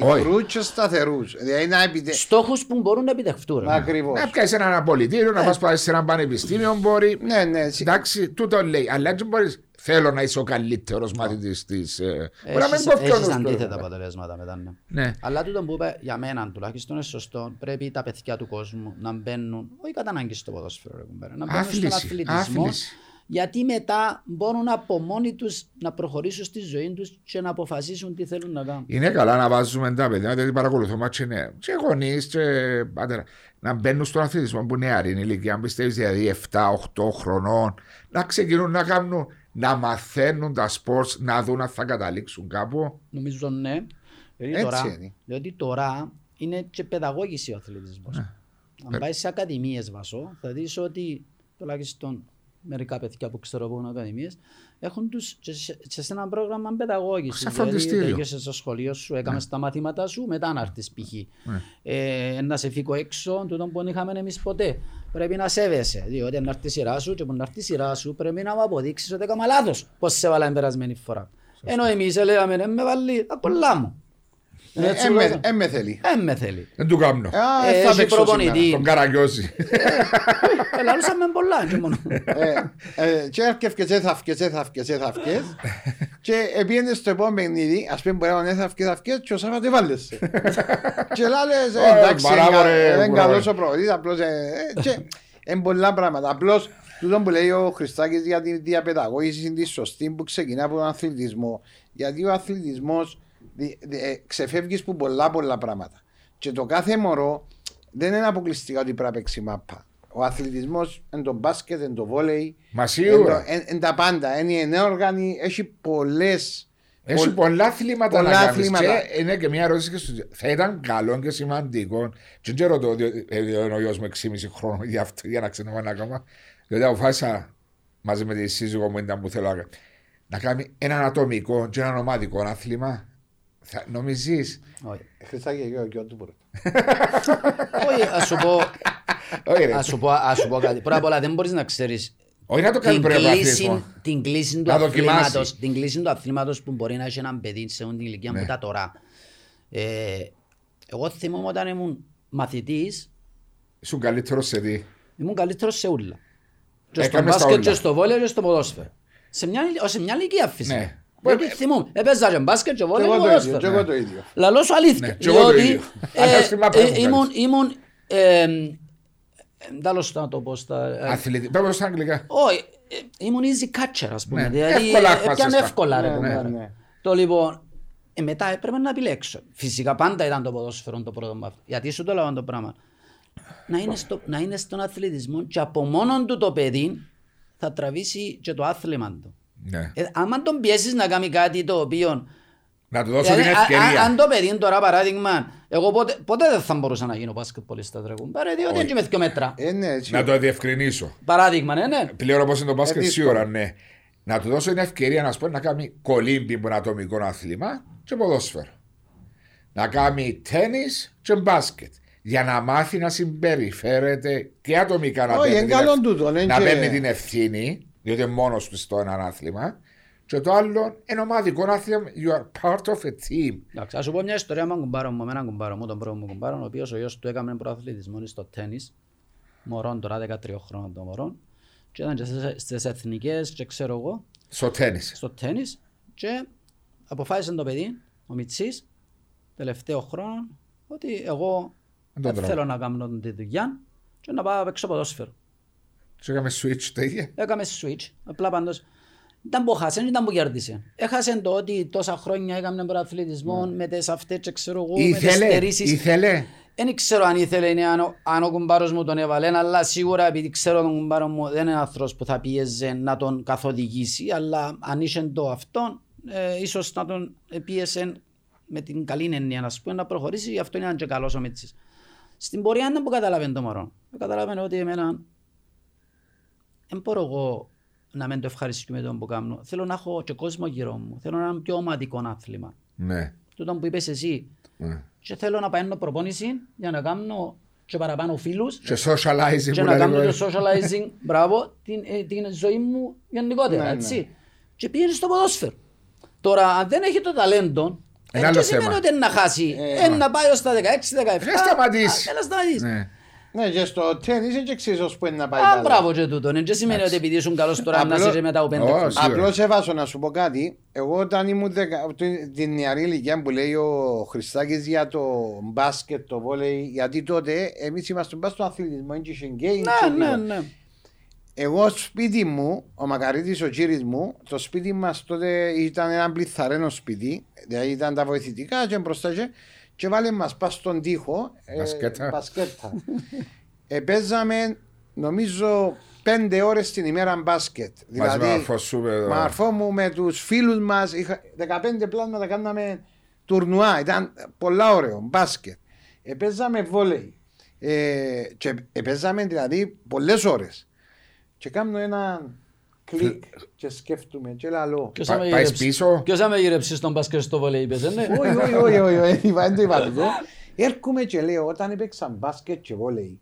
Όμως. Μικρούς και σταθερούς. Δηλαδή να επιτε... στόχους που μπορούν να επιτευχθούν. ρε. Ακριβώς. Να πιάσεις έναν απολυτήριο, να πας πάει σε ένα πανεπιστήμιο μπορεί. Ναι, ναι. σι- Εντάξει, τούτο λέει. Αλλά δεν μπορεί. Θέλω να είσαι ο καλύτερος μαθητής της. Μπορεί να μην Έχεις, πω ποιο έχεις αντίθετα αποτελέσματα μετά. Ναι. Ναι. Αλλά τούτο που είπε για μένα τουλάχιστον είναι σωστό. Πρέπει τα παιδιά του κόσμου να μπαίνουν, όχι κατά ανάγκη στο ποδόσφαιρο, ρε κουμπάρε, να μπαίνουν στον Άθληση, αθλητισμό. άθληση. Γιατί μετά μπορούν από μόνοι τους να προχωρήσουν στη ζωή τους και να αποφασίσουν τι θέλουν να κάνουν. Είναι καλά να βάζουμε τα παιδιά, γιατί παρακολουθούν μας τζιαι νέα. Και γονείς, και πατέρα, να μπαίνουν στον αθλητισμό που είναι νεαρή ηλικία. Αν πιστεύεις δηλαδή 7-8 χρονών, να ξεκινούν να κάνουν, να μαθαίνουν τα sport, να δουν αν θα καταλήξουν κάπου. Νομίζω ναι. Γιατί Έτσι τώρα, είναι. διότι τώρα είναι και παιδαγώγηση ο αθλητισμός. Αν πάεις σε ακαδημίες Βάσο, θα δεις ότι τουλάχιστον μερικά παιδιά που ξέρω από ακαδημίες, έχουν τους και σε, και σε ένα πρόγραμμα παιδαγώγησης. Σε φροντιστήριο. Δηλαδή, τελειώσες στο σχολείο σου, έκαμες τα μαθήματα σου, μετά να έρθεις π.χ. Ναι. Ε, να σε φύγω έξω, τούτο που δεν είχαμε εμείς ποτέ. Πρέπει να σέβεσαι, διότι αν έρθει η σειρά σου και που να έρθει η σειρά σου πρέπει να μου αποδείξεις ότι έκανα λάθος. Πώς σε βάλα την περασμένη φορά. Ενώ εμείς λέγαμε, «Ε, με βάλει τα κολλά μου. Ε, Έτσι, ε, με- λέω, ε, με θέλει. Ε, με θέλει. Δεν του κάμνω. Α, Ε, θα έχει παίξω προπονητή. σήμερα. Τον καραγκιόζη. Ε, λαλούσαμε πολλά και μόνο. Ε, ε, Και έρχευκες, έθαυκες, έθαυκες, έθαυκες και επίενες στο επόμενο παιχνίδι, ας πούμε μπορεί να είναι έθαυκες, έθαυκες και ο Σάββατος έβαλεσαι. Και λάλες, Ω, ε, εντάξει, μπράβο, είναι κα- ρε, είναι μπράβο. καλός ο προπονητής, απλώς ε, ε, και είναι πολλά πράγματα. Απλώς τούτο που λέει ο Χριστάκης για την διαπαιδαγώγηση είναι τη σωστή που ξεκινά από τον αθλητισμό. Γιατί ο αθλητισμός δι- δι- ε, ξεφεύγεις από πολλά πολλά πράγματα. Και το κάθε μωρό δεν είναι αποκλειστικά ότι πρέπει να παίξει μάπα. Ο αθλητισμός είναι το μπάσκετ, είναι το βόλεϊ, Μα είναι, σίγουρα. το- είναι- είναι τα πάντα. Είναι οι ενέοργανοι, έχει πολλέ. Έχει πολλά αθλήματα πολλά να κάνεις αθλήματα. και είναι και μια ερώτηση και στους... Θα ήταν καλό και σημαντικό και δεν ξέρω το διότι ε, είναι ο γιος μου 6,5 χρόνο για, αυτό, για να ξέρω να κάνω διότι αποφάσισα μαζί με τη σύζυγό μου ήταν που θέλω να κάνω να κάνει ένα ατομικό και ένα ομαδικό άθλημα θα, νομίζεις; Όχι. Χριστάκη, εγώ και ό,τι μπορώ. Όχι, ας σου πω, όχι ρε ας σου πω, ας σου πω κάτι. Πρώτα απ' όλα δεν μπορείς να ξέρεις όχι να το κάνει την πρέπει να κλίση, αθλητισμό την κλίση του Να δοκιμάσει. αθλήματος, την κλίση του αθλήματος που μπορεί να έχει έναν παιδί σε την ηλικία Ναι. που τα τώρα. Ε, εγώ θυμούμαι όταν ήμουν μαθητής, Ήσουν καλύτερος σε τι; ήμουν καλύτερος σε ούλα. Και στο Έκαμες τα μπάσκετ όλα. και στο βόλεϊ και στο ποδόσφαιρο. Σε μια, ηλι- σε μια ηλικία φυσικά. Ναι. Γιατί θυμούμαι, έπαιζα και μπάσκετ και Και βόλεϊ εγώ και το ίδιο. ποδόσφαιρο. Και εγώ το ίδιο. Λαλός σου αλήθεια. Ναι, και εγώ το διότι, ίδιο. ε, Αλλά στη μάπα ε, μου ήμουν, κάνεις. ήμουν, ε, Τέλος να το πω στα... ε, Αθλητή πρέπει στα αγγλικά Όχι, ε, ήμουν easy catcher ας πούμε. Ναι, Δηλαδή εύκολα ε, έφασες έπιανε τα. εύκολα ρε Ναι, ναι, κομπάρε. ναι. Το λοιπόν, ε, μετά έπρεπε να επιλέξω. Φυσικά πάντα ήταν το ποδόσφαιρο το πρώτο μου. Γιατί σου το έλεγα το πράγμα. Να είναι, στο, να είναι στον αθλητισμό και από μόνον του το παιδί θα τραβήσει και το άθλημα του. Ναι. Ε, άμα τον πιέσεις να κάνει κάτι το οποίο να του δώσω Δηλαδή, την α- α- ευκαιρία αν το παιδί τώρα παράδειγμα, εγώ ποτέ, ποτέ δεν θα μπορούσα να γίνω μπάσκετπολίστα τρέχουν. Παρά διότι Όχι. δεν με δύο μέτρα. Ε, ναι, έτσι. να το διευκρινίσω Παράδειγμα, ναι, ναι. πλέον όπως είναι το μπάσκετ, Ε, δύσκολο. σίγουρα ναι. Να του δώσω την ευκαιρία να σου πω να κάνει κολύμπι που είναι ατομικό άθλημα και ποδόσφαιρο. Να κάνει τέννη και μπάσκετ. Για να μάθει να συμπεριφέρεται και ατομικά να Όχι, παίρνει είναι την, καλό ευ- τούτο, ναι, να και- παίρνει την ευθύνη, διότι μόνος τους στο ένα άθλημα. Και το άλλο είναι ομαδικό άθλημα. You are part of a team. Εντάξει, ας σου πω μια ιστορία με έναν κουμπάρο μου, με έναν κουμπάρο μου, τον πρώτο μου κουμπάρο, ο οποίος ο γιος του έκαμε προαθλητισμό στο τέννις, μωρόν τώρα 13 χρόνων το μωρόν, και ήταν και στις- στις εθνικές και ξέρω εγώ, Στο τέννη. στο τέννις, και αποφάσισε το παιδί, ο Μιτσής, τελευταίο χρόνο, ότι εγώ Δεν τον δεν τρώω. θέλω να κάνω τη δουλειά και να πάω να παίξω ποδόσφαιρο. Και έκαμε switch τα ίδια. Έκαμε switch, απλά πάντως ήταν που χάσε, ήταν που κέρδισε. Έχασε το ότι τόσα χρόνια έκαμε προαθλητισμό με τις αυτές και ξέρω εγώ, με τις Ήθελε, στερήσεις. ήθελε. Δεν ξέρω αν ήθελε είναι αν, ο- αν ο κουμπάρος μου τον έβαλε, αλλά σίγουρα επειδή ξέρω τον κουμπάρο μου δεν είναι άνθρωπος που θα πίεζε να τον καθοδηγήσει, αλλά αν είχε το αυτό, ε, ίσως να τον πίεσε με την καλή έννοια να, πούμε, να προχωρήσει, γι' αυτό είναι και καλός ο Μίτσης. Στην πορεία δεν που καταλάβαινε το μωρό. Καταλάβαινε ότι εμένα δεν μπορώ εγώ να μην το ευχαριστούμε τον που κάνω. Θέλω να έχω και κόσμο γύρω μου. Θέλω να είναι πιο ομαδικό άθλημα. Ναι. Τούτο που είπες εσύ, ναι. και θέλω να παίρνω προπόνηση για να κάνω και παραπάνω φίλους Και socializing και που να κάνω λέμε. το socializing, μπράβο, την, ε, την ζωή μου γενικότερα, Ναι, ναι. έτσι. Και πήγαινε στο ποδόσφαιρο. Τώρα, αν δεν έχει το ταλέντο, Είναι δεν άλλο σημαίνει θέμα. ότι είναι να χάσει. Ε, να πάει ως τα 16-17. Δεν σταματήσεις. Δεν να σταματήσεις. Ναι. Ναι, και στο τέννις δεν ξέρεις ως που είναι να πάει Α, μπάλα. μπράβο και τούτο. Δεν σημαίνει ότι επειδή ήσουν καλός τώρα να Απλώς- είσαι μετά από πέντε Ω, χρόνια. σίγουρα. Απλώ έβασω να σου πω κάτι. Εγώ όταν ήμουν δεκα... την- την νεαρή ηλικία που λέει ο Χριστάκης για το μπάσκετ, το βόλεϊ, γιατί τότε εμείς ήμασταν πα στον αθλητισμό, δεν είχε γκέιν. Ναι, ναι, ναι. Εγώ σπίτι μου, ο Μακαρίτης ο κύρις μου, το σπίτι μας τότε ήταν ένα πληθαρένο σπίτι, δηλαδή ήταν τα βοηθητικά και μπροστά και, και βάλε μας πας στον τοίχο, ε, Μπασκέτα. μπασκέτα. ε, παίζαμε νομίζω πέντε ώρες την ημέρα μπάσκετ. Μαζί με αρφό σου, με το- με αρφό μου, με τους φίλους μας, είχα, 15 πλάσματα κάναμε τουρνουά, ήταν πολλά ωραίο, μπάσκετ. Ε, παίζαμε βόλεϊ. Ε, και ε, παίζαμε δηλαδή πολλές ώρες. και κάνω ένα κλικ και σκέφτομαι και λέω Ποιος Πα- θα με πάεις γυρέψει- πίσω. Ποιος θα με γυρέψεις στον μπάσκετ στο βολέι, είπες, ε, ναι. όχι, όχι, όχι, όχι, όχι, είπα, δεν το είπα αυτό. Έρχομαι και λέω, όταν έπαιξα μπάσκετ και βόλεϊ,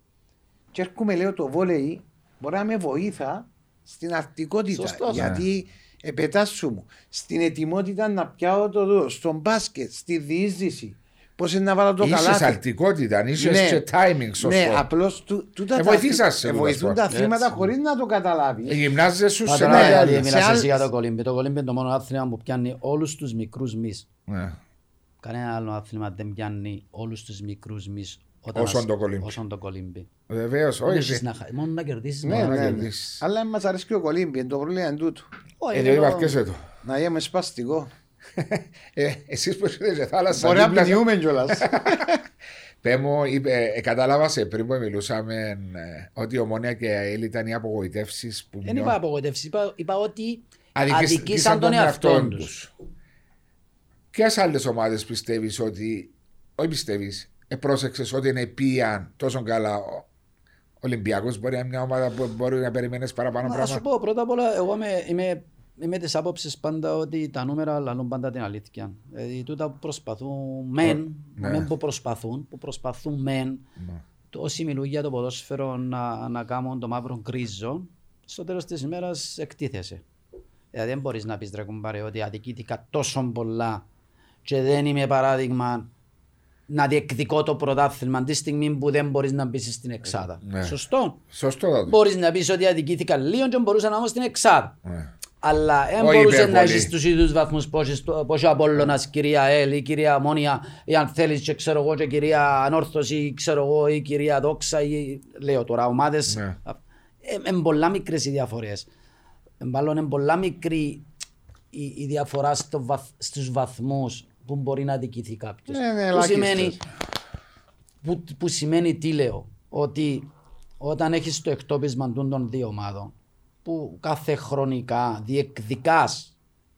και έρχομαι λέω το βόλεϊ μπορεί να με βοήθα στην αρτικότητα. Σωστός. γιατί επετάσσου μου, στην ετοιμότητα να πιάω το δω, στον μπάσκετ, στη διείσδυση, πώς είναι να βάλω το Είσαι καλάθι; αρτικότητα, είσαι και timing σωστό. Ναι, απλώς τούτα Ε, τα βοηθήσας αθλη- σε ε, τούτα βοηθούν αυτό. τα αθλήματα Έτσι. χωρίς να το καταλάβει. Ε, Γυμνάζεσαι σου σε Πατέρα, ναι, ένα γιατί σε μιλάς άλλ- εσύ για το κολύμπι. Το κολύμπι είναι το μόνο άθλημα που πιάνει όλους τους μικρούς μυς. Ναι. Κανένα άλλο άθλημα δεν πιάνει όλους τους μικρούς μυς όταν Όσον ας- το κολύμπι. όσον το κολύμπι. Βεβαίως, Δεν όχι. έχεις να χα- Μόνος να κερδίσεις. Ναι, μόνος να ναι, ναι. κερδίσεις. Αλλά μας αρέσει και ο κολύμπι, το πρόβλημα είναι τούτο. Όχι, Ε, είναι δεν το- βαρκέσαι το. Να είμαι σπαστικό. Ε, Εσείς που είστε σε θάλασσα. Μπορεί να δίπλα- πνιούμε κιόλας. Πέ μου, είπε, ε, κατάλαβα σε πριν που μιλούσαμε ε, ότι η Ομόνια και η ΑΕΛ ήταν οι απογοητεύσεις που Δεν είπα απογοητεύσεις, είπα, είπα ότι αδικήσ- αδικήσαν τον εαυτό τους. Ποιες άλλες ομάδες πιστεύεις ότι. Όχι πιστεύεις, ε, πρόσεξες ότι είναι πήγαν τόσο καλά; Ο Ολυμπιακός μπορεί να είναι μια ομάδα που μπορεί να περιμένεις παραπάνω Να σου πράγματα. πω πρώτα απ' όλα, εγώ είμαι, είμαι, είμαι της άποψης πάντα ότι τα νούμερα λαλούν πάντα την αλήθεια. Δηλαδή τούτα που προσπαθούν μεν, ναι. μεν που προσπαθούν, που προσπαθούν μεν, Ναι. το όσοι μιλούν για το ποδόσφαιρο να, να κάνουν το μαύρο γκρίζο, στο τέλος της ημέρας εκτίθεσαι. Δηλαδή δεν μπορείς να πεις ρε κουμπάρε ότι αδικήθηκα τόσο πολλά και δεν είμαι παράδειγμα να διεκδικώ το πρωτάθλημα τη στιγμή που δεν μπορείς να μπεις στην εξάδα. Ναι. Σωστό. Σωστό θα το. Μπορείς να πεις ότι αδικήθηκα λίγο και μπορούσα να είμαι στην εξάδα. Ναι. Αλλά δεν Όχι μπορούσε να υπερβολή. έχεις τους ίδιους βαθμούς πόσο Απόλλωνας, κυρία Ελ ή κυρία Μόνια ή αν θέλεις και ξέρω εγώ και κυρία Ανόρθωση ή ξέρω εγώ ή κυρία Δόξα ή λέω τώρα ομάδες. Ναι. Είναι πολλά μικρές οι διαφορές. Ε, Μάλλον είναι πολλά μικρή η, η διαφορά στο βαθ, στους βαθμούς που μπορεί να αδικηθεί κάποιος. Ναι, ναι, που, ελάχιστες. σημαίνει, που, που σημαίνει τι λέω, ότι όταν έχεις το εκτόπισμα των των δύο ομάδων που κάθε χρονικά διεκδικάς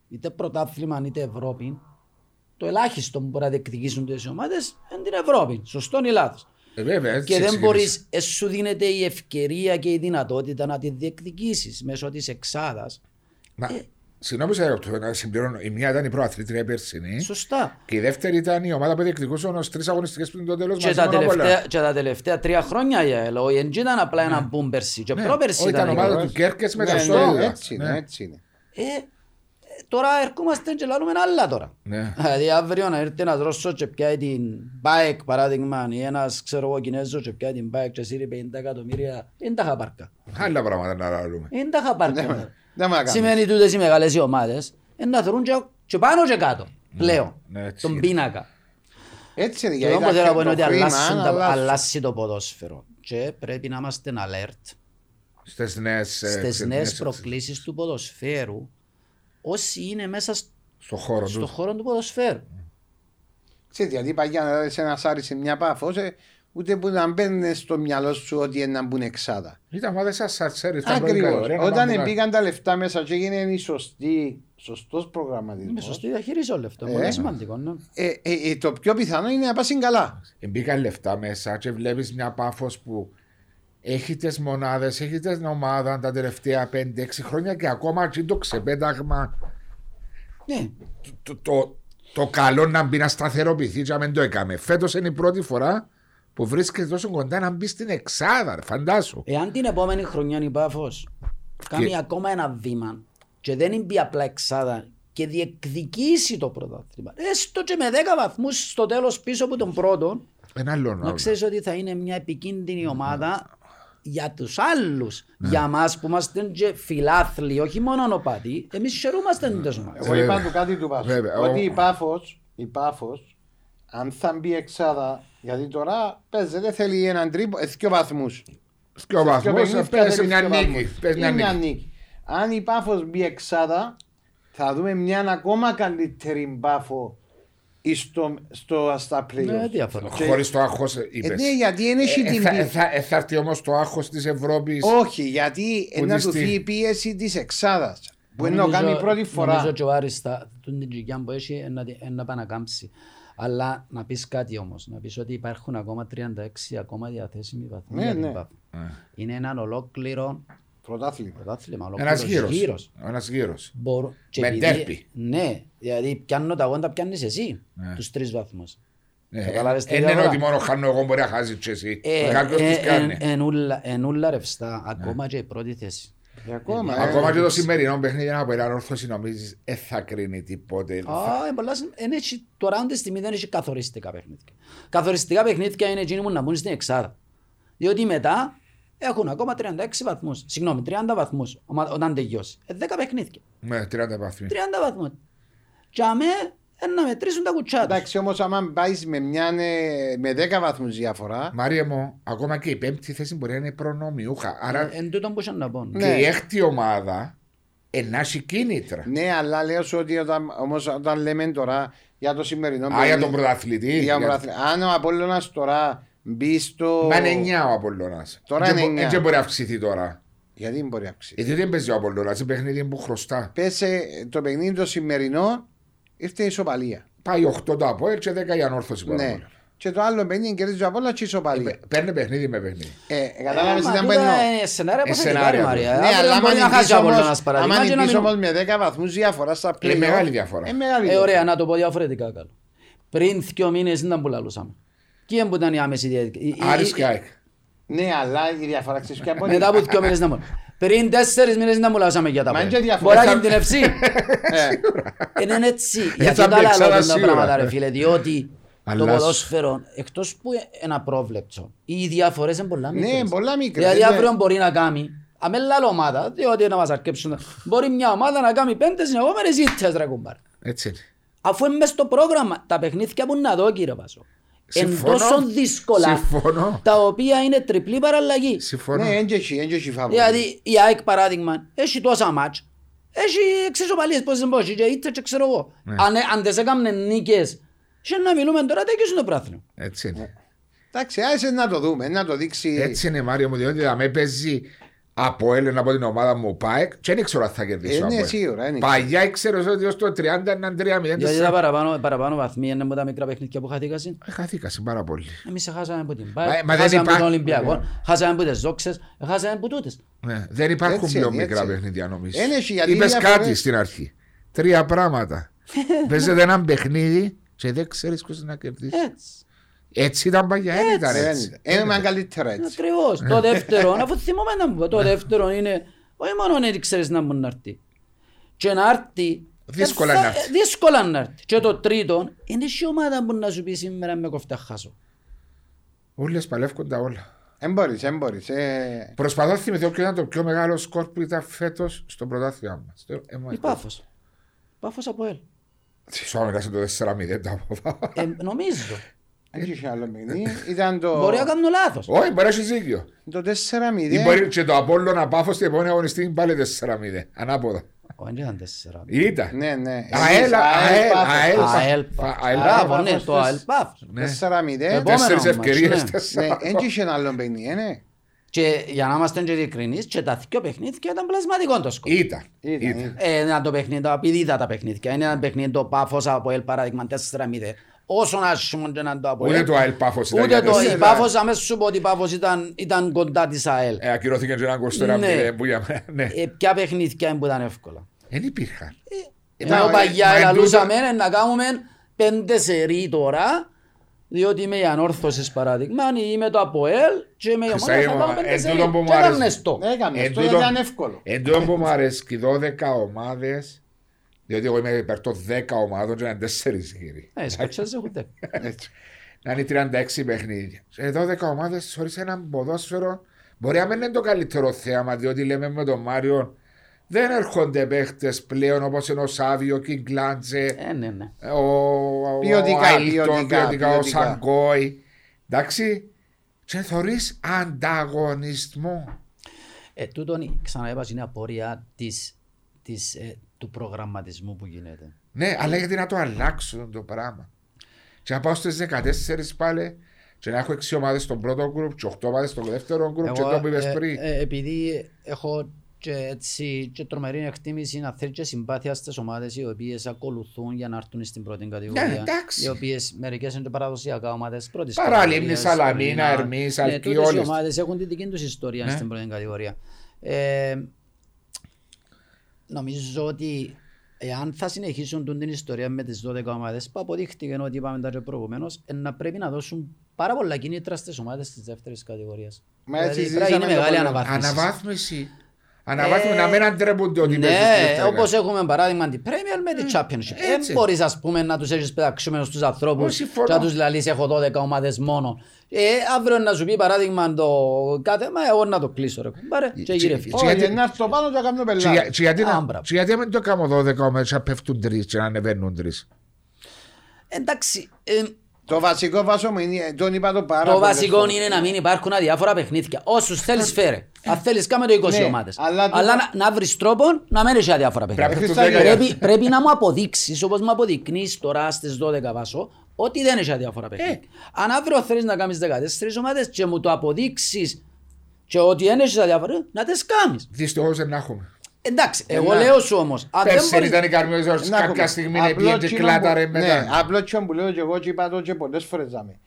είτε πρωτάθλημα είτε Ευρώπη το ελάχιστο που μπορεί να διεκδικήσουν τις ομάδες είναι την Ευρώπη. Σωστό ή λάθος. Ε, βέβαια, έτσι Και δεν ξεκίνησε. μπορείς, ε, σου δίνεται η ευκαιρία και η δυνατότητα να τη διεκδικήσεις μέσω της εξάδας. Να, Συγγνώμη, σε ρωτώ, να συμπληρώνω. Η μία ήταν η προαθλήτρια περσινή Σωστά. και η δεύτερη ήταν η ομάδα που διεκδικούσαν ως τρεις αγωνιστικές πριν το τέλος Και τα, τελευταία, και τα τελευταία τρία χρόνια η ΑΕΛ, ο δεν ήταν απλά ένα μπούμ πέρσι. Και πρόπερσι Ναι. ήταν ήταν. ομάδα η- του Κέρκες με τα Ναι, στόλια. ναι, έτσι είναι, Ναι. έτσι είναι. Ε, ε, τώρα ερχόμαστε και λαλούμε άλλα τώρα. Ναι. Δηλαδή αύριο να έρθει ένας Ρώσος και πιάει την bike παράδειγμα ή ένας ξέρω εγώ Κινέζος και πιάει την bike και σύρει 50 εκατομμύρια. Είναι τα χαπάρκα. Άλλα πράγματα να λαλούμε. Είναι τα χαπάρκα. Ναι, δεν με έκαμε. Σημαίνει τούτες οι μεγάλες οι ομάδες είναι να θωρούν και, και πάνω και κάτω. Πλέον. ναι, έτσι Τον είναι. πίνακα. Έτσι είναι, Και γιατί εγώ θέλω να πω είναι ότι το χρήμα αλλάσουν τα- αλλάσουν. αλλάσει το ποδόσφαιρο. Και πρέπει να είμαστε alert Στις νέες. στις νέες προκλήσεις του ποδοσφαίρου όσοι είναι μέσα σ- Στο χώρο στο τους. χώρο του ποδοσφαίρου. Ξέρετε, γιατί παγιά να δεις ένας σάρι σε μια πάφο, ε, ούτε που να μπαίνει στο μυαλό σου ότι είναι να μπουν εξάδα. Ήταν ομάδα σα σατσέρι. ήταν πρώτη Ακριβώς. κατηγορία, να Όταν πάμε μπήκαν τα λεφτά μέσα και έγινε η σωστή, σωστός προγραμματισμός. Είναι σωστή διαχείριση όλο αυτό. Ε. Πολύ σημαντικό. Ναι. Ε, ε, ε, το πιο πιθανό είναι να πάσει καλά. κάτω. Ε, Μπήκαν λεφτά μέσα και βλέπεις μια πάφος που έχει τις μονάδες, έχει την ομάδα τα τελευταία 5-6 χρόνια και ακόμα και το ξεπέταγμα. Ναι. Το, το, το καλό να μπει να σταθεροποιηθεί και να μην το έκαμε. Φέτος είναι η πρώτη φορά που βρίσκεται τόσο κοντά να μπει στην εξάδα. ρε, Φαντάσου. Εάν την επόμενη χρονιά η Πάφος κάνει ακόμα ένα βήμα και δεν είναι μπει απλά εξάδα και διεκδικήσει το πρωτάθλημα, έστω και με 10 βαθμούς στο τέλος πίσω από τον πρώτο, Ένα άλλο να νόημα. ξέρεις ότι θα είναι μια επικίνδυνη ομάδα για τους άλλους. Για μας που είμαστε και φιλάθλοι, όχι μόνο νοπάτοι, εμείς χαιρούμαστε τις ομάδες. Εγώ είπα του κάτι του Πάφου. Βέβαια. Ότι Ο- η Πάφος, η Πάφος, αν θα μπει εξάδα, γιατί τώρα παίζεται, θέλει έναν τρίπο, ε, δύο βαθμούς. Και ο βαθμό παιχνίδια πέσει θέλει μια δύο νίκη. βαθμούς. Πες μια Είναι μια νίκη. νίκη. Αν η Πάφος μπει εξάδα, θα δούμε μια ακόμα καλύτερη Πάφο στο, στο, στα Ναι, playoffs. διαφορά. Και- Χωρίς το άγχος, Ε, είπες. ναι, γιατί δεν έχει την πίεση. Θα έρθει όμως το άγχος της Ευρώπης. Όχι, γιατί Που είναι να της του τη- φύγει η πίεση της εξάδας. Που είναι να Νομίζω- κάνει πρώτη φορά. Νομίζω και ο Άρης θα- τον την τζικιά που έχει είναι να τη- είναι να πάει να κάμψει. Αλλά να πεις κάτι όμως, να πεις ότι υπάρχουν ακόμα 36 ακόμα διαθέσιμοι βαθμοί Ναι, για την ναι. Πάφο. Είναι έναν ολόκληρο Πρωτάθλημα. Πρωτάθλημα, Ένας ολόκληρος γύρος. γύρος. Ένας γύρος. Μπορώ- και Με επειδή- ντέρπι. Ναι, δηλαδή πιάνω τα γόντα πιάνεις εσύ Ναι. τους τρεις βαθμούς. Ναι, Καταλάβες τη Δεν είναι διαφορά. ότι μόνο χάνω εγώ μπορεί να χάσεις και εσύ. Ε, Κάποιος ε, τις εν- κάνει. εν ούλα- εν ούλα ρευστά, Ναι. ακόμα και η πρώτη θέση. Και ακόμα. ε, Ακόμα και το σημερινό παιχνίδι από έναν όρθωση νομίζεις δεν θα κρίνει τίποτε. Θα- Α, ε, πολλάς συν- εν έχει- Τώρα αν τη στιγμή δεν έχει καθοριστικά παιχνίδια. Καθοριστικά παιχνίδια είναι εκείνοι που να μπουν στην εξάδα. Διότι μετά έχουν ακόμα 36 βαθμούς. Συγγνώμη, 30 βαθμούς ομα- όταν τελειώσει. Ε, 10 παιχνίδια. Ναι, 30 βαθμοί. 30 βαθμούς. Και αμέ ε, να μετρήσουν τα κουτσά τους. Εντάξει, όμως, άμα πάεις με, μια, ε, με 10 βαθμούς διαφορά. Μάρια μου, ακόμα και η πέμπτη θέση μπορεί να είναι προνομιούχα. Άρα Ε, Εν τούτον που είχα να πω. και Ναι. η έκτη ομάδα να έχει κίνητρα. Ναι, αλλά λέω σου ότι όταν, όμως, όταν λέμε τώρα για το σημερινό. Α, για παιχνίδι- τον πρωταθλητή. για τον Για- πρωταθλητή. Αν ο Απόλλωνας τώρα μπει στο. Μα είναι 9 ο Απολλώνας. Τώρα Δεν είναι μπο- εννιά. Δεν μπορεί να αυξηθεί τώρα. Γιατί δεν μπορεί να αυξήσει. Γιατί δεν παίζει ο Απολλώνας, είναι παιχνίδι που χρωστά. Πέσε το παιχνίδι το σημερινό ήρθε η ισοπαλία. Πάει 8 το Αποέλ και 10 η ανόρθωση. Ναι. παραπάνω. Και το άλλο παιχνίδι κερδίζει ο Απόλλωνας και η ισοπαλία. Ε, Παίρνει παιχνίδι με παιχνίδι. Ε, κατάλαβες Ε, τι μα να τούτα παίρνω. είναι σενάρια Ε, που σενάρια θέλει Μαρία. Ναι, Αύριο αλλά μπορεί άμα να χάσει ο νικείς Απόλλωνας όμως- παράδειγμα άμα και να νικείς μην- όμως με 10 βαθμούς διαφορά στα Είναι play-off, μεγάλη διαφορά. Ε, μεγάλη Ε, διαφορά. ωραία, να το πω διαφορετικά καλό. Πριν δύο μήνες δεν ήταν που λαλούσαμε. Ποιοι που ήταν η άμεση διαδικασία. Άρης και ΑΕΚ. Ναι, αλλά η διαφορά ξέρεις ποια μπορεί. Μετά από δύο μήνες δεν μπορεί. Πριν τέσσερις μήνες δεν μου λαλούσαμε για τα Μα είναι πόδια. και διαφορά. Μπορεί να Θα- κινδυνεύσει. Ε, Είναι έτσι. Γι' θα αυτό τα μπει λέω ξανά τα σίγουρα. πράγματα ρε φίλε. Διότι το Αλλάς σου- ποδόσφαιρο, εκτός που είναι απρόβλεπτο, οι διαφορές είναι πολλά μικρές. Ναι, πολλά μικρές, Δηλαδή ναι. αύριο μπορεί να κάνει, αμέ λάλο ομάδα, διότι να μας αρκέψουν. Μπορεί μια ομάδα να κάνει πέντε συνεχόμενες ήττες ρε κουμπάρ. Έτσι είναι. Αφού είναι μες στο πρόγραμμα, τα παιχνίδια που να δω κύριε Πασό. Εν Συμφωνώ. τόσο δύσκολα, Συμφωνώ. τα οποία είναι τριπλή παραλλαγή. Συμφωνώ. Ναι, έντια έχει, έντια έχει φαβορή. Δηλαδή η ΑΕΚ παράδειγμα έχει τόσα μάτς, έχει εξισοπαλίες πόσες μπόχει και ήττες και ξέρω εγώ. Ναι. Αν, αν δεν έκαμνε νίκες, και να μιλούμε τώρα τέκει το πράθυνο. Έτσι Ναι. είναι. Εντάξει, άσε να το δούμε, να το δείξει. Έτσι είναι Μάριο μου, διότι θα με παίζει από Έλληνα από την ομάδα μου ΠΑΕΚ και δεν ξέρω αν θα κερδίσω Ε, από ναι, Έλληνα. σίγουρα. είναι. Παλιά ήξερα ότι ως το 30 ήταν 3-0. Γιατί τα παραπάνω, παραπάνω βαθμοί είναι με τα μικρά παιχνίδια που χαθήκασαν. Ε, Χαθήκα πάρα πολύ. Εμείς χάσαμε από την Μα- ΠΑΕ, μα δεν χάσαμε από υπά- τον Ολυμπιακό, χάσαμε από τις Δόξες, χάσαμε από τούτες. Ναι, δεν υπάρχουν Έτσι πιο είναι, μικρά έτσι. παιχνίδια νομίζω. Ένα έχει, γιατί Είπες οι διαφορές- κάτι στην αρχή. Τρία πράγματα. Παίζετε ένα παιχνίδι και δεν ξέρεις ποιος να κερδίσεις. Έτσι. Έτσι ήταν παλιά, δεν ήταν Δεν έτσι. ήταν. Ε, μα καλύτερα έτσι. Ακριβώς. Το δεύτερο, αφού θυμόμαι να μου πω, το δεύτερο είναι, όχι μόνο να ξέρεις να μου να έρθει. Και να έρθει, Δύσκολα ε, θα- να έρθει. ε, Δύσκολα να έρθει. Και το τρίτο, είναι η ομάδα που να σου πει σήμερα με κοφτά χάσω. Όλες παλεύκουν τα όλα. Δεν μπορείς, δεν μπορείς. ε. Προσπαθώ να θυμηθώ ποιο ήταν το πιο μεγάλο σκορ που ήταν φέτος στο πρωτάθλημα μας. Το- ε, Η μας- Πάφος. Πάφος από ελ. Σου άμεσα το 4-0 τα αποφά. Ε, νομίζω. Δεν είχε άλλο παιχνίδι. Ήταν το Μπορεί να κάνω λάθος. Όχι, μπορεί να έχεις δίκιο. το Ή 4-0. μπορεί και το Απόλλω να πάφω στην επόμενη αγωνιστική πάλι 4-0. Ανάποδα. Όχι, δεν ήταν τέσσερα. Ήταν. Ναι, ναι. ΑΕΛ, Εμείς, ΑΕΛ, Πάφος. ΑΕΛ. ΑΕΛ Πα- Πάφος. ΑΕΛ Μπράβο, Πάφος, ναι, το ΑΕΛ Πάφος. Ναι. 4-0. Επόμενο Τέσσερις όμως, ευκαιρίες, ναι. Ναι, τέσσερα. δεν είχε άλλο παιχνίδι, ναι. Και για να είμαστε και ειλικρινείς, και τα δύο παιχνίδια ήταν πλασματικό το σκορ. Ήταν. Ήταν, Ήταν. ήταν. Ε, ένα το παιχνίδι, επειδή είδα τα παιχνίδια. Είναι ένα παιχνίδι το Πάφος από ελ παράδειγμα 4-0. Όσον άσχημο και να το από Ούτε ελ. το ΑΕΛ Πάφος ήταν Ούτε για το τέσσερα. η Πάφος, αμέσως σου πω ότι η Πάφος ήταν, ήταν κοντά της ΑΕΛ. Ε, ακυρώθηκε και ένα κοστό Ναι. που για μένα. Ναι. Ε, ποια παιχνίδια είναι που ήταν εύκολα. Δεν υπήρχαν. Ενώ μα- παγιά μα εν ελαλούσαμε τούτο- να κάνουμε πέντε σερί τώρα, διότι είμαι η ανόρθωσης παράδειγμα, ή είμαι το ΑΠΟΕΛ και είμαι η ομάδα Χριστάκη θα μου, κάνω πέντε εν σερί. τούτο που μου Και αρέσει. έκαμνε στο. Έκαμε, Εν αυτό τούτο- ήταν εύκολο. Εν τω που μου αρέσει 12 ομάδες, διότι εγώ είμαι υπέρ των 10 ομάδων και είναι 4 γύρι. Ε, σκέψες έχουν δέκα. Έτσι. Να είναι 36 παιχνίδια. Σε 12 ομάδες χωρίς έναν ποδόσφαιρο μπορεί να μην είναι το καλύτερο θέαμα, διότι λέμε με τον Μάριο δεν έρχονται παίχτες πλέον όπως είναι ο Σάβιο, ο Κιγκλάντζε, Ε, ναι, ναι. ο, Ποιοτικά, ο Άιλτον, ποιοτικά, ποιοτικά, ο ποιοτικά. Σαγκόη. Εντάξει, και θωρείς ανταγωνισμό. Ε, τούτον, ξαναέπα, είναι απορία της, της, ε, του προγραμματισμού που γίνεται. Ναι, αλλά γιατί να το αλλάξω το πράγμα; Και να πάω στις 14 πάλι και να έχω 6 ομάδες στον πρώτο γκρουπ και 8 ομάδες στον δεύτερο γκρουπ και το που είπες ε, πριν. ε, επειδή έχω και, έτσι, και τρομερή εκτίμηση να θέλει και συμπάθεια στις ομάδες οι οποίες ακολουθούν για να έρθουν στην πρώτη κατηγορία. Ναι, εντάξει. Οι οποίες μερικές είναι και παραδοσιακά ομάδες πρώτης Παραλίμνη, κατηγορίας, Σαλαμίνα, Ελληνά. Ερμής, Ναι, Αλκή, τούτες οι όλες. ομάδες έχουν την δική τους ιστορία Ναι. στην πρώτη κατηγορία. Ε, νομίζω ότι εάν θα συνεχίσουν την ιστορία με τις 12 ομάδες που αποδείχτηκε ότι είπαμε τα και προηγουμένως ε, να πρέπει να δώσουν πάρα πολλά κίνητρα στις ομάδες της δεύτερης κατηγορίας. Μα έτσι δηλαδή πρέπει να γίνει ζήσαμε το μεγάλη πρόβλημα. αναβάθμιση. Αναβάθμιση. Αναβάθμιση Ε, να μην αντρέπονται ότι παίζουν στη Ναι, δεύτερη όπως έχουμε παράδειγμα την Premier με την Championship. Δεν έτσι. μπορείς ας πούμε να τους έχεις πεταξιμένους τους Όχι, ανθρώπους συμφωνώ. και να τους λαλείς έχω 12 ομάδες μόνο. Ε, αύριο να σου πει παράδειγμα το κάθε, μα εγώ να το κλείσω ρε κουμπάρε και τσι- γύρε τσι- φίλε. τσι- Όχι, γιατί- να έρθω πάνω και να κάνω Και για- πελάτη. και γιατί να- Άμπρα. και γιατί μην το κάνω 12 ομάδες να πέφτουν τρεις και να ανεβαίνουν τρεις. Εντάξει, ε, Το βασικό βάσο μου είναι, τον είπα το πάρα το πολλές βασικό φορές. είναι να μην υπάρχουν αδιάφορα παιχνίδια. Όσους θέλεις φέρε. Αν θέλεις κάμε το 20 Ναι, ομάδες. αλλά το- Αλλά να, να βρεις τρόπο να μην έχει αδιάφορα παιχνίδια. Πρέπει να Χριστάκη, πέφτουν Πρέπει, πρέπει να μου αποδείξεις όπως μου αποδεικνύεις τώρα στις 12 βάσο ότι δεν έχει αδιάφορα παιχνίδια. Αν αύριο θέλεις να κάνεις 14 ομάδες και μου το αποδείξεις και ότι δεν έχεις αδιάφορα, να τις κάνεις. Δυστυχώς δεν έχουμε. Εντάξει, εγώ να- λέω σου όμως, αν δεν Τέσσερι μπορείς... ήταν οι καρμιόζες Να κάποια έχουμε. στιγμή να Απλό πιέν και τσίνο κλάταρε που- μετά. Ναι, απλό τσίνο που λέω και εγώ και είπα το και πολλές φορές δάμε.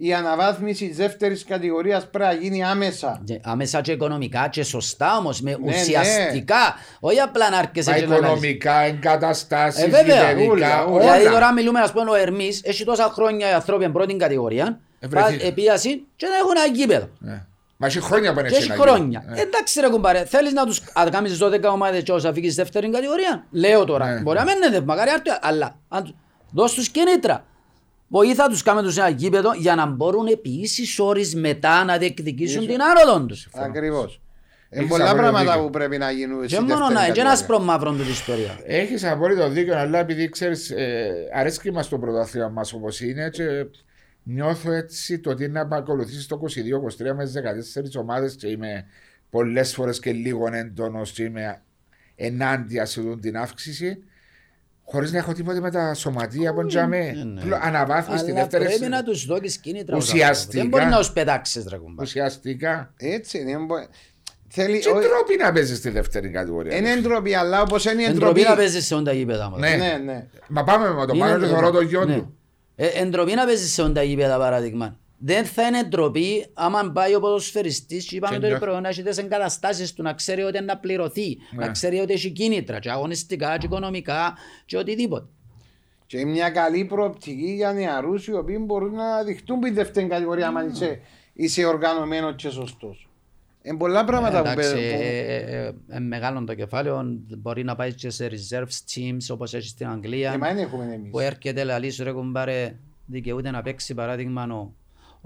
Η αναβάθμιση της δεύτερης κατηγορίας πρέπει να γίνει άμεσα. Και Άμεσα και οικονομικά και σωστά όμως, με ναι. ουσιαστικά, όχι απλά να έρχεσαι Τα και να λαλείς. οικονομικά, εγκαταστάσεις, Ε, βέβαια, γηπεδικά, όλα, όλα. Δηλαδή όλα. τώρα μιλούμε ας πούμε ο Ερμής, έχει τόσα χρόνια οι ανθρώποι εν πρώτη κατηγορία, Ευρεθεί. επίαση και να έχουν ένα γήπεδο. Ναι. Μα έχει χρόνια που είναι Και έχει σε ένα χρόνια. γήπεδο. Ε. Εντάξει ρε κουμπάρε, θέλεις να τους να κάνεις 12 ομάδες και όσα φύγεις δεύτερη κατηγορία. Λέω τώρα, Ναι. μπορεί να μην είναι μακάρι άρτιο, αλλά αν του- δώσ' τους κίνητρα. Βοήθα τους κάμε τους ένα γήπεδο για να μπορούν επί ίσης ώρες μετά να διεκδικήσουν την άνοδο τους. Ακριβώς. Είναι Έχεις πολλά απόλυτο πράγματα δίκιο. που πρέπει να γίνουν Και στη μόνο δεύτερη να, και ένας κατηγορία. άσπρο μαύρο του ιστορίας. Έχεις απόλυτο δίκιο, αλλά επειδή ξέρεις, ε, αρέσκει μας το πρωτάθλημα μας όπως είναι και νιώθω έτσι το ότι είναι να παρακολουθήσεις το 22-23 με τις 14 ομάδες και είμαι πολλές φορές και λίγο έντονος και είμαι ενάντια σε αυτήν την αύξηση χωρίς να έχω τίποτα με τα σωματεία που τζαμέ. ναι. Αναβάθμιση στη Αλλά δεύτερη πρέπει σειρά. να τους δώσεις κίνητρα. ως Ουσιαστικά. άνθρωπο. Δεν μπορεί να τους πετάξεις ρε κουμπάρε. Ουσιαστικά. Έτσι είναι. μπο- Θέλει... Και ο- τρόποι να παίζεις στη δεύτερη κατηγορία. Είναι εντροπή, αλλά όπως είναι η Εντροπή εντροπή... να παίζεις σε όντα γήπεδα. μας. Ναι. Ναι, ναι. Μα πάμε με το Είναι πάνω και ντροπή. θωρώ το γιο Ναι. του. Ε, Εντροπή να παίζεις σε όντα γήπεδα παράδειγμα. Δεν θα είναι ντροπή άμα πάει ο ποδοσφαιριστής και είπαμε Και τώρα νιώθει. προηγούμενα να έχει τις εγκαταστάσεις του να ξέρει ότι είναι να πληρωθεί, Ναι. να ξέρει ότι έχει κίνητρα και αγωνιστικά και οικονομικά και οτιδήποτε. Και μια καλή προοπτική για νεαρούς οι οποίοι μπορούν να δειχτούν την δεύτερη κατηγορία αν είσαι, είσαι οργανωμένος και σωστός. Είναι πολλά πράγματα που Εντάξει, παίζουν. ε, ε, ε, ε, μεγάλο το κεφάλαιο, μπορεί να πάει και σε reserves teams όπως έχει στην Αγγλία. Ε, μα δεν έχουμε εμείς. που έρχεται λαλή σου ρε κουμπάρε δικαιούται να παίξει παράδειγμα ο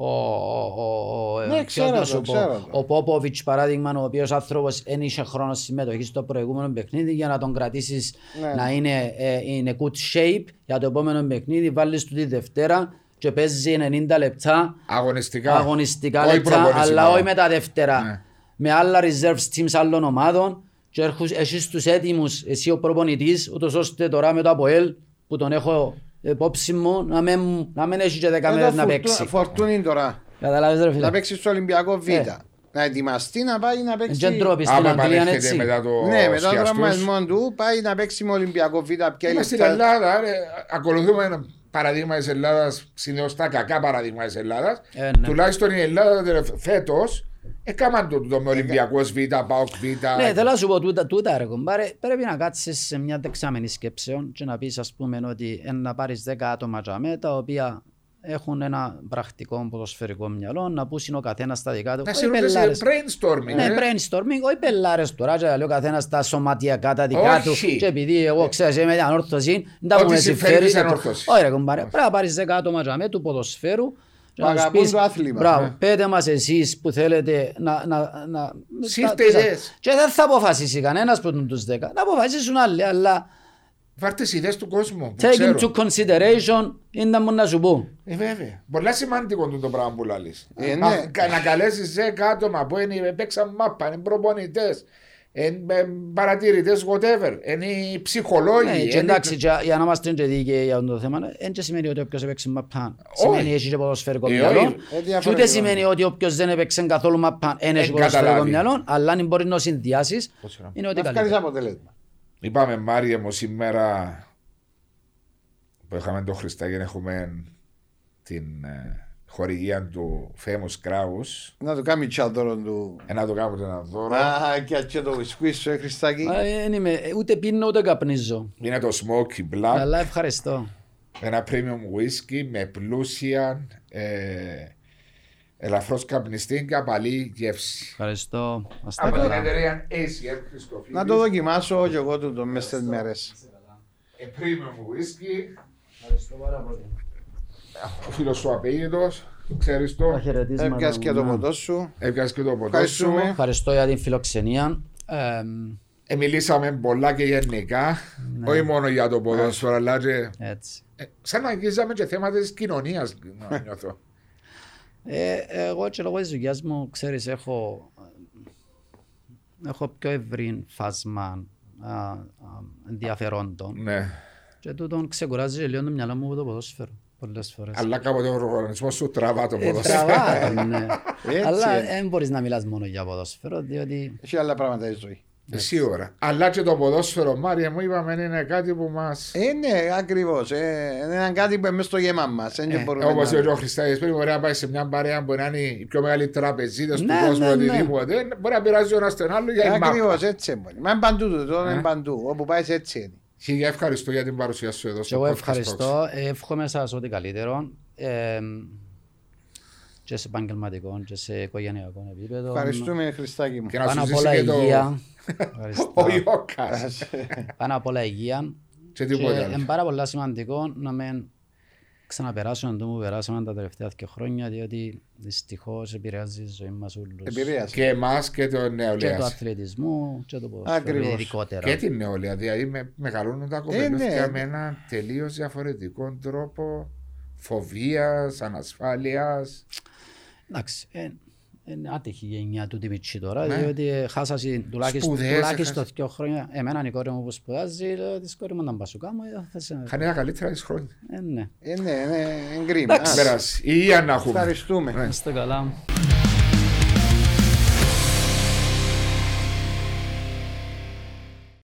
ο, ο, ο, ο, Ναι, ποιος ξέρω να το, σου πω, ξέρω το. ο Πόποβιτς παράδειγμα ο οποίος άνθρωπος δεν είχε χρόνο συμμετοχής στο προηγούμενο παιχνίδι για να τον κρατήσεις Ναι. να είναι ε, in a good shape για το επόμενο παιχνίδι βάλεις του τη Δευτέρα και παίζει 90 λεπτά Αγωνιστικά. αγωνιστικά Όχι λεπτά προπόνηση αλλά μόνο. όχι με τα δεύτερα Ναι. με άλλα reserves teams άλλων ομάδων και έρχους εσείς τους έτοιμους εσύ ο προπονητής ούτως ώστε τώρα με το ΑΠΟΕΛ που τον έχω υπόψη μου να μην, να μην έχει και δέκα Εδώ μέρες να φορτού- παίξει. Φορτούνι τώρα. Καταλάβεις ρε Να φίλε. παίξει στο Ολυμπιακό Β. Ε. Να ετοιμαστεί να πάει να παίξει. Δεν τρόποι στην Άμα Αγγλία είναι επανέρχεται έτσι. μετά το Ναι, μετά τον σκιαστούς. τραυματισμό του πάει να παίξει με Ολυμπιακό Β. Πια Είμαστε στην λεπτά. Ελλάδα, ρε, ακολουθούμε παραδείγμα της Ελλάδας, συνήθω τα κακά παραδείγμα της Ελλάδας. Ε, ναι. Τουλάχιστον η Ελλάδα φέτος έκαναν το, το με Ολυμπιακό Β, Πάοκ Β. Ναι, θέλω να σου πω τούτα, τούτα ρε κομπάρε, πρέπει να κάτσεις σε μια δεξάμενη σκέψεων και να πεις ας πούμε ότι ε, να πάρεις 10 άτομα τζαμέ τα οποία έχουν ένα πρακτικό ποδοσφαιρικό μυαλό, να πούσουν ο καθένας στα δικά του. Να Όχι σε ρωτήσει πελάρες. brainstorming. Ναι, ε. brainstorming, όχι πελάρες τώρα, και να λέει ο καθένας τα σωματιακά τα δικά του Όχι. και επειδή εγώ ξέρεις είμαι ανόρθωσης, δεν τα Ό,τι πούμε συμφέρει συμφέρει. της ανόρθωσης. Όχι ρε κομπάρε, πρέπει να πάρεις 10 άτομα τζαμέ του ποδοσφαίρου και Που να τους αγαπούν πεις, το άθλημα. Μπράβο, Ναι. πέτε μας εσείς που θέλετε να... να, να Σύρτε τα- ιδέες. Και δεν θα αποφασίσει κανένας που τους 10. Να αποφασίσουν άλλοι, αλλά Βάρτες τι ιδέες του κόσμου. που take ξέρω. into consideration είναι μου να σου πω. Ε, βέβαια. Πολλά σημαντικό είναι το πράγμα που λαλείς. Ε, να, ναι. κα- να καλέσεις 10 άτομα που είναι, παίξαν μάπα, είναι προπονητές, είναι παρατηρητές, whatever. Είναι οι ψυχολόγοι. Ναι, και είναι- εντάξει, και για να είμαστε και δίκαιοι για αυτό το θέμα, δεν και σημαίνει ότι όποιος έπαιξε μαπάν σημαίνει έχει και ποδοσφαιρικό Ε, μυαλό. όχι. Ε, Και διαφορετικό. ούτε σημαίνει ότι όποιος δεν έπαιξε καθόλου μαπάν δεν έχει Εν ποδοσφαιρικό καταλάβει. μυαλό, αλλά αν μπορεί να συνδυάσεις, Πώς είναι. είναι ότι Να βγάλεις καλύτερα. αποτέλεσμα. Είπαμε Μάρια μου σήμερα που είχαμε το Χριστάγεν έχουμε την ε, χορηγία του Famous Kraus. Να το κάνει τσάδωρο του. Ε, να το κάνουμε ένα δώρο. Α, και έτσι το βισκουί σου, ε, Χριστάκη. Α, εν είμαι, ούτε πίνω ούτε καπνίζω. Είναι το Smoky Black. Αλλά ευχαριστώ. Ένα premium whisky με πλούσια ε, ελαφρώς καπνιστή και απαλή γεύση. Ευχαριστώ. Να είστε Από την καλά. εταιρεία ACM Χριστοφίδης. Να το δοκιμάσω και εγώ τούτο μέσα στις μέρες. Ε, premium whisky. Ευχαριστώ πάρα πολύ. Ο φίλος σου απέγητος. Ξέρεις το. Τα χαιρετίσματα Έπιας και μου, το ναι. ποτό σου. Έπιασε και το ποτό σου. Ευχαριστούμε. Ευχαριστώ για την φιλοξενία. Ε, Ε, μιλήσαμε πολλά και γενικά. Όχι μόνο για το ποδόσφαιρο, αλλά και... έτσι. ε, σαν να αγγίζαμε και θέματα της κοινωνίας, να νιώθω. Ε, εγώ και λόγω της δουλειάς μου, ξέρεις, έχω, έχω πιο ευρύ φάσμα α, α, ενδιαφερόντων ναι. και τούτον ξεκουράζει και λίγο το μυαλό μου από το ποδόσφαιρο πολλές φορές. Αλλά κάποτε ο οργανισμός σου τραβά το Ε, ποδόσφαιρο. τραβά το, ναι. Έτσι Αλλά είναι. δεν μπορείς να μιλάς μόνο για ποδόσφαιρο, διότι Έχει άλλα πράγματα η ζωή. Σίγουρα. Αλλά και το ποδόσφαιρο, Μάρια μου, είπαμε είναι κάτι που μας... Ε, ναι, ακριβώς. Ε, είναι κάτι που είναι μέσα στο γέμα μας. Δεν Ε, μπορούμε Όπως να- είπε ο Χριστάκης πριν, μπορεί να πάει σε μια παρέα που να είναι οι πιο μεγάλοι τραπεζίτες του Ναι, κόσμου, ναι, ναι. οτιδήποτε. Μπορεί να πειράζει ο ένας τον άλλο για η μάπα. Ακριβώς, έτσι μπορεί. Μα είναι παντού τούτο, Ε. είναι παντού. Όπου πάει έτσι είναι. Χίλια ευχαριστώ για την παρουσία σου εδώ και στο εγώ podcast Talks. ευχαριστώ, ε, εύχομαι σας ό,τι καλύτερο ε, και σε επαγγελματικό και σε οικογενειακό επίπεδο. Ευχαριστούμε, Χριστάκη μου. Και να Πάνω σου απ' ζήσει όλα και το... υγεία. Ευχαριστώ. Ο Ιώκας. Πάνω απ' όλα υγεία. Και Και τίποτε είναι άλλο. πάρα πολύ σημαντικό να μην ξαναπεράσουμε το που περάσαμε τα τελευταία δύο χρόνια, διότι δυστυχώς επηρεάζει η ζωή μας όλους. Επηρέασε. Και εμάς και το Και το νεολαία. αθλητισμό και το ποδόσφαιρο Ακριβώς. ειδικότερα. Και την νεολαία. Δηλαδή με, μεγαλώνουν τα κοπελούθια ναι. με έναν τελείως διαφορετικό τρόπο φοβίας, ανασφάλειας. Εντάξει, ε, είναι άτυχη η γενιά του Τιμιτσί τώρα, Ναι. διότι ε, χάσασε τουλάχιστον, Σπουδές, τουλάχιστον έχασε. δύο χρόνια. Εμένα η κόρη μου που σπουδάζει, λέω της κόρη μου να μπασουκά μου, ε, θα σε... Χάνει τα καλύτερα της χρόνια. Ε, ναι. Ε, ναι, ναι, είναι κρίμα. Εντάξει. Α, Πέρασε. Υγεία να έχουμε. Ευχαριστούμε. Είστε καλά.